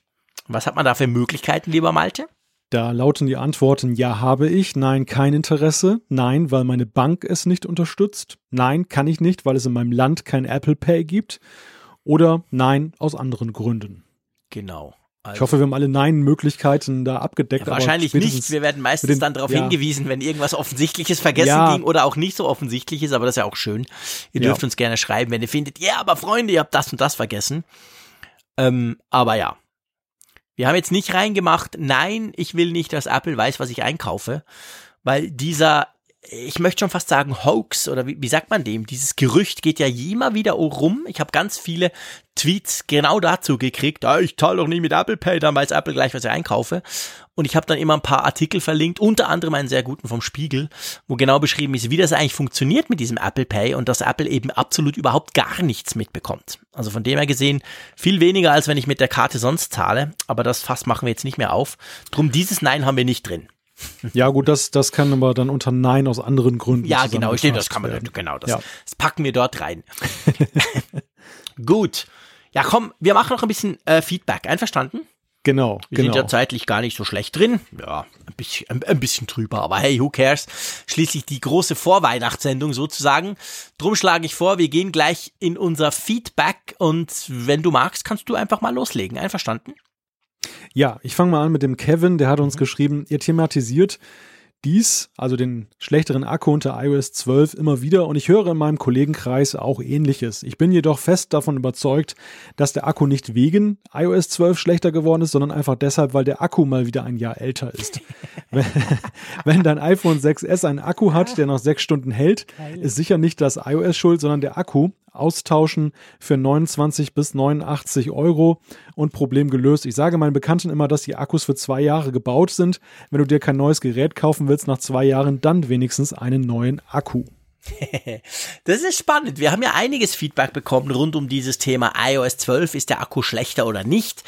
Was hat man da für Möglichkeiten, lieber Malte? Da lauten die Antworten Ja habe ich, nein kein Interesse, nein, weil meine Bank es nicht unterstützt, nein kann ich nicht, weil es in meinem Land kein Apple Pay gibt oder nein aus anderen Gründen. Genau. Also, ich hoffe, wir haben alle Nein-Möglichkeiten da abgedeckt. Ja, wahrscheinlich nicht. Wir werden meistens den, dann darauf ja. hingewiesen, wenn irgendwas Offensichtliches vergessen ja. ging oder auch nicht so offensichtlich ist, aber das ist ja auch schön. Ihr dürft uns gerne schreiben, wenn ihr findet, ja, aber Freunde, ihr habt das und das vergessen. Ähm, aber ja. Wir haben jetzt nicht reingemacht, nein, ich will nicht, dass Apple weiß, was ich einkaufe, weil dieser ich möchte schon fast sagen, Hoax oder wie, wie sagt man dem? Dieses Gerücht geht ja immer wieder rum. Ich habe ganz viele Tweets genau dazu gekriegt. Ah, ich zahle doch nie mit Apple Pay, dann weiß Apple gleich, was ich einkaufe. Und ich habe dann immer ein paar Artikel verlinkt, unter anderem einen sehr guten vom Spiegel, wo genau beschrieben ist, wie das eigentlich funktioniert mit diesem Apple Pay und dass Apple eben absolut überhaupt gar nichts mitbekommt. Also von dem her gesehen viel weniger, als wenn ich mit der Karte sonst zahle. Aber das Fass machen wir jetzt nicht mehr auf. Drum dieses Nein haben wir nicht drin. Ja, gut, das, das kann aber dann unter Nein aus anderen Gründen. Ja, genau, ich denke, das kann man, werden. genau, das, ja. das packen wir dort rein. gut. Ja, komm, wir machen noch ein bisschen äh, Feedback. Einverstanden? Genau, wir genau. sind ja zeitlich gar nicht so schlecht drin. Ja, ein bisschen, ein, ein, bisschen drüber, aber hey, who cares? Schließlich die große Vorweihnachtssendung sozusagen. Drum schlage ich vor, wir gehen gleich in unser Feedback und wenn du magst, kannst du einfach mal loslegen. Einverstanden? Ja, ich fange mal an mit dem Kevin, der hat uns mhm. geschrieben, ihr thematisiert dies, also den schlechteren Akku unter iOS 12, immer wieder und ich höre in meinem Kollegenkreis auch ähnliches. Ich bin jedoch fest davon überzeugt, dass der Akku nicht wegen iOS 12 schlechter geworden ist, sondern einfach deshalb, weil der Akku mal wieder ein Jahr älter ist. wenn, wenn dein iPhone 6S einen Akku hat, der noch sechs Stunden hält, ist sicher nicht das iOS schuld, sondern der Akku austauschen für 29 bis 89 Euro und Problem gelöst. Ich sage meinen Bekannten immer, dass die Akkus für zwei Jahre gebaut sind. Wenn du dir kein neues Gerät kaufen willst nach zwei Jahren, dann wenigstens einen neuen Akku. Das ist spannend. Wir haben ja einiges Feedback bekommen rund um dieses Thema iOS 12. Ist der Akku schlechter oder nicht?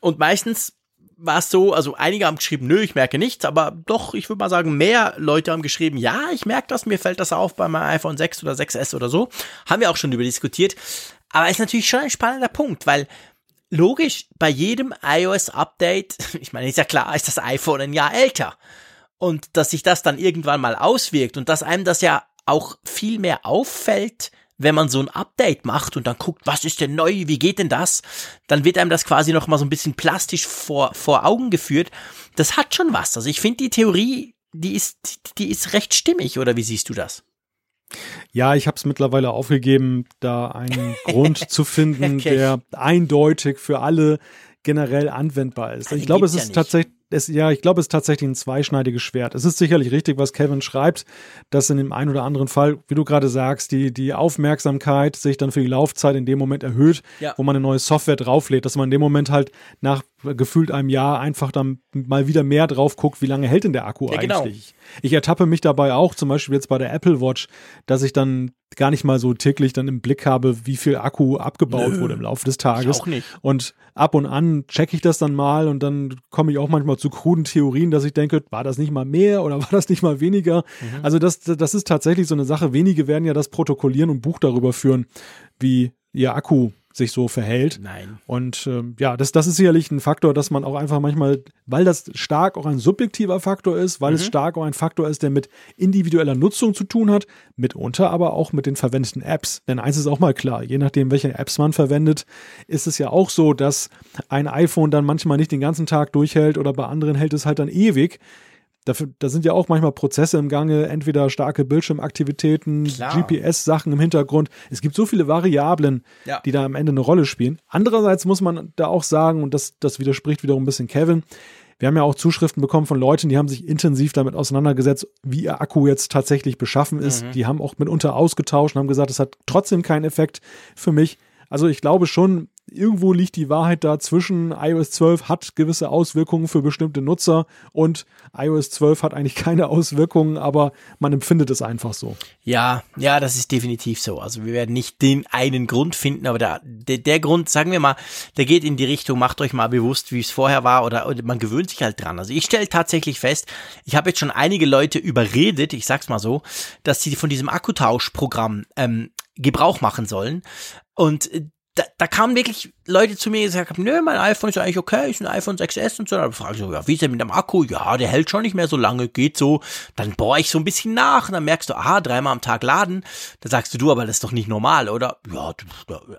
Und meistens war es so, also einige haben geschrieben, nö, ich merke nichts, aber doch, ich würde mal sagen, mehr Leute haben geschrieben, ja, ich merke das, mir fällt das auf bei meinem iPhone 6 oder 6S oder so. Haben wir auch schon über diskutiert. Aber ist natürlich schon ein spannender Punkt, weil logisch, bei jedem iOS-Update, ich meine, ist ja klar, ist das iPhone ein Jahr älter. Und dass sich das dann irgendwann mal auswirkt und dass einem das ja auch viel mehr auffällt, wenn man so ein Update macht und dann guckt, was ist denn neu, wie geht denn das, dann wird einem das quasi noch mal so ein bisschen plastisch vor, vor Augen geführt. Das hat schon was. Also ich finde die Theorie, die ist, die ist recht stimmig, oder wie siehst du das? Ja, ich habe es mittlerweile aufgegeben, da einen Grund zu finden, okay. der eindeutig für alle generell anwendbar ist. Also ich glaube, es ist ja nicht. tatsächlich, ja, ich glaube, es ist tatsächlich ein zweischneidiges Schwert. Es ist sicherlich richtig, was Kevin schreibt, dass in dem einen oder anderen Fall, wie du gerade sagst, die, die Aufmerksamkeit sich dann für die Laufzeit in dem Moment erhöht, Ja. wo man eine neue Software drauflädt, dass man in dem Moment halt nach gefühlt einem Jahr einfach dann mal wieder mehr drauf guckt, wie lange hält denn der Akku Ja, genau. eigentlich? Ich ertappe mich dabei auch, zum Beispiel jetzt bei der Apple Watch, dass ich dann gar nicht mal so täglich dann im Blick habe, wie viel Akku abgebaut Nö. wurde im Laufe des Tages. auch nicht. Und ab und an checke ich das dann mal und dann komme ich auch manchmal zu kruden Theorien, dass ich denke, war das nicht mal mehr oder war das nicht mal weniger? Mhm. Also das, das ist tatsächlich so eine Sache. Wenige werden ja das protokollieren und Buch darüber führen, wie ihr Akku sich so verhält. Nein. Und ähm, ja, das, das ist sicherlich ein Faktor, dass man auch einfach manchmal, weil das stark auch ein subjektiver Faktor ist, weil es stark auch ein Faktor ist, der mit individueller Nutzung zu tun hat, mitunter aber auch mit den verwendeten Apps. Denn eins ist auch mal klar, je nachdem, welche Apps man verwendet, ist es ja auch so, dass ein iPhone dann manchmal nicht den ganzen Tag durchhält oder bei anderen hält es halt dann ewig. Dafür, da sind ja auch manchmal Prozesse im Gange, entweder starke Bildschirmaktivitäten. GPS-Sachen im Hintergrund. Es gibt so viele Variablen, Ja. die da am Ende eine Rolle spielen. Andererseits muss man da auch sagen, und das, das widerspricht wiederum ein bisschen Kevin, wir haben ja auch Zuschriften bekommen von Leuten, die haben sich intensiv damit auseinandergesetzt, wie ihr Akku jetzt tatsächlich beschaffen ist. Die haben auch mitunter ausgetauscht und haben gesagt, es hat trotzdem keinen Effekt für mich. Also ich glaube schon, irgendwo liegt die Wahrheit da zwischen iOS 12 hat gewisse Auswirkungen für bestimmte Nutzer und iOS 12 hat eigentlich keine Auswirkungen, aber man empfindet es einfach so. Ja, ja, das ist definitiv so. Also wir werden nicht den einen Grund finden, aber der, der, der Grund, sagen wir mal, der geht in die Richtung, macht euch mal bewusst, wie es vorher war oder, oder man gewöhnt sich halt dran. Also ich stelle tatsächlich fest, ich habe jetzt schon einige Leute überredet, ich sag's mal so, dass sie von diesem Akkutauschprogramm ähm, Gebrauch machen sollen. Und äh, da, da kamen wirklich Leute zu mir, die gesagt haben, nö, mein iPhone ist eigentlich okay, ist ein iPhone 6S und so. Da frage ich so, ja, wie ist denn mit dem Akku? Ja, der hält schon nicht mehr so lange, geht so. Dann bohre ich so ein bisschen nach und dann merkst du, aha, dreimal am Tag laden. Da sagst du, du, aber das ist doch nicht normal, oder? Ja,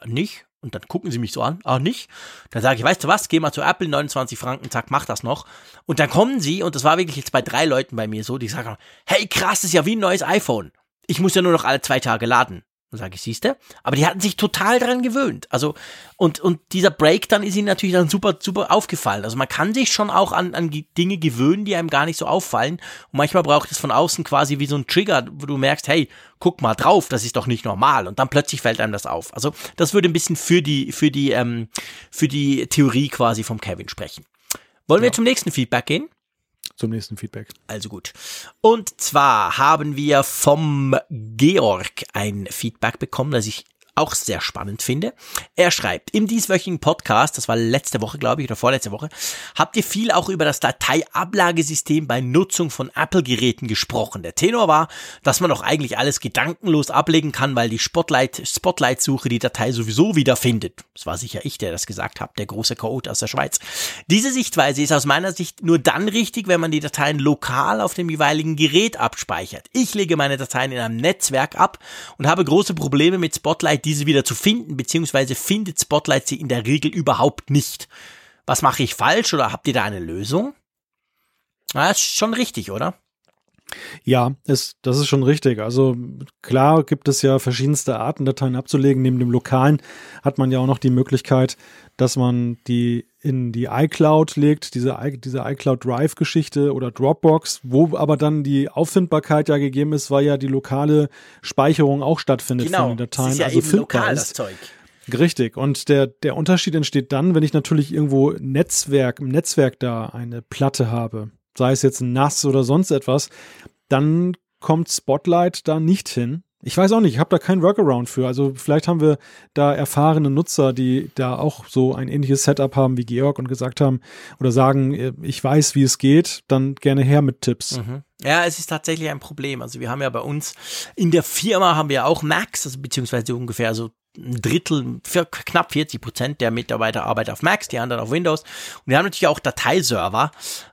nicht. Und dann gucken sie mich so an, ah, nicht? Dann sage ich, weißt du was, geh mal zu Apple, 29 Franken, zack, mach das noch. Und dann kommen sie, und das war wirklich jetzt bei drei Leuten bei mir so, die sagen, hey, krass, das ist ja wie ein neues iPhone. Ich muss ja nur noch alle zwei Tage laden. Dann sage ich, siehste, aber die hatten sich total dran gewöhnt. Also, und, und dieser Break dann ist ihnen natürlich dann super, super aufgefallen. Also man kann sich schon auch an, an die Dinge gewöhnen, die einem gar nicht so auffallen. Und manchmal braucht es von außen quasi wie so ein Trigger, wo du merkst, hey, guck mal drauf, das ist doch nicht normal. Und dann plötzlich fällt einem das auf. Also, das würde ein bisschen für die, für die, ähm, für die Theorie quasi vom Kevin sprechen. Wollen wir zum nächsten Feedback gehen? Zum nächsten Feedback. Also gut. Und zwar haben wir vom Georg ein Feedback bekommen, das ich auch sehr spannend finde. Er schreibt, im dieswöchigen Podcast, das war letzte Woche, glaube ich, oder vorletzte Woche, habt ihr viel auch über das Dateiablagesystem bei Nutzung von Apple-Geräten gesprochen. Der Tenor war, dass man doch eigentlich alles gedankenlos ablegen kann, weil die Spotlight, Spotlight-Suche die Datei sowieso wiederfindet. Das war sicher ich, der das gesagt hat, der große Chaot aus der Schweiz. Diese Sichtweise ist aus meiner Sicht nur dann richtig, wenn man die Dateien lokal auf dem jeweiligen Gerät abspeichert. Ich lege meine Dateien in einem Netzwerk ab und habe große Probleme mit Spotlight, diese wieder zu finden, beziehungsweise findet Spotlight sie in der Regel überhaupt nicht. Was mache ich falsch oder habt ihr da eine Lösung? Na, ist schon richtig, oder? Ja, ist, das ist schon richtig. Also klar gibt es ja verschiedenste Arten, Dateien abzulegen. Neben dem lokalen hat man ja auch noch die Möglichkeit, dass man die in die iCloud legt, diese, diese iCloud Drive-Geschichte oder Dropbox, wo aber dann die Auffindbarkeit ja gegeben ist, weil ja die lokale Speicherung auch stattfindet von den Dateien. das ist ja also eben findbar lokal, ist. das Zeug. Richtig. Und der, der Unterschied entsteht dann, wenn ich natürlich irgendwo Netzwerk, im Netzwerk da eine Platte habe, sei es jetzt ein NAS oder sonst etwas, dann kommt Spotlight da nicht hin. Ich weiß auch nicht, ich habe da keinen Workaround für. Also vielleicht haben wir da erfahrene Nutzer, die da auch so ein ähnliches Setup haben wie Georg und gesagt haben oder sagen, äh, ich weiß, wie es geht, dann gerne her mit Tipps. Mhm. Ja, es ist tatsächlich ein Problem. Also wir haben ja bei uns in der Firma haben wir auch Macs, also beziehungsweise ungefähr so ein Drittel, knapp 40 Prozent der Mitarbeiter arbeiten auf Macs, die anderen auf Windows. Und wir haben natürlich auch Dateiserver.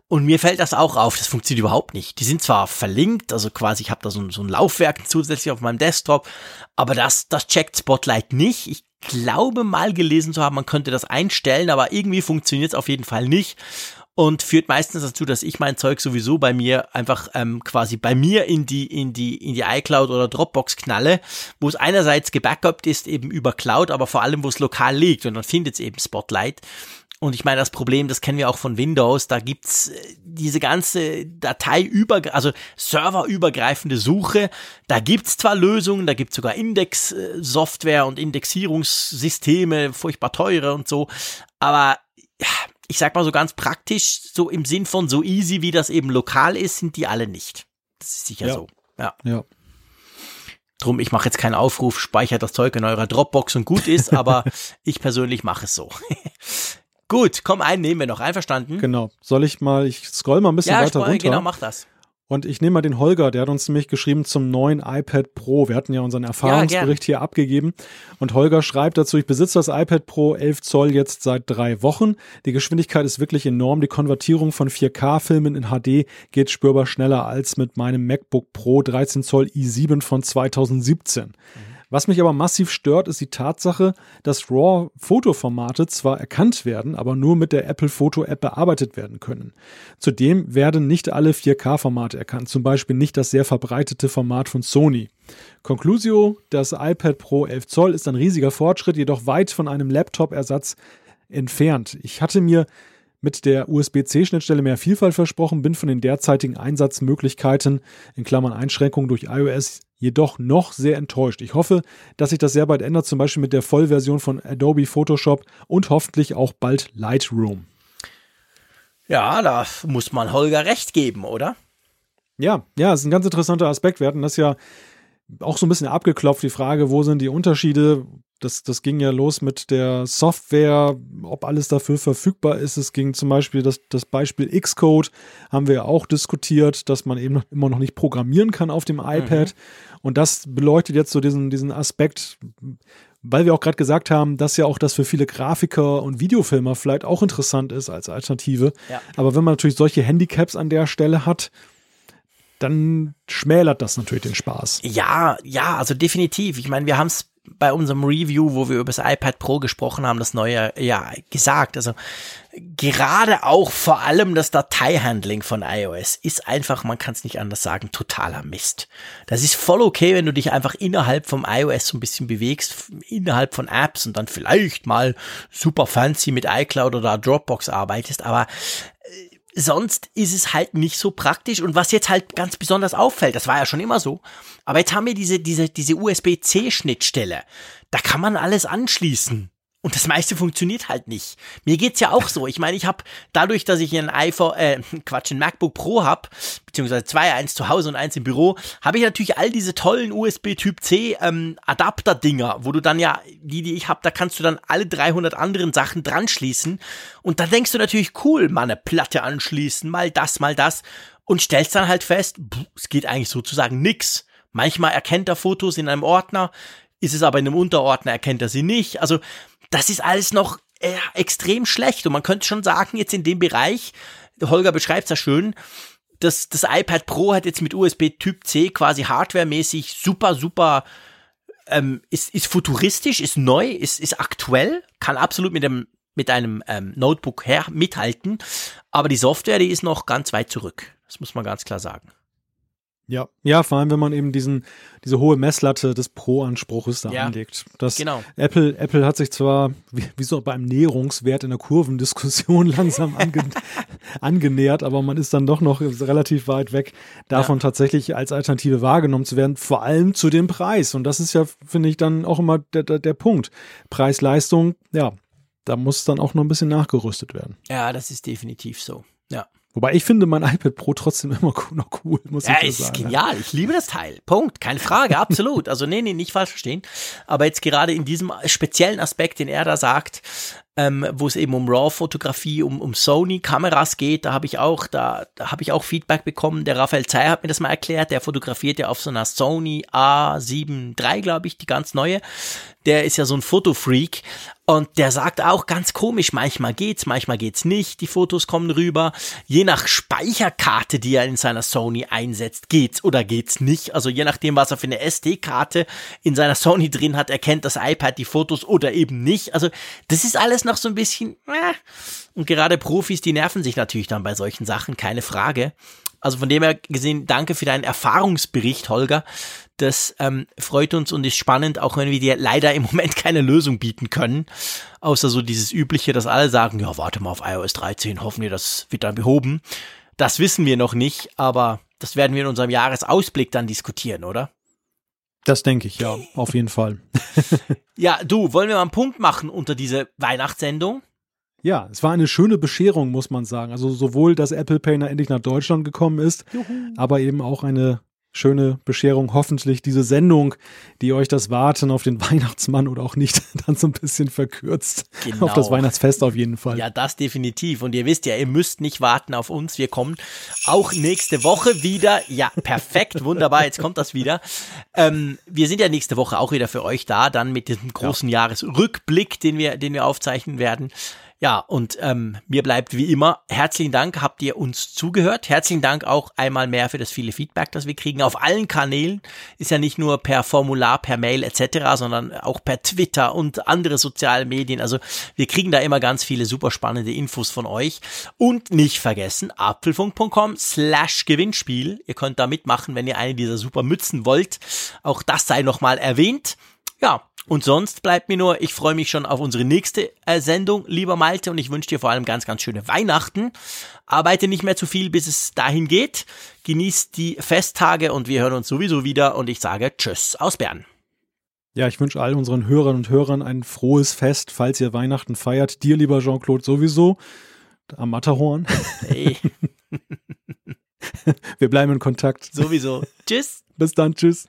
Und mir fällt das auch auf, das funktioniert überhaupt nicht. Die sind zwar verlinkt, also quasi, ich habe da so, so ein Laufwerk zusätzlich auf meinem Desktop, aber das, das checkt Spotlight nicht. Ich glaube mal gelesen zu haben, man könnte das einstellen, aber irgendwie funktioniert es auf jeden Fall nicht und führt meistens dazu, dass ich mein Zeug sowieso bei mir einfach ähm, quasi bei mir in die in die in die iCloud oder Dropbox knalle, wo es einerseits gebackupt ist eben über Cloud, aber vor allem wo es lokal liegt. Und dann findet es eben Spotlight. Und ich meine, das Problem, das kennen wir auch von Windows, da gibt's äh, diese ganze Dateiüber, also serverübergreifende Suche. Da gibt's zwar Lösungen, da gibt's sogar Index-Software und Indexierungssysteme, furchtbar teure und so, aber ich sag mal so ganz praktisch, so im Sinn von so easy, wie das eben lokal ist, sind die alle nicht. Das ist sicher Ja. so. Ja. Ja. Drum, ich mache jetzt keinen Aufruf, speichert das Zeug in eurer Dropbox und gut ist, aber ich persönlich mache es so. gut, komm, einen nehmen wir noch. Einverstanden? Genau. Soll ich mal, ich scroll mal ein bisschen ja, weiter runter. genau, mach das. Und ich nehme mal den Holger, der hat uns nämlich geschrieben zum neuen iPad Pro. Wir hatten ja unseren Erfahrungsbericht hier abgegeben. Und Holger schreibt dazu, ich besitze das iPad Pro 11 Zoll jetzt seit drei Wochen. Die Geschwindigkeit ist wirklich enorm. Die Konvertierung von 4K-Filmen in HD geht spürbar schneller als mit meinem MacBook Pro 13 Zoll i7 von 2017. Was mich aber massiv stört, ist die Tatsache, dass RAW-Fotoformate zwar erkannt werden, aber nur mit der Apple Photo App bearbeitet werden können. Zudem werden nicht alle 4K-Formate erkannt, zum Beispiel nicht das sehr verbreitete Format von Sony. Conclusio, das iPad Pro 11 Zoll ist ein riesiger Fortschritt, jedoch weit von einem Laptop-Ersatz entfernt. Ich hatte mir mit der USB-C-Schnittstelle mehr Vielfalt versprochen, bin von den derzeitigen Einsatzmöglichkeiten in Klammern Einschränkungen durch iOS jedoch noch sehr enttäuscht. Ich hoffe, dass sich das sehr bald ändert, zum Beispiel mit der Vollversion von Adobe Photoshop und hoffentlich auch bald Lightroom. Ja, da muss man Holger recht geben, oder? Ja, ja, ist ein ganz interessanter Aspekt. Wir hatten das ja auch so ein bisschen abgeklopft, die Frage, wo sind die Unterschiede? Das, das ging ja los mit der Software, ob alles dafür verfügbar ist. Es ging zum Beispiel das, das Beispiel Xcode, haben wir ja auch diskutiert, dass man eben noch, immer noch nicht programmieren kann auf dem iPad. Und das beleuchtet jetzt so diesen, diesen Aspekt, weil wir auch gerade gesagt haben, dass ja auch das für viele Grafiker und Videofilmer vielleicht auch interessant ist als Alternative. Ja. Aber wenn man natürlich solche Handicaps an der Stelle hat, dann schmälert das natürlich den Spaß. Ja, ja, also definitiv. Ich meine, wir haben es bei unserem Review, wo wir über das iPad Pro gesprochen haben, das neue, ja, gesagt. Also gerade auch vor allem das Dateihandling von iOS ist einfach, man kann es nicht anders sagen, totaler Mist. Das ist voll okay, wenn du dich einfach innerhalb vom iOS so ein bisschen bewegst, innerhalb von Apps und dann vielleicht mal super fancy mit iCloud oder Dropbox arbeitest, aber sonst ist es halt nicht so praktisch. Und was jetzt halt ganz besonders auffällt, das war ja schon immer so, aber jetzt haben wir diese, diese, diese USB-C-Schnittstelle. Da kann man alles anschließen. Und das meiste funktioniert halt nicht. Mir geht's ja auch so. Ich meine, ich habe dadurch, dass ich ein iPhone, äh, Quatsch, ein MacBook Pro hab, beziehungsweise zwei, eins zu Hause und eins im Büro, habe ich natürlich all diese tollen USB Typ C ähm, Adapter-Dinger, wo du dann ja, die, die ich habe, da kannst du dann alle 300 anderen Sachen dran schließen. Und dann denkst du natürlich, cool, mal eine Platte anschließen, mal das, mal das. Und stellst dann halt fest, pff, es geht eigentlich sozusagen nix. Manchmal erkennt er Fotos in einem Ordner, ist es aber in einem Unterordner, erkennt er sie nicht. Also das ist alles noch äh, extrem schlecht. Und man könnte schon sagen, jetzt in dem Bereich, Holger beschreibt es ja schön, das, das iPad Pro hat jetzt mit USB Typ C quasi hardwaremäßig super, super, ähm, ist, ist futuristisch, ist neu, ist, ist aktuell, kann absolut mit dem mit einem ähm, Notebook her mithalten, aber die Software, die ist noch ganz weit zurück. Das muss man ganz klar sagen. Ja, ja, vor allem, wenn man eben diesen, diese hohe Messlatte des Pro-Anspruches da Ja, anlegt. Das genau. Apple, Apple hat sich zwar, wie, wie so beim Näherungswert in der Kurvendiskussion langsam ange, angenähert, aber man ist dann doch noch relativ weit weg, davon Ja. tatsächlich als Alternative wahrgenommen zu werden, vor allem zu dem Preis. Und das ist ja, finde ich, dann auch immer der, der, der Punkt. Preis-Leistung, ja, da muss dann auch noch ein bisschen nachgerüstet werden. Ja, das ist definitiv so. Ja. Wobei ich finde mein iPad Pro trotzdem immer noch cool, muss Ja, ich ja ist sagen. ne? genial. Ich liebe das Teil. Punkt. Keine Frage. Absolut. Also, nee, nee, nicht falsch verstehen. Aber jetzt gerade in diesem speziellen Aspekt, den er da sagt, ähm, wo es eben um RAW-Fotografie, um, um Sony-Kameras geht, da habe ich auch, da, da habe ich auch Feedback bekommen. Der Raphael Zeyer hat mir das mal erklärt. Der fotografiert ja auf so einer Sony A7 III, glaube ich, die ganz neue. Der ist ja so ein Fotofreak und der sagt auch ganz komisch, manchmal geht's, manchmal geht's nicht. Die Fotos kommen rüber. Je nach Speicherkarte, die er in seiner Sony einsetzt, geht's oder geht's nicht. Also je nachdem, was er für eine SD-Karte in seiner Sony drin hat, erkennt das iPad die Fotos oder eben nicht. Also das ist alles noch so ein bisschen. Äh. Und gerade Profis, die nerven sich natürlich dann bei solchen Sachen, keine Frage. Also von dem her gesehen, danke für deinen Erfahrungsbericht, Holger. Das ähm, freut uns und ist spannend, auch wenn wir dir leider im Moment keine Lösung bieten können. Außer so dieses übliche, dass alle sagen, ja, warte mal auf iOS 13, hoffen wir, das wird dann behoben. Das wissen wir noch nicht, aber das werden wir in unserem Jahresausblick dann diskutieren, oder? Das denke ich, ja, auf jeden Fall. ja, du, wollen wir mal einen Punkt machen unter diese Weihnachtssendung? Ja, es war eine schöne Bescherung, muss man sagen. Also sowohl, dass Apple Pay endlich nach Deutschland gekommen ist, Juhu. aber eben auch eine schöne Bescherung. Hoffentlich diese Sendung, die euch das Warten auf den Weihnachtsmann oder auch nicht dann so ein bisschen verkürzt. Genau. Auf das Weihnachtsfest auf jeden Fall. Ja, das definitiv. Und ihr wisst ja, ihr müsst nicht warten auf uns. Wir kommen auch nächste Woche wieder. Ja, perfekt, wunderbar. Jetzt kommt das wieder. Ähm, wir sind ja nächste Woche auch wieder für euch da, dann mit diesem großen ja. Jahresrückblick, den wir, den wir aufzeichnen werden. Ja, und ähm, mir bleibt wie immer herzlichen Dank, habt ihr uns zugehört. Herzlichen Dank auch einmal mehr für das viele Feedback, das wir kriegen auf allen Kanälen. Ist ja nicht nur per Formular, per Mail etc., sondern auch per Twitter und andere soziale Medien. Also wir kriegen da immer ganz viele super spannende Infos von euch. Und nicht vergessen, apfelfunk.com slash Gewinnspiel. Ihr könnt da mitmachen, wenn ihr eine dieser super Mützen wollt. Auch das sei nochmal erwähnt. Ja, und sonst bleibt mir nur, ich freue mich schon auf unsere nächste äh, Sendung, lieber Malte, und ich wünsche dir vor allem ganz, ganz schöne Weihnachten. Arbeite nicht mehr zu viel, bis es dahin geht. Genießt die Festtage und wir hören uns sowieso wieder und ich sage Tschüss aus Bern. Ja, ich wünsche all unseren Hörern und Hörern ein frohes Fest, falls ihr Weihnachten feiert. Dir, lieber Jean-Claude, sowieso. Am Matterhorn. Hey. Wir bleiben in Kontakt. Sowieso. tschüss. Bis dann. Tschüss.